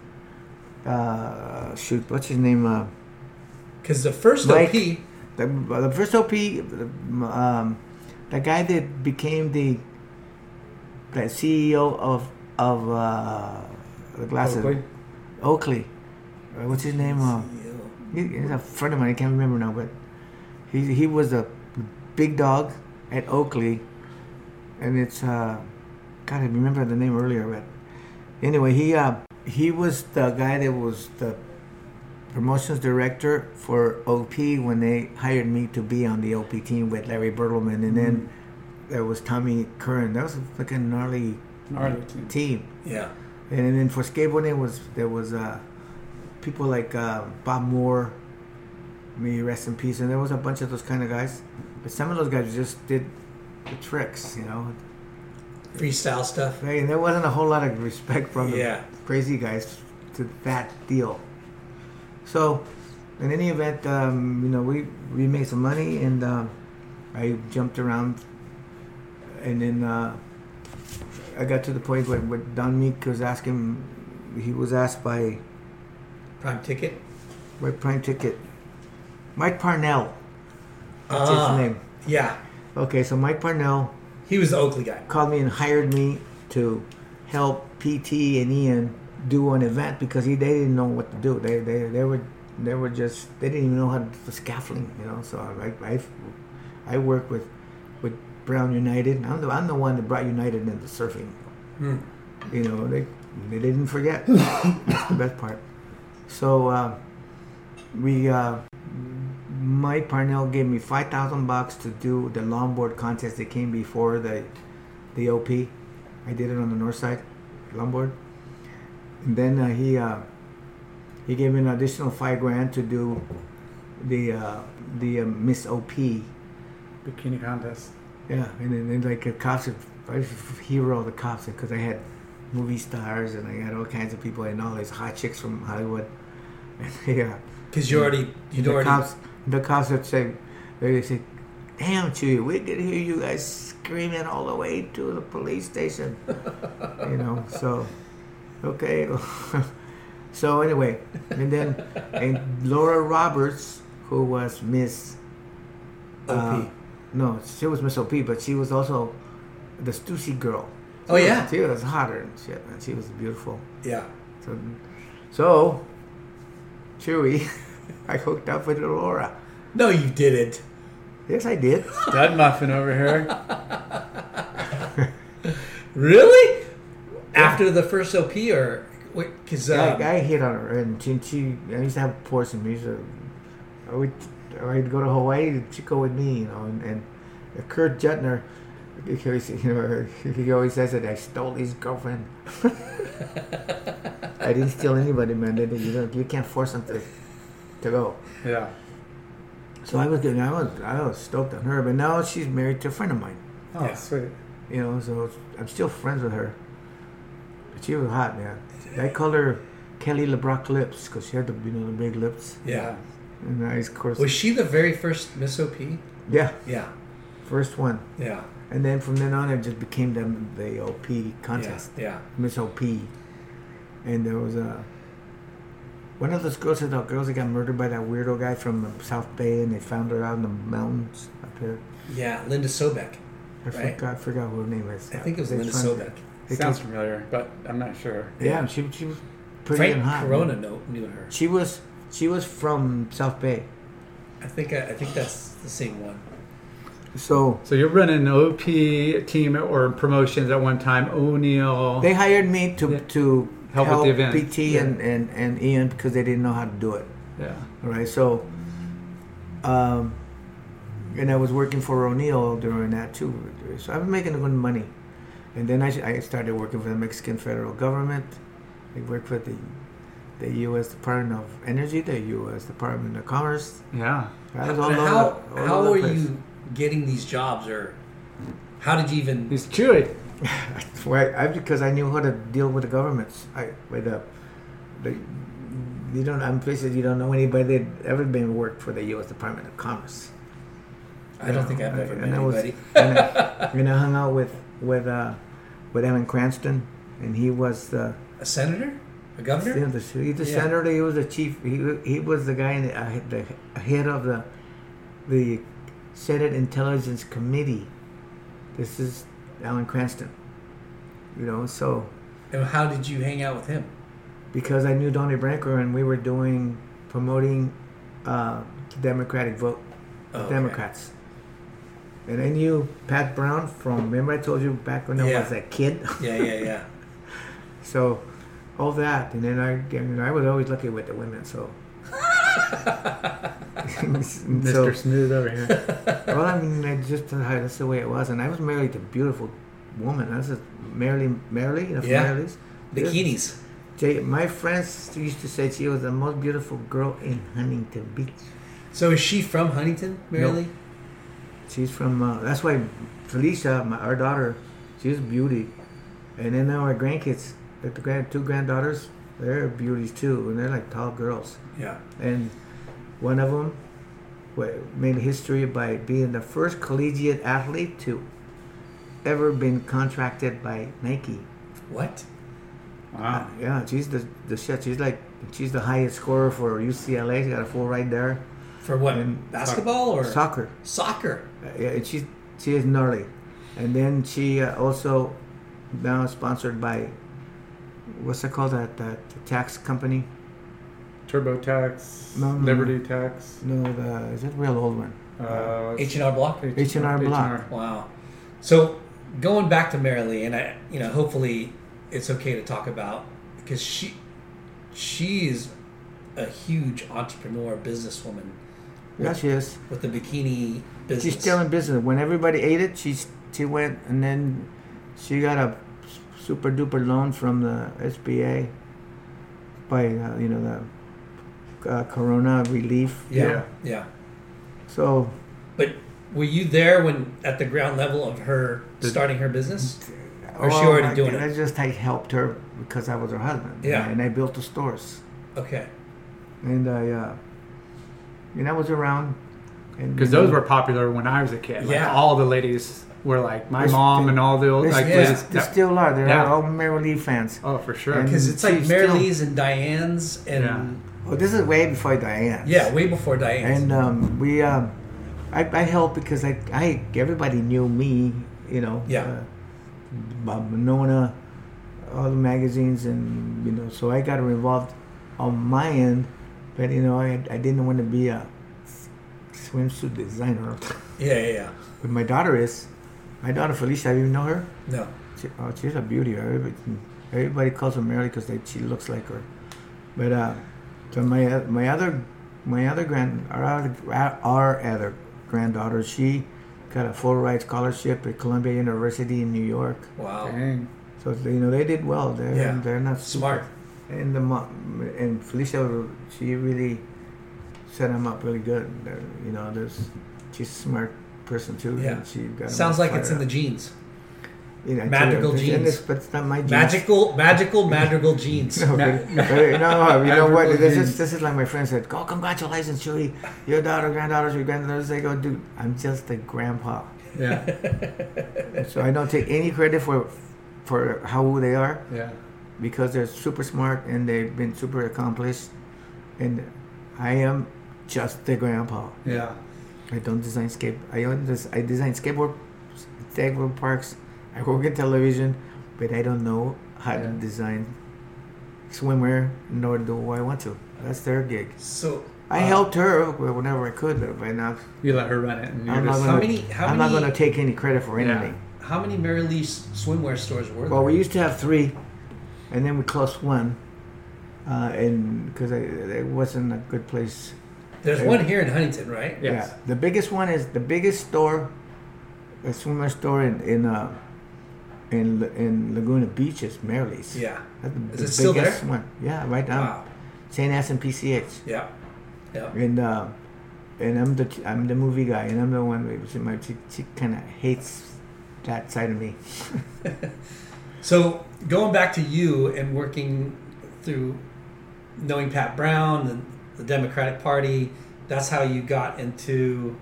uh, shoot, what's his name? Uh, Because the first Mike. OP, the, the first OP, um, the guy that became the the CEO of of uh, the glasses, Oakley? Oakley. Uh, what's his name? Uh, he, he's a friend of mine. I can't remember now, but he he was a big dog at Oakley, and it's uh, God, I remember the name earlier, but anyway, he uh, he was the guy that was the promotions director for OP when they hired me to be on the OP team with Larry Bertelman, and then there was Tommy Curren. That was a fucking gnarly, Gnarly team. team. yeah. And then for skateboarding was there was uh, people like uh, Bob Moore, may rest in peace, and there was a bunch of those kind of guys. But some of those guys just did the tricks, you know. Freestyle stuff. Right, and there wasn't a whole lot of respect from Yeah. the crazy guys to that deal. So, in any event, um, you know, we we made some money, and um, I jumped around, and then uh, I got to the point where, where Don Meek was asking, he was asked by Prime ticket. by Prime Ticket, Mike Parnell. That's Ah. his name. Yeah. Okay, so Mike Parnell He was the Oakley guy. called me and hired me to help PT and Ian do an event because he, they didn't know what to do. They, they, they were they were just they didn't even know how to do the scaffolding, you know. So I I, I work with with Brown United. I'm the I'm the one that brought United into surfing. You know they they didn't forget. That's the best part. So uh, we uh, Mike Parnell gave me five thousand bucks to do the longboard contest that came before the the OP. I did it on the north side, longboard, and then uh, he uh, he gave me an additional five grand to do the uh, the uh, Miss OP. Bikini contest. Yeah, and then, then like a cops, I was a hero of the cops because I had movie stars and I had all kinds of people and all these hot chicks from Hollywood. And they, uh, Because you already, you'd the already. cops, the cops would say, they say, "Damn, Chewy, we could hear you guys screaming all the way to the police station." you know, so okay. so anyway, and then and Laura Roberts, who was Miss OP. uh, no, she was Miss OP, but she was also the Stussy girl. Oh, was- yeah. she was hotter and shit, man. She was beautiful. Yeah. So, so Chewy, I hooked up with Laura. No, you didn't. Yes, I did. Stud muffin over here. Really? After the first OP, or because uh, I, I hit on her, and she, she I used to have portion. We used I would, I'd go to Hawaii. She'd go with me, you know. And, and Kurt Jutner, he always, you know, he always says that I stole his girlfriend. I didn't steal anybody, man. You don't, you can't force them to, to go. Yeah. So I was getting, I was, I was stoked on her, but now she's married to a friend of mine. Oh, sweet. You know, so I'm still friends with her. But she was hot, man. I called her Kelly LeBrock lips because she had the, you know, the big lips. Yeah. And I, of course, was she the very first Miss OP? Yeah. Yeah. First one. Yeah. And then from then on, it just became the, the OP contest. Yeah, yeah. Miss OP. And there was a. One of those girls, the girls that got murdered by that weirdo guy from South Bay, and they found her out in the mountains up here. Yeah, Linda Sobek. I right? forgot, I forgot what her name is. I think it was They Linda found- Sobek. they Sounds kept- familiar, but I'm not sure. Yeah, she, she was pretty Frank hot. Corona man. know, knew her. She was she was from South Bay. I think I, I think that's the same one. So So you're running an OP team or promotions at one time. O'Neill. They hired me to to Help help, with the event. PT and, and, and Ian because they didn't know how to do it. Yeah. All right. So, um, and I was working for O'Neill during that too. So I was making a good money, and then I, I started working for the Mexican federal government. I worked for the the U.S. Department of Energy, the U.S. Department of Commerce. Yeah. I was all And over, how all how over the are place. you getting these jobs, or how did you even? He's chewy. Why? I, because I knew how to deal with the governments. I with the, the you don't. I'm pretty sure you don't know anybody that ever been worked for the U.S. Department of Commerce. I don't think I've ever met and I was- anybody. and, I, and I hung out with with uh, with Evan Cranston, and he was the A senator, a governor. Yeah, the, he's the Yeah. senator. He was the chief. He, he was the guy, in the, uh, the head of the the Senate Intelligence Committee. This is Alan Cranston. You know, so And how did you hang out with him? because I knew Donnie Branco and we were doing promoting uh, Democratic vote, Oh, okay. Democrats. And I knew Pat Brown from. Remember I told you back when I was a kid. Yeah, yeah, yeah. So, all that, and then I, I was always lucky with the women. So, Mr. Smooth over here. well, I mean, I just that's the way it was, and I was married to a beautiful woman. I was a Marilee, Marilee, you know, Yeah. Marilee's? Bikinis. Jay, my friends used to say she was the most beautiful girl in Huntington Beach. So is she from Huntington, Marilee? Nope. She's from. Uh, that's why Felicia, my, our daughter, she's a beauty, and then now our grandkids, the grand two granddaughters, they're beauties too, and they're like tall girls. Yeah. And one of them made history by being the first collegiate athlete to ever been contracted by Nike. What? Wow. Yeah, she's the the shit. She's like she's the highest scorer for UCLA. She got a full right there. For what? And Basketball or soccer? Soccer. Uh, yeah, and she's she is gnarly, and then she uh, also now sponsored by what's it called that that tax company? TurboTax, No, no, Liberty no. Tax. No, the is it real old one? Uh, H and R Block. H and R Block. Wow. So going back to Marilee, and I, you know, hopefully it's okay to talk about because she, she is a huge entrepreneur, businesswoman. Yeah, she is. With the bikini business. She's still in business. When everybody ate it, she she went and then she got a super duper loan from the SBA by uh, you know the uh, Corona relief. Yeah. Yeah. So But were you there when at the ground level of her starting her business? Or is she Oh, already my doing God, it? I just I helped her because I was her husband. Yeah. And I built the stores. Okay. And I uh, and I was around. Because those were popular when I was a kid. Like Yeah. all the ladies were like my They mom still- and all the old they like still, ladies. they still are. They're Yeah. all Mary Lee fans. Oh, for sure. Because it's like she's still- Marilee's and Diane's and Yeah. Well, this is way before Diane. yeah, way before Diane's. And um, we, um, I, I helped because I, I, everybody knew me, you know. Yeah. Uh, Bob Monona, all the magazines, and you know, so I got involved on my end, but you know, I, I didn't want to be a swimsuit designer. Yeah, yeah, yeah. But my daughter is. My daughter Felicia, do you know her? No. She, oh, she's a beauty. Everybody, everybody calls her Mary because she looks like her. But uh, so my my other my other grand our other, our other granddaughter, she got a full ride scholarship at Columbia University in New York. Wow. Dang. So you know they did well. They're Yeah. they're not Smart. And the and Felicia, she really set them up really good. They're, you know, there's she's smart person too. Yeah. and She got Sounds like it's in the genes. You know, I tell you, Magical genes. this, but it's not my genes. Magical, magical, madrigal genes. No, but- but, you know, you know what? This genes. is this is like my friend said. Oh, congratulations, Judy. Your daughter, granddaughters, your granddaughters. They go, dude. I'm just a grandpa, Yeah. so I don't take any credit for for how they are Yeah. because they're super smart and they've been super accomplished, and I am just the grandpa. Yeah. I don't design skate. I own this. I design skateboard, skateboard parks. I work in television, but I don't know how to design swimwear, nor do I want to. That's their gig. So I uh, helped her whenever I could, but by now You let her run it. And you're I'm not gonna. How many- how I'm not gonna take any credit for Yeah. anything. How many Mary Lee swimwear stores were there? Well, we used to have three, and then we closed one, uh, and because it wasn't a good place. There's one here in Huntington, right? Yes. Yeah, the biggest one is the biggest store, a swimwear store in in uh, in in Laguna Beach is Marylee's. Yeah. That's the, Is the it still biggest there? one. Yeah, right now. Wow. St. Anne and PCH. Yeah. Yeah. And uh, and I'm the I'm the movie guy, and I'm the one. She, my, she, she kind of hates that side of me. So going back to you and working through knowing Pat Brown and the Democratic Party, that's how you got into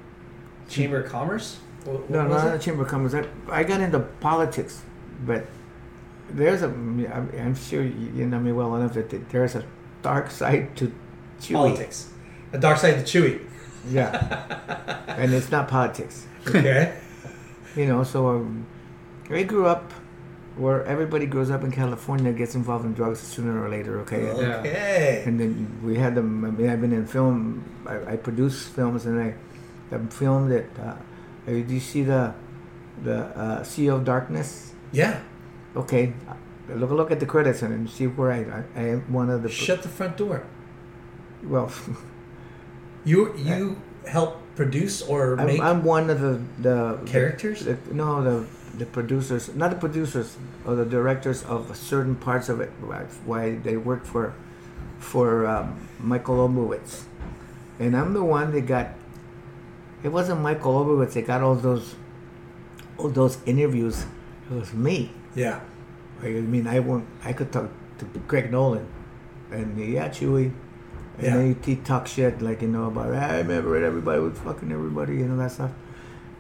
Chamber of Commerce. What, No, not the Chamber of Commerce. I, I got into politics, but there's a. I'm, sure you you know me well enough that there's a dark side to Chewy. Politics. A dark side to Chewy. Yeah, and it's not politics. Okay. You know, so um, I grew up where everybody grows up in California gets involved in drugs sooner or later. Okay. Okay. And then we had them. I mean, I've been in film. I, I produce films, and I, I filmed it. Uh, did you see the, the uh, Sea of Darkness? Yeah. Okay, look look at the credits and see where I I, I am one of the. Shut the front door. Well, You you help produce or I'm, I'm one of the the Characters? the- no, the the producers, not the producers, or the directors of certain parts of it. Right, why they work for for um, Michael Oblowitz, and I'm the one that got. It wasn't Michael Oblowitz that got all those all those interviews. It was me. Yeah. I mean, I won't. I could talk to Greg Nolan, and yeah, Chewy. And Yeah. then he, talk shit like you know about I remember it. Everybody was fucking everybody, you know that stuff.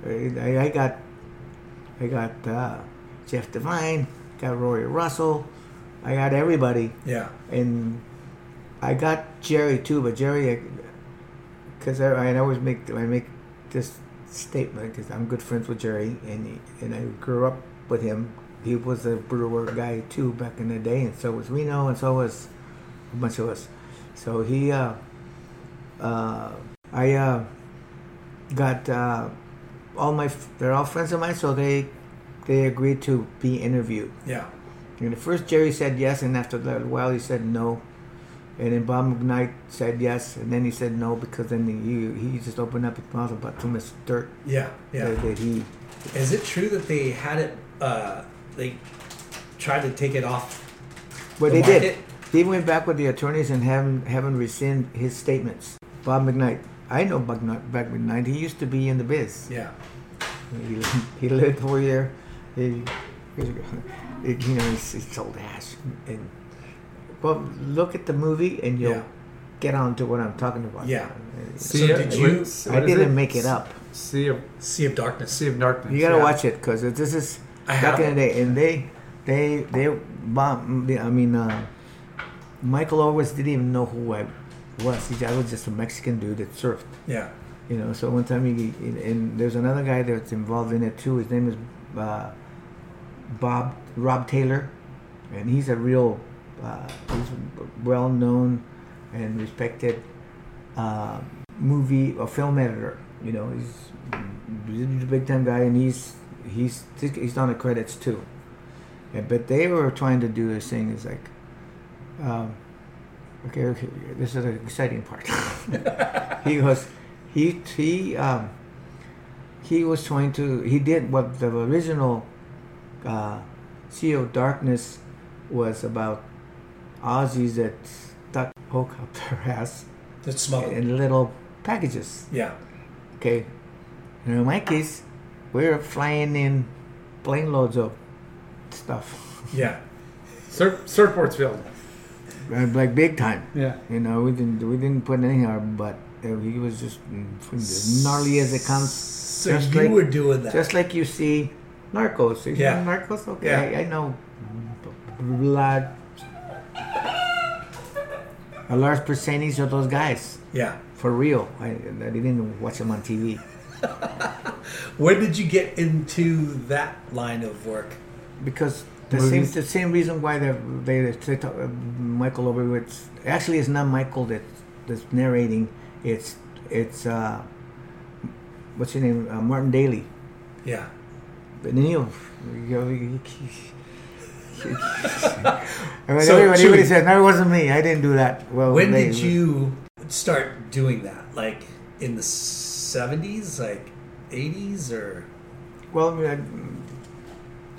I, I got, I got uh, Jeff Divine, got Rory Russell, I got everybody, Yeah. and I got Jerry too. But Jerry, because I, I always make I make this statement because I'm good friends with Jerry, and and I grew up with him. He was a brewer guy too back in the day, and so was Reno, and so was a bunch of us. So he, uh, uh, I uh, got uh, all my they're all friends of mine, so they they agreed to be interviewed. Yeah. And at first Jerry said yes, and after a while he said no. And then Bob McKnight said yes, and then he said no because then he he just opened up his mouth about too much dirt Yeah. Yeah. that, that he. Is it true that they had it? Uh, they tried to take it off. But the they did. market? They went back with the attorneys and haven't haven't rescind his statements. Bob McKnight, I know Bob McKnight, Bob McKnight. He used to be in the biz. Yeah. He, he lived over there. He, he, you know, he's, he's sold ass. And but look at the movie, and you'll Yeah. get on to what I'm talking about. Yeah. See, So did you- I didn't make it up. Sea of Sea of Darkness. Sea of Darkness. You gotta yeah. watch it because this is I back have in the day, and they, they, they, bomb. I mean, uh, Michael always didn't even know who I was. He, I was just a Mexican dude that surfed. Yeah. You know, so one time he, and there's another guy that's involved in it too. His name is uh, Bob Rob Taylor, and he's a real uh, he's well known and respected uh, movie or film editor. You know, he's, he's a big time guy, and he's he's he's on the credits too. Yeah, but they were trying to do this thing is like, um, okay, okay, this is an exciting part. he was, he he um, he was trying to he did what the original uh, Sea of Darkness was about Aussies that stuck poke up their ass That's smuggled. in little packages. Yeah. Okay. And in my case, we're flying in plane loads of stuff. Yeah. Surf, surfboards filled. Uh, like big time. Yeah. You know, we didn't we didn't put anything in our butt. Uh, He was just mm, as gnarly as it comes. So you were doing that. Just like you see Narcos. You Yeah. know Narcos? Okay. Yeah. I, I know blood. A large percentage of those guys. Yeah. For real. I, I didn't watch them on TV. When did you get into that line of work? because the same the same reason why they they, they talk, uh, Michael Oblowitz actually it's not Michael that that's narrating it's it's uh what's your name uh, Martin Daly Yeah. but then you know, I mean, So, everybody, everybody Chewy- says no it wasn't me I didn't do that well when they- did you start doing that? Like in the seventies, like eighties, or Well, I mean, I-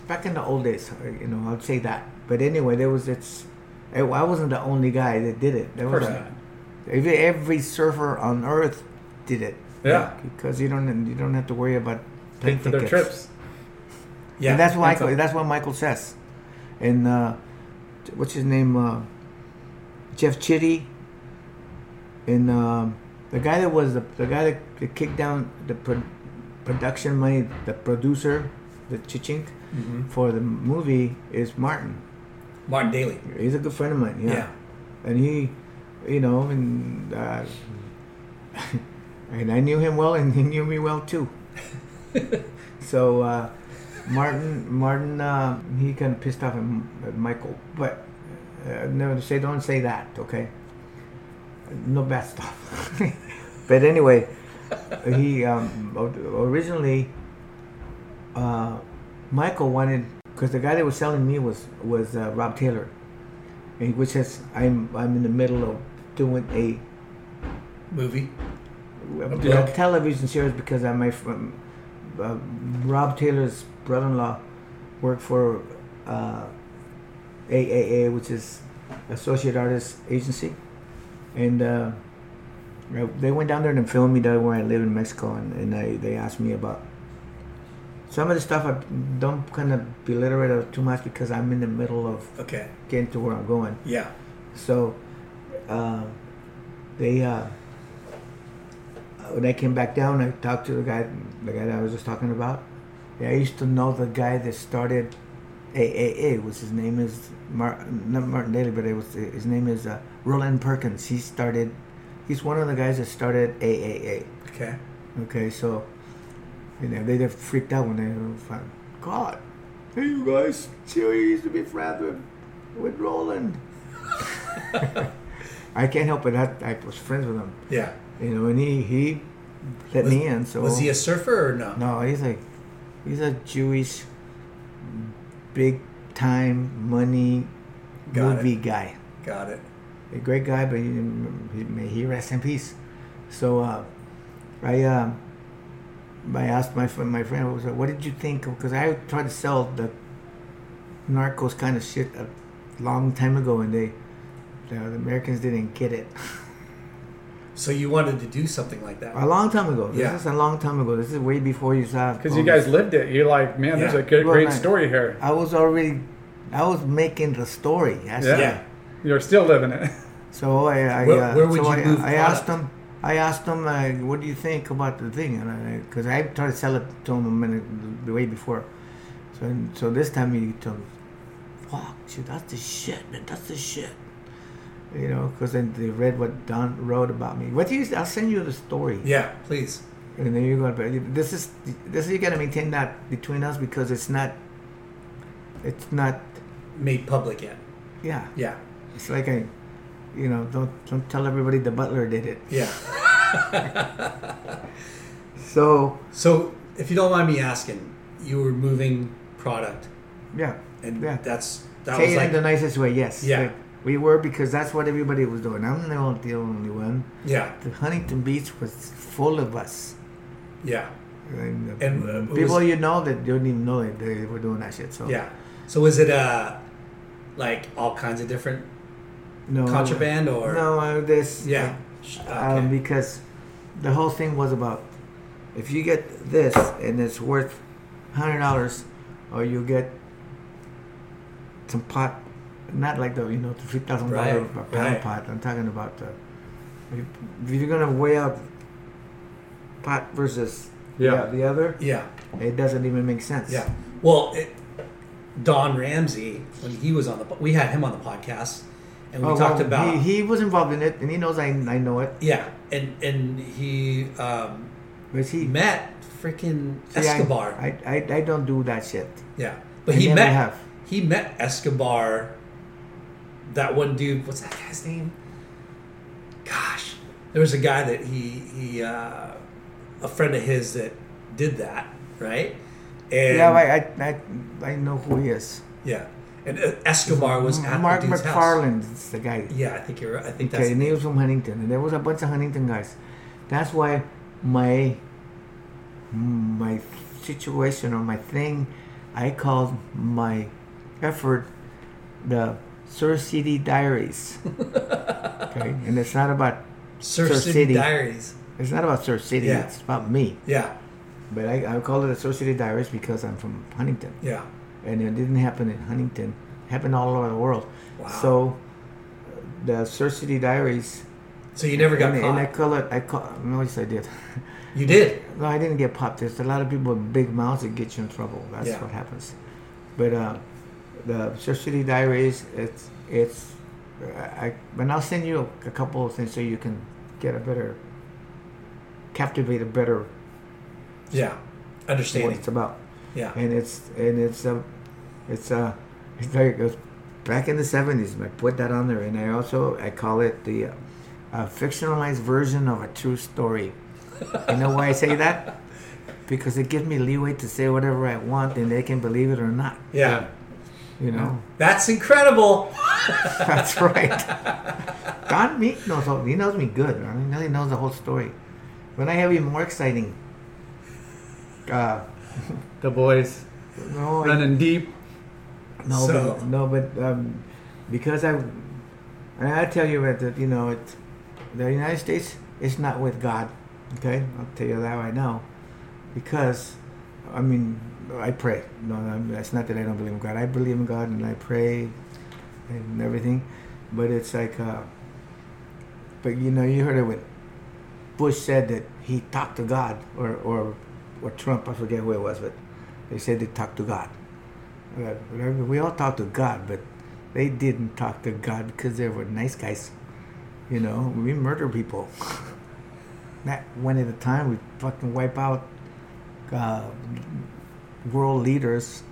back in the old days, uh, you know, I'd say that. But anyway, there was it's. I I wasn't the only guy that did it. There was course a- every, every surfer on earth did it. Yeah. because you don't you don't have to worry about Paying for their trips. Yeah, and that's Michael. That's what Michael says. And uh, what's his name? Uh, Jeff Chitty. And um, the guy that was the, the guy that, that kicked down the pro- production money, the producer, the Chichink Mhm. for the movie is Martin. Martin Daly. He's a good friend of mine. Yeah. Yeah. And he, you know, and uh, and I knew him well, and he knew me well too. so uh, Martin, Martin, uh, he kind of pissed off at, Michael, but uh, never say, don't say that, okay? No bad stuff. but anyway, he um, originally uh, Michael wanted because the guy that was selling me was was uh, Rob Taylor, and which says I'm I'm in the middle of doing a Movie. a television series because I'm my from uh, Rob Taylor's brother-in-law worked for uh, AAA, which is Associate Artist Agency, and uh, they went down there and filmed me there where I live in Mexico, and, and I, they asked me about some of the stuff. I don't kind of belittle it too much because I'm in the middle of Okay. getting to where I'm going. Yeah. So uh, they uh, when I came back down, I talked to the guy, the guy that I was just talking about. Yeah, I used to know the guy that started AAA, which his name is Mar- not Martin Daly, but it was his name is uh, Rowland Perkins. He started. He's one of the guys that started AAA. Okay. Okay, so you know they just freaked out when they found God. Hey, you guys, you used to be friends with with Rowland. I can't help it. I, I was friends with him. Yeah. You know, and he he let Was- me in. So was he a surfer or no? No, he's a he's a Jewish, big time money Got movie it. guy. Got it. A great guy, but he, he, may he rest in peace. So uh, I uh, I asked my friend, my friend, was, like, what did you think? Because I tried to sell the Narcos kind of shit a long time ago, and they the, the Americans didn't get it. So you wanted to do something like that? A long time ago. Yeah. This is a long time ago. This is way before you saw. Because you guys lived it. You're like, man, there's a good, Well, great man, story here. I was already, I was making the story. That's Yeah. Yeah. You're still living it. So I, I Where- uh, where would so you I, move I asked product? I asked him, uh, what do you think about the thing? And because I, tried to sell it to him a minute the way before. So so this time he told me, fuck, shit, that's the shit, man, that's the shit. You know, because then they read what Don wrote about me. What do you? I'll send you the story. Yeah, please. And then you're going, but this is this is you got to maintain that between us because it's not. it's not made public yet. Yeah. Yeah. It's like I, you know, don't don't tell everybody the butler did it. Yeah. so. So, if you don't mind me asking, you were moving product. Yeah. And yeah. that's that Say was like in the nicest way. Yes. Yeah. Like, we were because that's what everybody was doing. I'm not the only one. Yeah. The Huntington Beach was full of us. Yeah. And, And, uh, people was- you know that you don't even know it, they were doing that shit. So Yeah. So was it uh like all kinds of different no contraband or no uh, this Yeah. um, because the whole thing was about if you get this and it's worth hundred dollars or you get some pot not like the you know the three thousand dollar Right, pound right. pot I'm talking about the if you're gonna weigh out pot versus Yeah. the, the other Yeah. it doesn't even make sense Yeah. Well, it, Don Ramsey, when he was on the, we had him on the podcast, and we Oh, talked well, about he, he was involved in it and he knows I, I know it yeah, and and he um, but he met freaking See, Escobar. I, I, I don't do that shit yeah, but I he met have. he met Escobar. That one dude, what's that guy's name? Gosh, there was a guy that he he uh, a friend of his that did that, right? And yeah I, I, I, I know who he is yeah, and uh, Escobar was at Mark the dude's house. McFarland is the guy. Yeah, I think you're. I think Okay, that's and he was from Huntington, and there was a bunch of Huntington guys. That's why my my situation or my thing, I called my effort the Surf City Diaries. okay, and it's not about Surf City Diaries. It's not about Surf City. Yeah. It's about me. Yeah. But I, I call it the Surf City Diaries because I'm from Huntington. Yeah. And it didn't happen in Huntington. It happened all over the world. Wow. So the Surf City Diaries. So you never got and, caught? And I call it. I call. No, yes, I did. You did? No, I didn't get popped. There's a lot of people with big mouths that get you in trouble. That's Yeah. what happens. But uh, the Surf City Diaries. It's it's. I and I'll send you a couple of things so you can get a better, captivate a better Yeah. Understanding. what it's about. Yeah. And it's and it's a, it's a, it's like it was back in the seventies. I put that on there, and I also I call it the, uh, uh, fictionalized version of a true story. you know why I say that? Because it gives me leeway to say whatever I want, and they can believe it or not. Yeah. You know. That's incredible. That's right. Don Meek knows all, he knows me good. Mean, he knows the whole story. But I have even more exciting. Uh, the boys no, I- running deep. No, So- but, no, but um, because I, and I tell you that that, you know it, the United States is not with God. Okay, I'll tell you that right now, because I mean I pray. No, I'm, that's not that I don't believe in God. I believe in God and I pray and everything, but it's like, uh, but you know you heard it when Bush said that he talked to God or or or Trump. I forget who it was, but they said they talked to God. We all talk to God, but they didn't talk to God because they were nice guys. You know, we murder people. Not one at a time. We fucking wipe out uh, world leaders,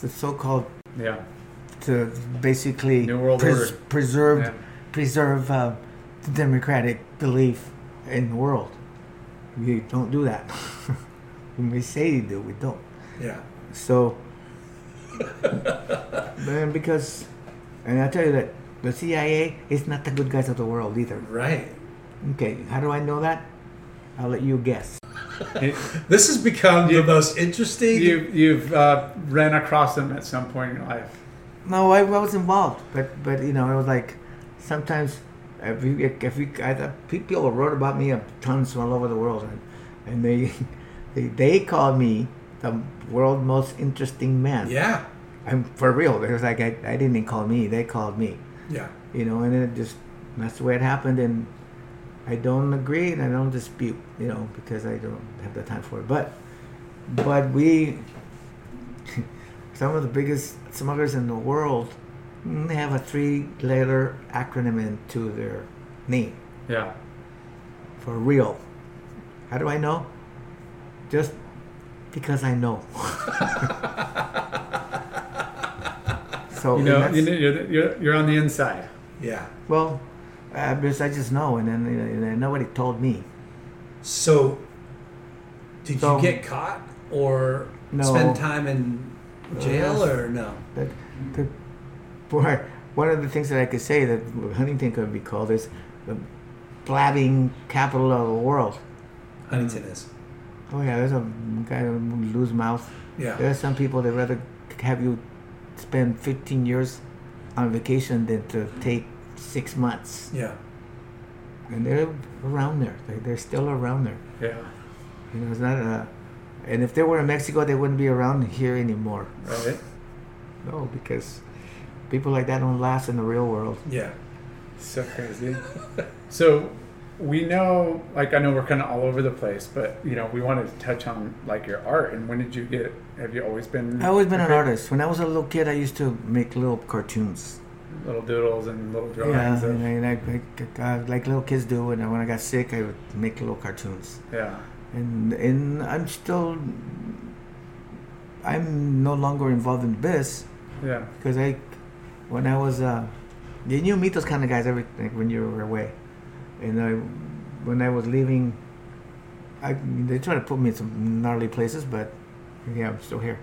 the so-called Yeah. to basically New World pres- preserve Yeah. preserve uh, the democratic belief in the world. We don't do that. when we say we do, we don't. Yeah. So, man, because, and I tell you that the CIA is not the good guys of the world either. Right. Okay, how do I know that? I'll let you guess. This has become the most interesting. You you've uh, ran across them at some point in your life. No, I, I was involved, but but you know, it was like sometimes if you if you I, thought people wrote about me tons from all over the world, and, and they, they they called me the world most interesting man. Yeah. I'm for real. It was like I, I didn't even call me; they called me. Yeah. You know, and it just that's the way it happened, and I don't agree and I don't dispute. You know, because I don't have the time for it. But but we some of the biggest smugglers in the world mm, they have a three-letter acronym into their name Yeah. for real. How do I know? Just because I know. So You know, you know you're, you're, you're on the inside. Yeah. well, uh, because I just know, and then you know, nobody told me. So, did So- you get caught or No. spend time in jail Uh, or no? That, the, boy, one of the things that I could say that Huntington could be called is the blabbing capital of the world. Huntington is. Oh yeah, there's a guy loose mouth. Yeah. There are some people that rather have you spend 15 years on vacation than to take six months. Yeah. And they're around there. They, they're still around there. Yeah. You know, it's not a. And if they were in Mexico, they wouldn't be around here anymore. Right. No, because people like that don't last in the real world. Yeah. So crazy. so we know, like, I know we're kind of all over the place, but you know, we wanted to touch on like your art. And when did you get? Have you always been? I've always been an artist. When I was a little kid, I used to make little cartoons. Little doodles and little Yeah, drawings. of, and I, I, I, I- like little kids do. And when I got sick, I would make little cartoons. yeah. And and I'm still. I'm no longer involved in this Yeah. because I, when I was, uh, you you meet those kind of guys every like, when you were away, and I, when I was leaving, I they try to put me in some gnarly places, but yeah, I'm still here.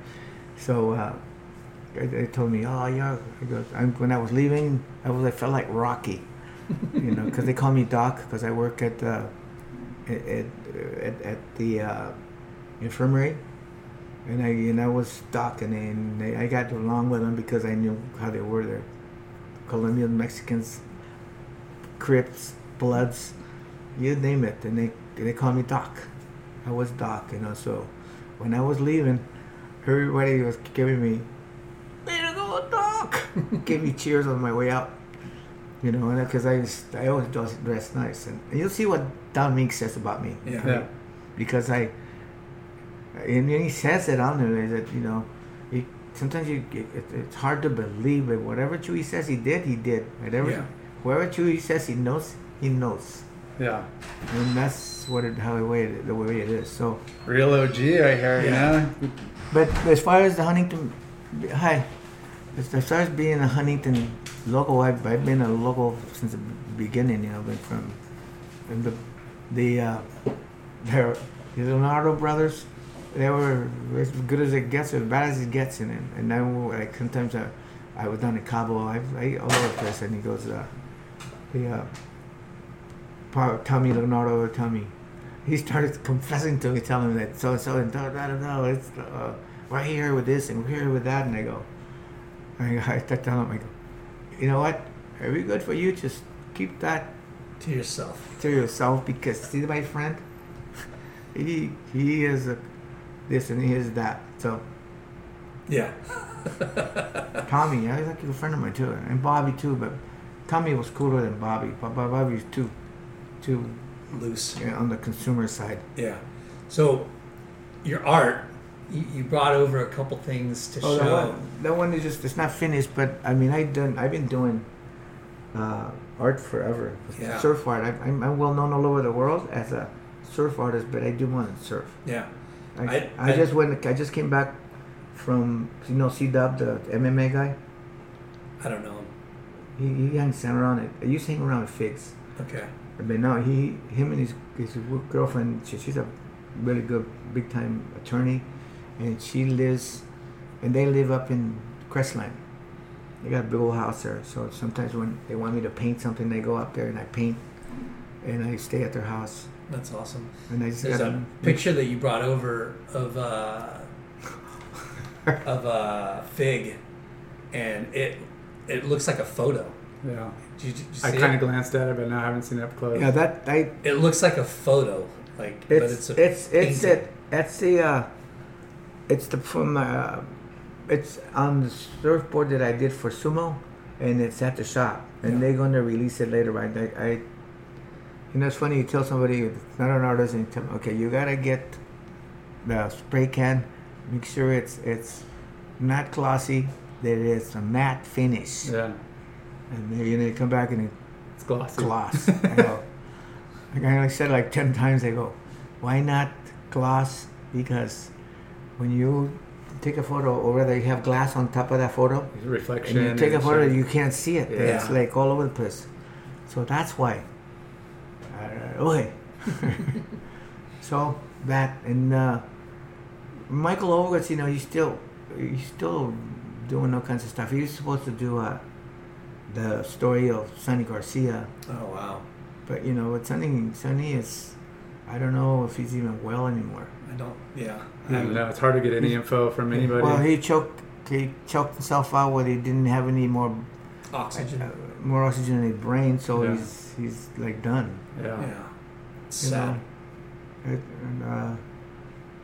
So uh, they, told me, oh yeah, I go, when I was leaving, I was I felt like Rocky, you know, because they call me Doc because I work at uh, at, at, at, the uh, infirmary. And I and I was Doc, and, then they, I got along with them because I knew how they were. They're Colombian Mexicans, Crips, Bloods, you name it. And they they call me Doc. I was Doc, you know. So when I was leaving, everybody was giving me, "Way to go, Doc!" Gave me cheers on my way out. You know, because I was, I always dress, dress nice, and, and you'll see what Don Meek says about me. Yeah. Yeah. Because I, and he says it on there is that you know, he, sometimes you it, it's hard to believe, but whatever Chewy says he did, he did. Whatever, Yeah. whatever Chewy says he knows, he knows, Yeah. and that's what it, how the way it, the way it is. So, Real OG, right here, Yeah. You know. but as far as the Huntington, hi, as, as far as being a Huntington local, I've, I've been a local since the beginning. You know, been from, and the, the, uh, the Leonardo brothers, they were as good as it gets, or as bad as it gets in it. And then like sometimes I, I was down in Cabo, I, I all over the place, and he goes, uh, the, uh, Pa- Tommy Leonardo Tommy. He started confessing to me, telling me that so and so and da da da da. It's uh, we're here with this and we're here with that, and I go, I, I tell him, I go, you know what? Very good for you. Just keep that To yourself. to yourself because see my friend, he he is a, this and he is that. So Yeah. Tommy, I like a friend of mine too, and Bobby too, but Tommy was cooler than Bobby. But Bobby was too too Loose. yeah, on the consumer side. Yeah. So, your art, you, you brought over a couple things to Oh, that show. one, that one is just it's not finished, but I mean I done I've been doing uh, art forever. Yeah. Surf art. I, I'm, I'm well known all over the world as a surf artist, but I do more than surf. Yeah. I, I- I, I- just went. I just came back from you know C Dub, the MMA guy. I don't know. He, he hangs around. It. I used to hang around with Figs, Okay. But now he, him and his his girlfriend. She, she's a really good big time attorney, and she lives, and they live up in Crestline. They got a big old house there. So sometimes when they want me to paint something, they go up there and I paint, and I stay at their house. That's awesome. And I just There's gotta a make- picture that you brought over of uh, of uh, Fig, and it it looks like a photo. Yeah. Did you, did you I kind of glanced at it, but now I haven't seen it up close. Yeah, that I It looks like a photo, like but It's it's a it's it's painting. it. That's the uh, it's the from uh, it's on the surfboard that I did for sumo, and it's at the shop, and Yeah. they're gonna release it later. Right? I, I, you know, it's funny. You tell somebody it's not an artist, and you tell them, okay, you gotta get the spray can. Make sure it's it's not glossy. That it's a matte finish, Yeah. And know you come back and it It's glossy. gloss. I go, like I said like 10 times, I go, why not gloss? Because when you take a photo, or whether you have glass on top of that photo, it's reflection. and you take a photo, you can't see it. It's like all over the place. So that's why. Uh, okay. so that and uh, Michael Oblowitz, you know, he's still he's still doing all kinds of stuff. He was supposed to do uh, the story of Sonny Garcia, Oh wow. but you know, with Sonny, Sonny is I don't know if he's even well anymore. I don't. Yeah. I don't know. It's hard to get any info from anybody. Well, he choked he choked himself out when he didn't have any more Oxygen. uh, more oxygen in his brain, so Yeah. he's he's like done. yeah. Yeah. you Sad. know. It, and, uh,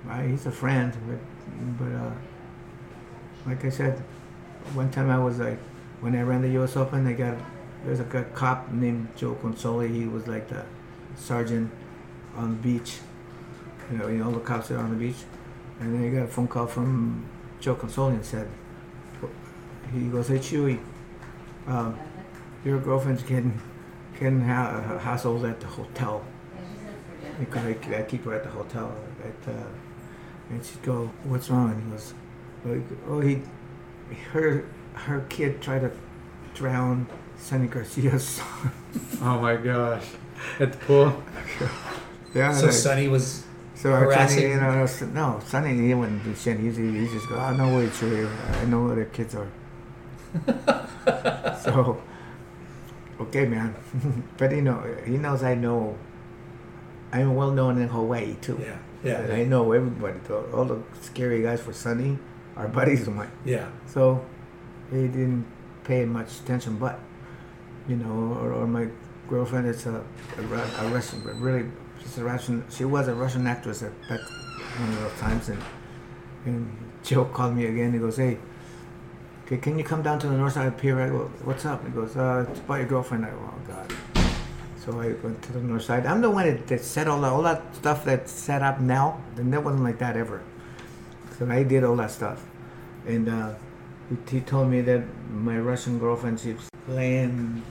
I, he's a friend, but but uh, like I said, one time I was like, when I ran the U.S. Open, I got there's a cop named Joe Consoli. He was like the sergeant on the beach. You know, you know, all the cops are on the beach, and then I got a phone call from Joe Consoli and said, he goes, "Hey Chewy, um, your girlfriend's getting getting ha- hassled at the hotel." because I, I keep her at the hotel. At, uh, and she'd go, "What's wrong?" And he goes, "Oh, he- "Oh, he, her, her kid tried to drown Sonny Garcia's son." Oh my gosh. At the pool. yeah, So like- Sonny was So Sonny, harassing. you know, no, s- no, Sonny, he wouldn't do shit. He, he just go, "I know where it's you. I know where the kids are." so, okay, man. but you know, he knows I know. I'm well known in Hawaii too. Yeah. Yeah. And I know everybody. though. All the scary guys for Sonny are buddies of mine. Yeah. So he didn't pay much attention. But you know, or, or my girlfriend is a, a, a Russian, but really, she's a Russian. She was a Russian actress at back one of those times, and and Joe called me again. He goes, "Hey, can, can you come down to the north side of Pier?" I go, "What's up?" He goes, "Uh, it's about your girlfriend." I go, "Oh God." So I went to the north side. I'm the one that, that set all that, all that stuff that's set up now. And that wasn't like that ever. So I did all that stuff. And uh, he, told me that my Russian girlfriend, she's laying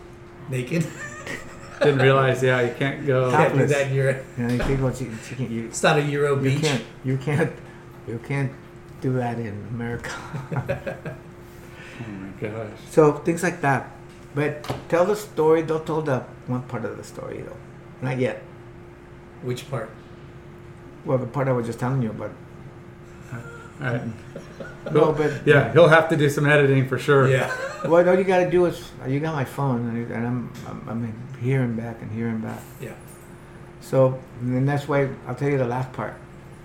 Naked. Didn't realize, yeah, you can't go. Can't do that in Europe. And I think what she, she can, you, It's not a Euro you beach. can't, you can't, you can't do that in America. Oh my gosh. so things like that. But tell the story. Don't tell the one part of the story though. Not yet. Which part? Well, the part I was just telling you about. All right. No, but Yeah, he'll have to do some editing for sure. Yeah. What all you got to do is you got my phone and, and I'm, I'm I'm hearing back and hearing back. Yeah. So and that's why I'll tell you the last part.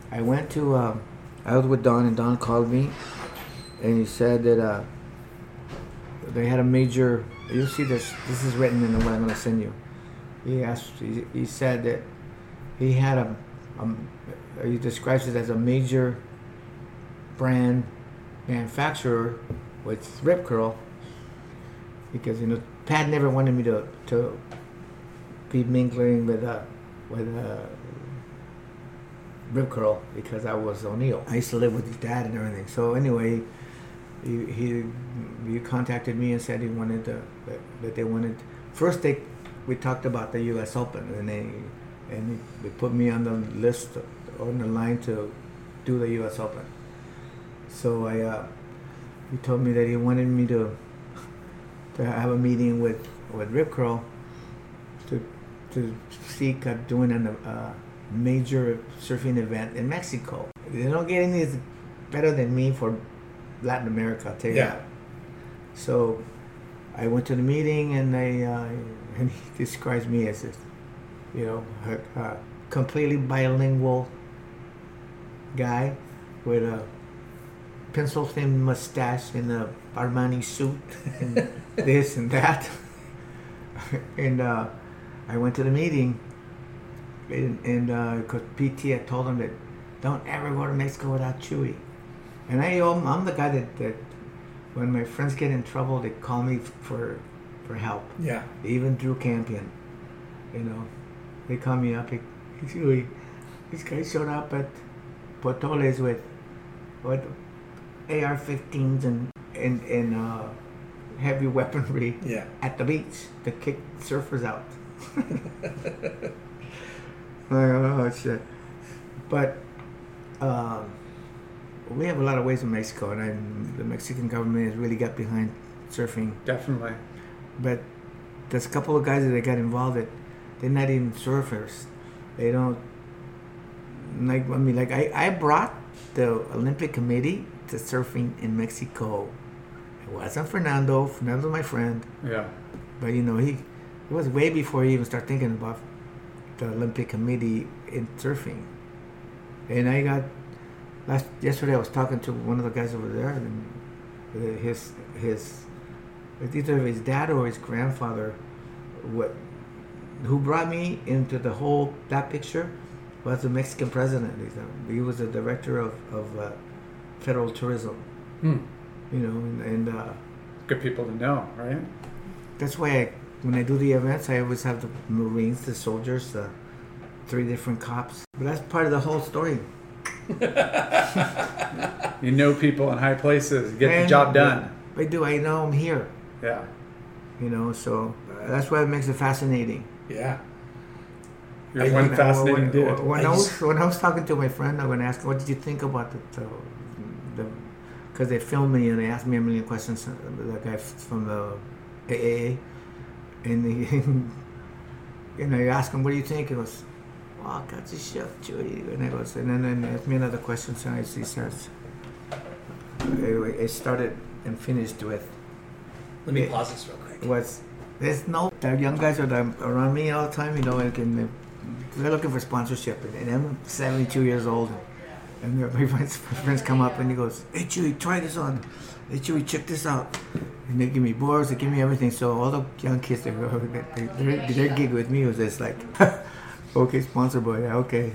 I went to uh, I was with Don and Don called me and he said that uh, they had a major. You'll see this. This is written in the what I'm going to send you. He asked. He, he said that he had a, a. He describes it as a major brand manufacturer with Rip Curl because you know Pat never wanted me to to be mingling with uh with uh Rip Curl because I was O'Neill. I used to live with his dad and everything. So anyway, he he, he contacted me and said he wanted to that, that they wanted first they we talked about the U.S. Open and they and they put me on the list on the line to do the U.S. Open. So I uh, he told me that he wanted me to to have a meeting with with Rip Curl to to seek uh, doing a uh, major surfing event in Mexico. They don't get any better than me for Latin America. I'll tell you Yeah. that. So I went to the meeting and I uh, and he describes me as this, you know, a, a completely bilingual guy with a pencil thin mustache and a Armani suit and this and that. and uh, I went to the meeting and, and uh, cause PT had told him that don't ever go to Mexico without Chewy. And I, I'm, I'm the guy that, that when my friends get in trouble, they call me for for help. Yeah. Even through Campion, you know, they call me up. Chewy, this guy showed up at Potoles with what AR-15s and and and uh, heavy weaponry Yeah. at the beach to kick surfers out. like, oh shit! But um, we have a lot of ways in Mexico, and I, the Mexican government has really got behind surfing. Definitely. But there's a couple of guys that got involved that they're not even surfers. They don't like. I mean, like I, I brought the Olympic Committee to surfing in Mexico. It wasn't Fernando. Fernando's my friend. Yeah. But you know, he it was way before he even started thinking about the Olympic Committee in surfing. And I got last yesterday I was talking to one of the guys over there, and his his either his dad or his grandfather, what who brought me into the whole that picture was the Mexican president. He was the director of of uh, federal tourism. Hmm. You know, and, and uh, Good people to know, right? that's why I, when I do the events, I always have the Marines, the soldiers, the three different cops. But that's part of the whole story. You know people in high places, get the job done. I do. I know I'm here. Yeah. You know, so uh, that's what makes it fascinating. Yeah. You're I- one when- fascinating when, dude. When, I I was when I was talking to my friend, I'm gonna ask, what did you think about the, the, because they filmed me and they asked me a million questions. The guy from the AAA, and he, and I asked him, what do you think? He goes, wow, got the shit, Judy. And I goes, and then, he asked me another question. So I he starts. Anyway, it started and finished with Let me Yeah. pause this real quick. was there's no the young guys are around me all the time you know and they're looking for sponsorship and, and I'm 72 years old and, and my friends, my friends come up and he goes hey Chewy try this on hey Chewy check this out and they give me boards they give me everything so all the young kids they go they, their, their gig with me was just like okay sponsor boy yeah, okay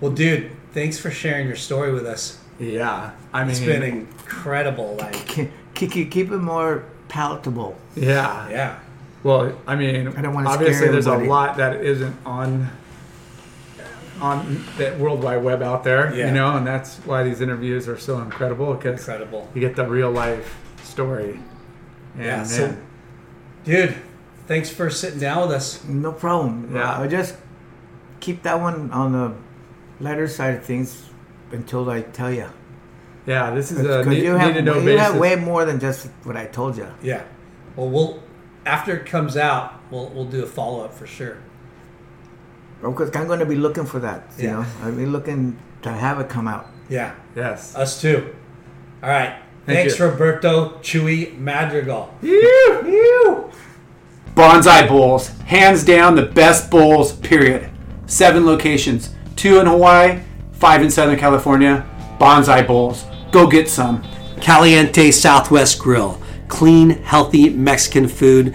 Well, dude, thanks for sharing your story with us. Yeah. I mean, It's been incredible. Like, keep, keep, keep it more palatable yeah. yeah. Well, I mean, I don't wanna obviously scare there's a lot that isn't on on the World Wide Web out there, Yeah. you know, and that's why these interviews are so incredible because Incredible. you get the real life story. And, Yeah. So, man, dude, thanks for sitting down with us. No problem. Yeah. I just keep that one on the lighter side of things until I tell you. yeah, this is a Because need, you have, need to know you basis. have way more than just what I told you. Yeah. Well, we'll after it comes out, we'll we'll do a follow up for sure. Because I'm going to be looking for that. You Yeah. know, I'll be looking to have it come out. Yeah. yes. Us too. All right. Thank Thanks, you. Roberto Chewy Madrigal. Bonsai Bowls, hands down the best bowls, period. Seven locations, two in Hawaii, five in Southern California. Bonsai Bowls, go get some. Caliente Southwest Grill. Clean, healthy Mexican food.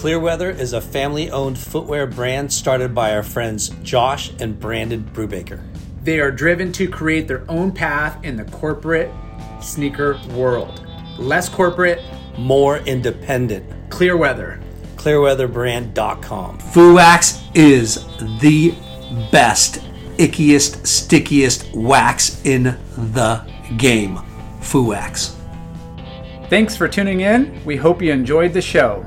Clearweather is a family owned footwear brand started by our friends Josh and Brandon Brubaker. They are driven to create their own path in the corporate sneaker world. Less corporate, More independent. clear weather. clearweatherbrand.com. Fuwax is the best, ickiest, stickiest wax in the game. Fuwax. Thanks for tuning in. We hope you enjoyed the show.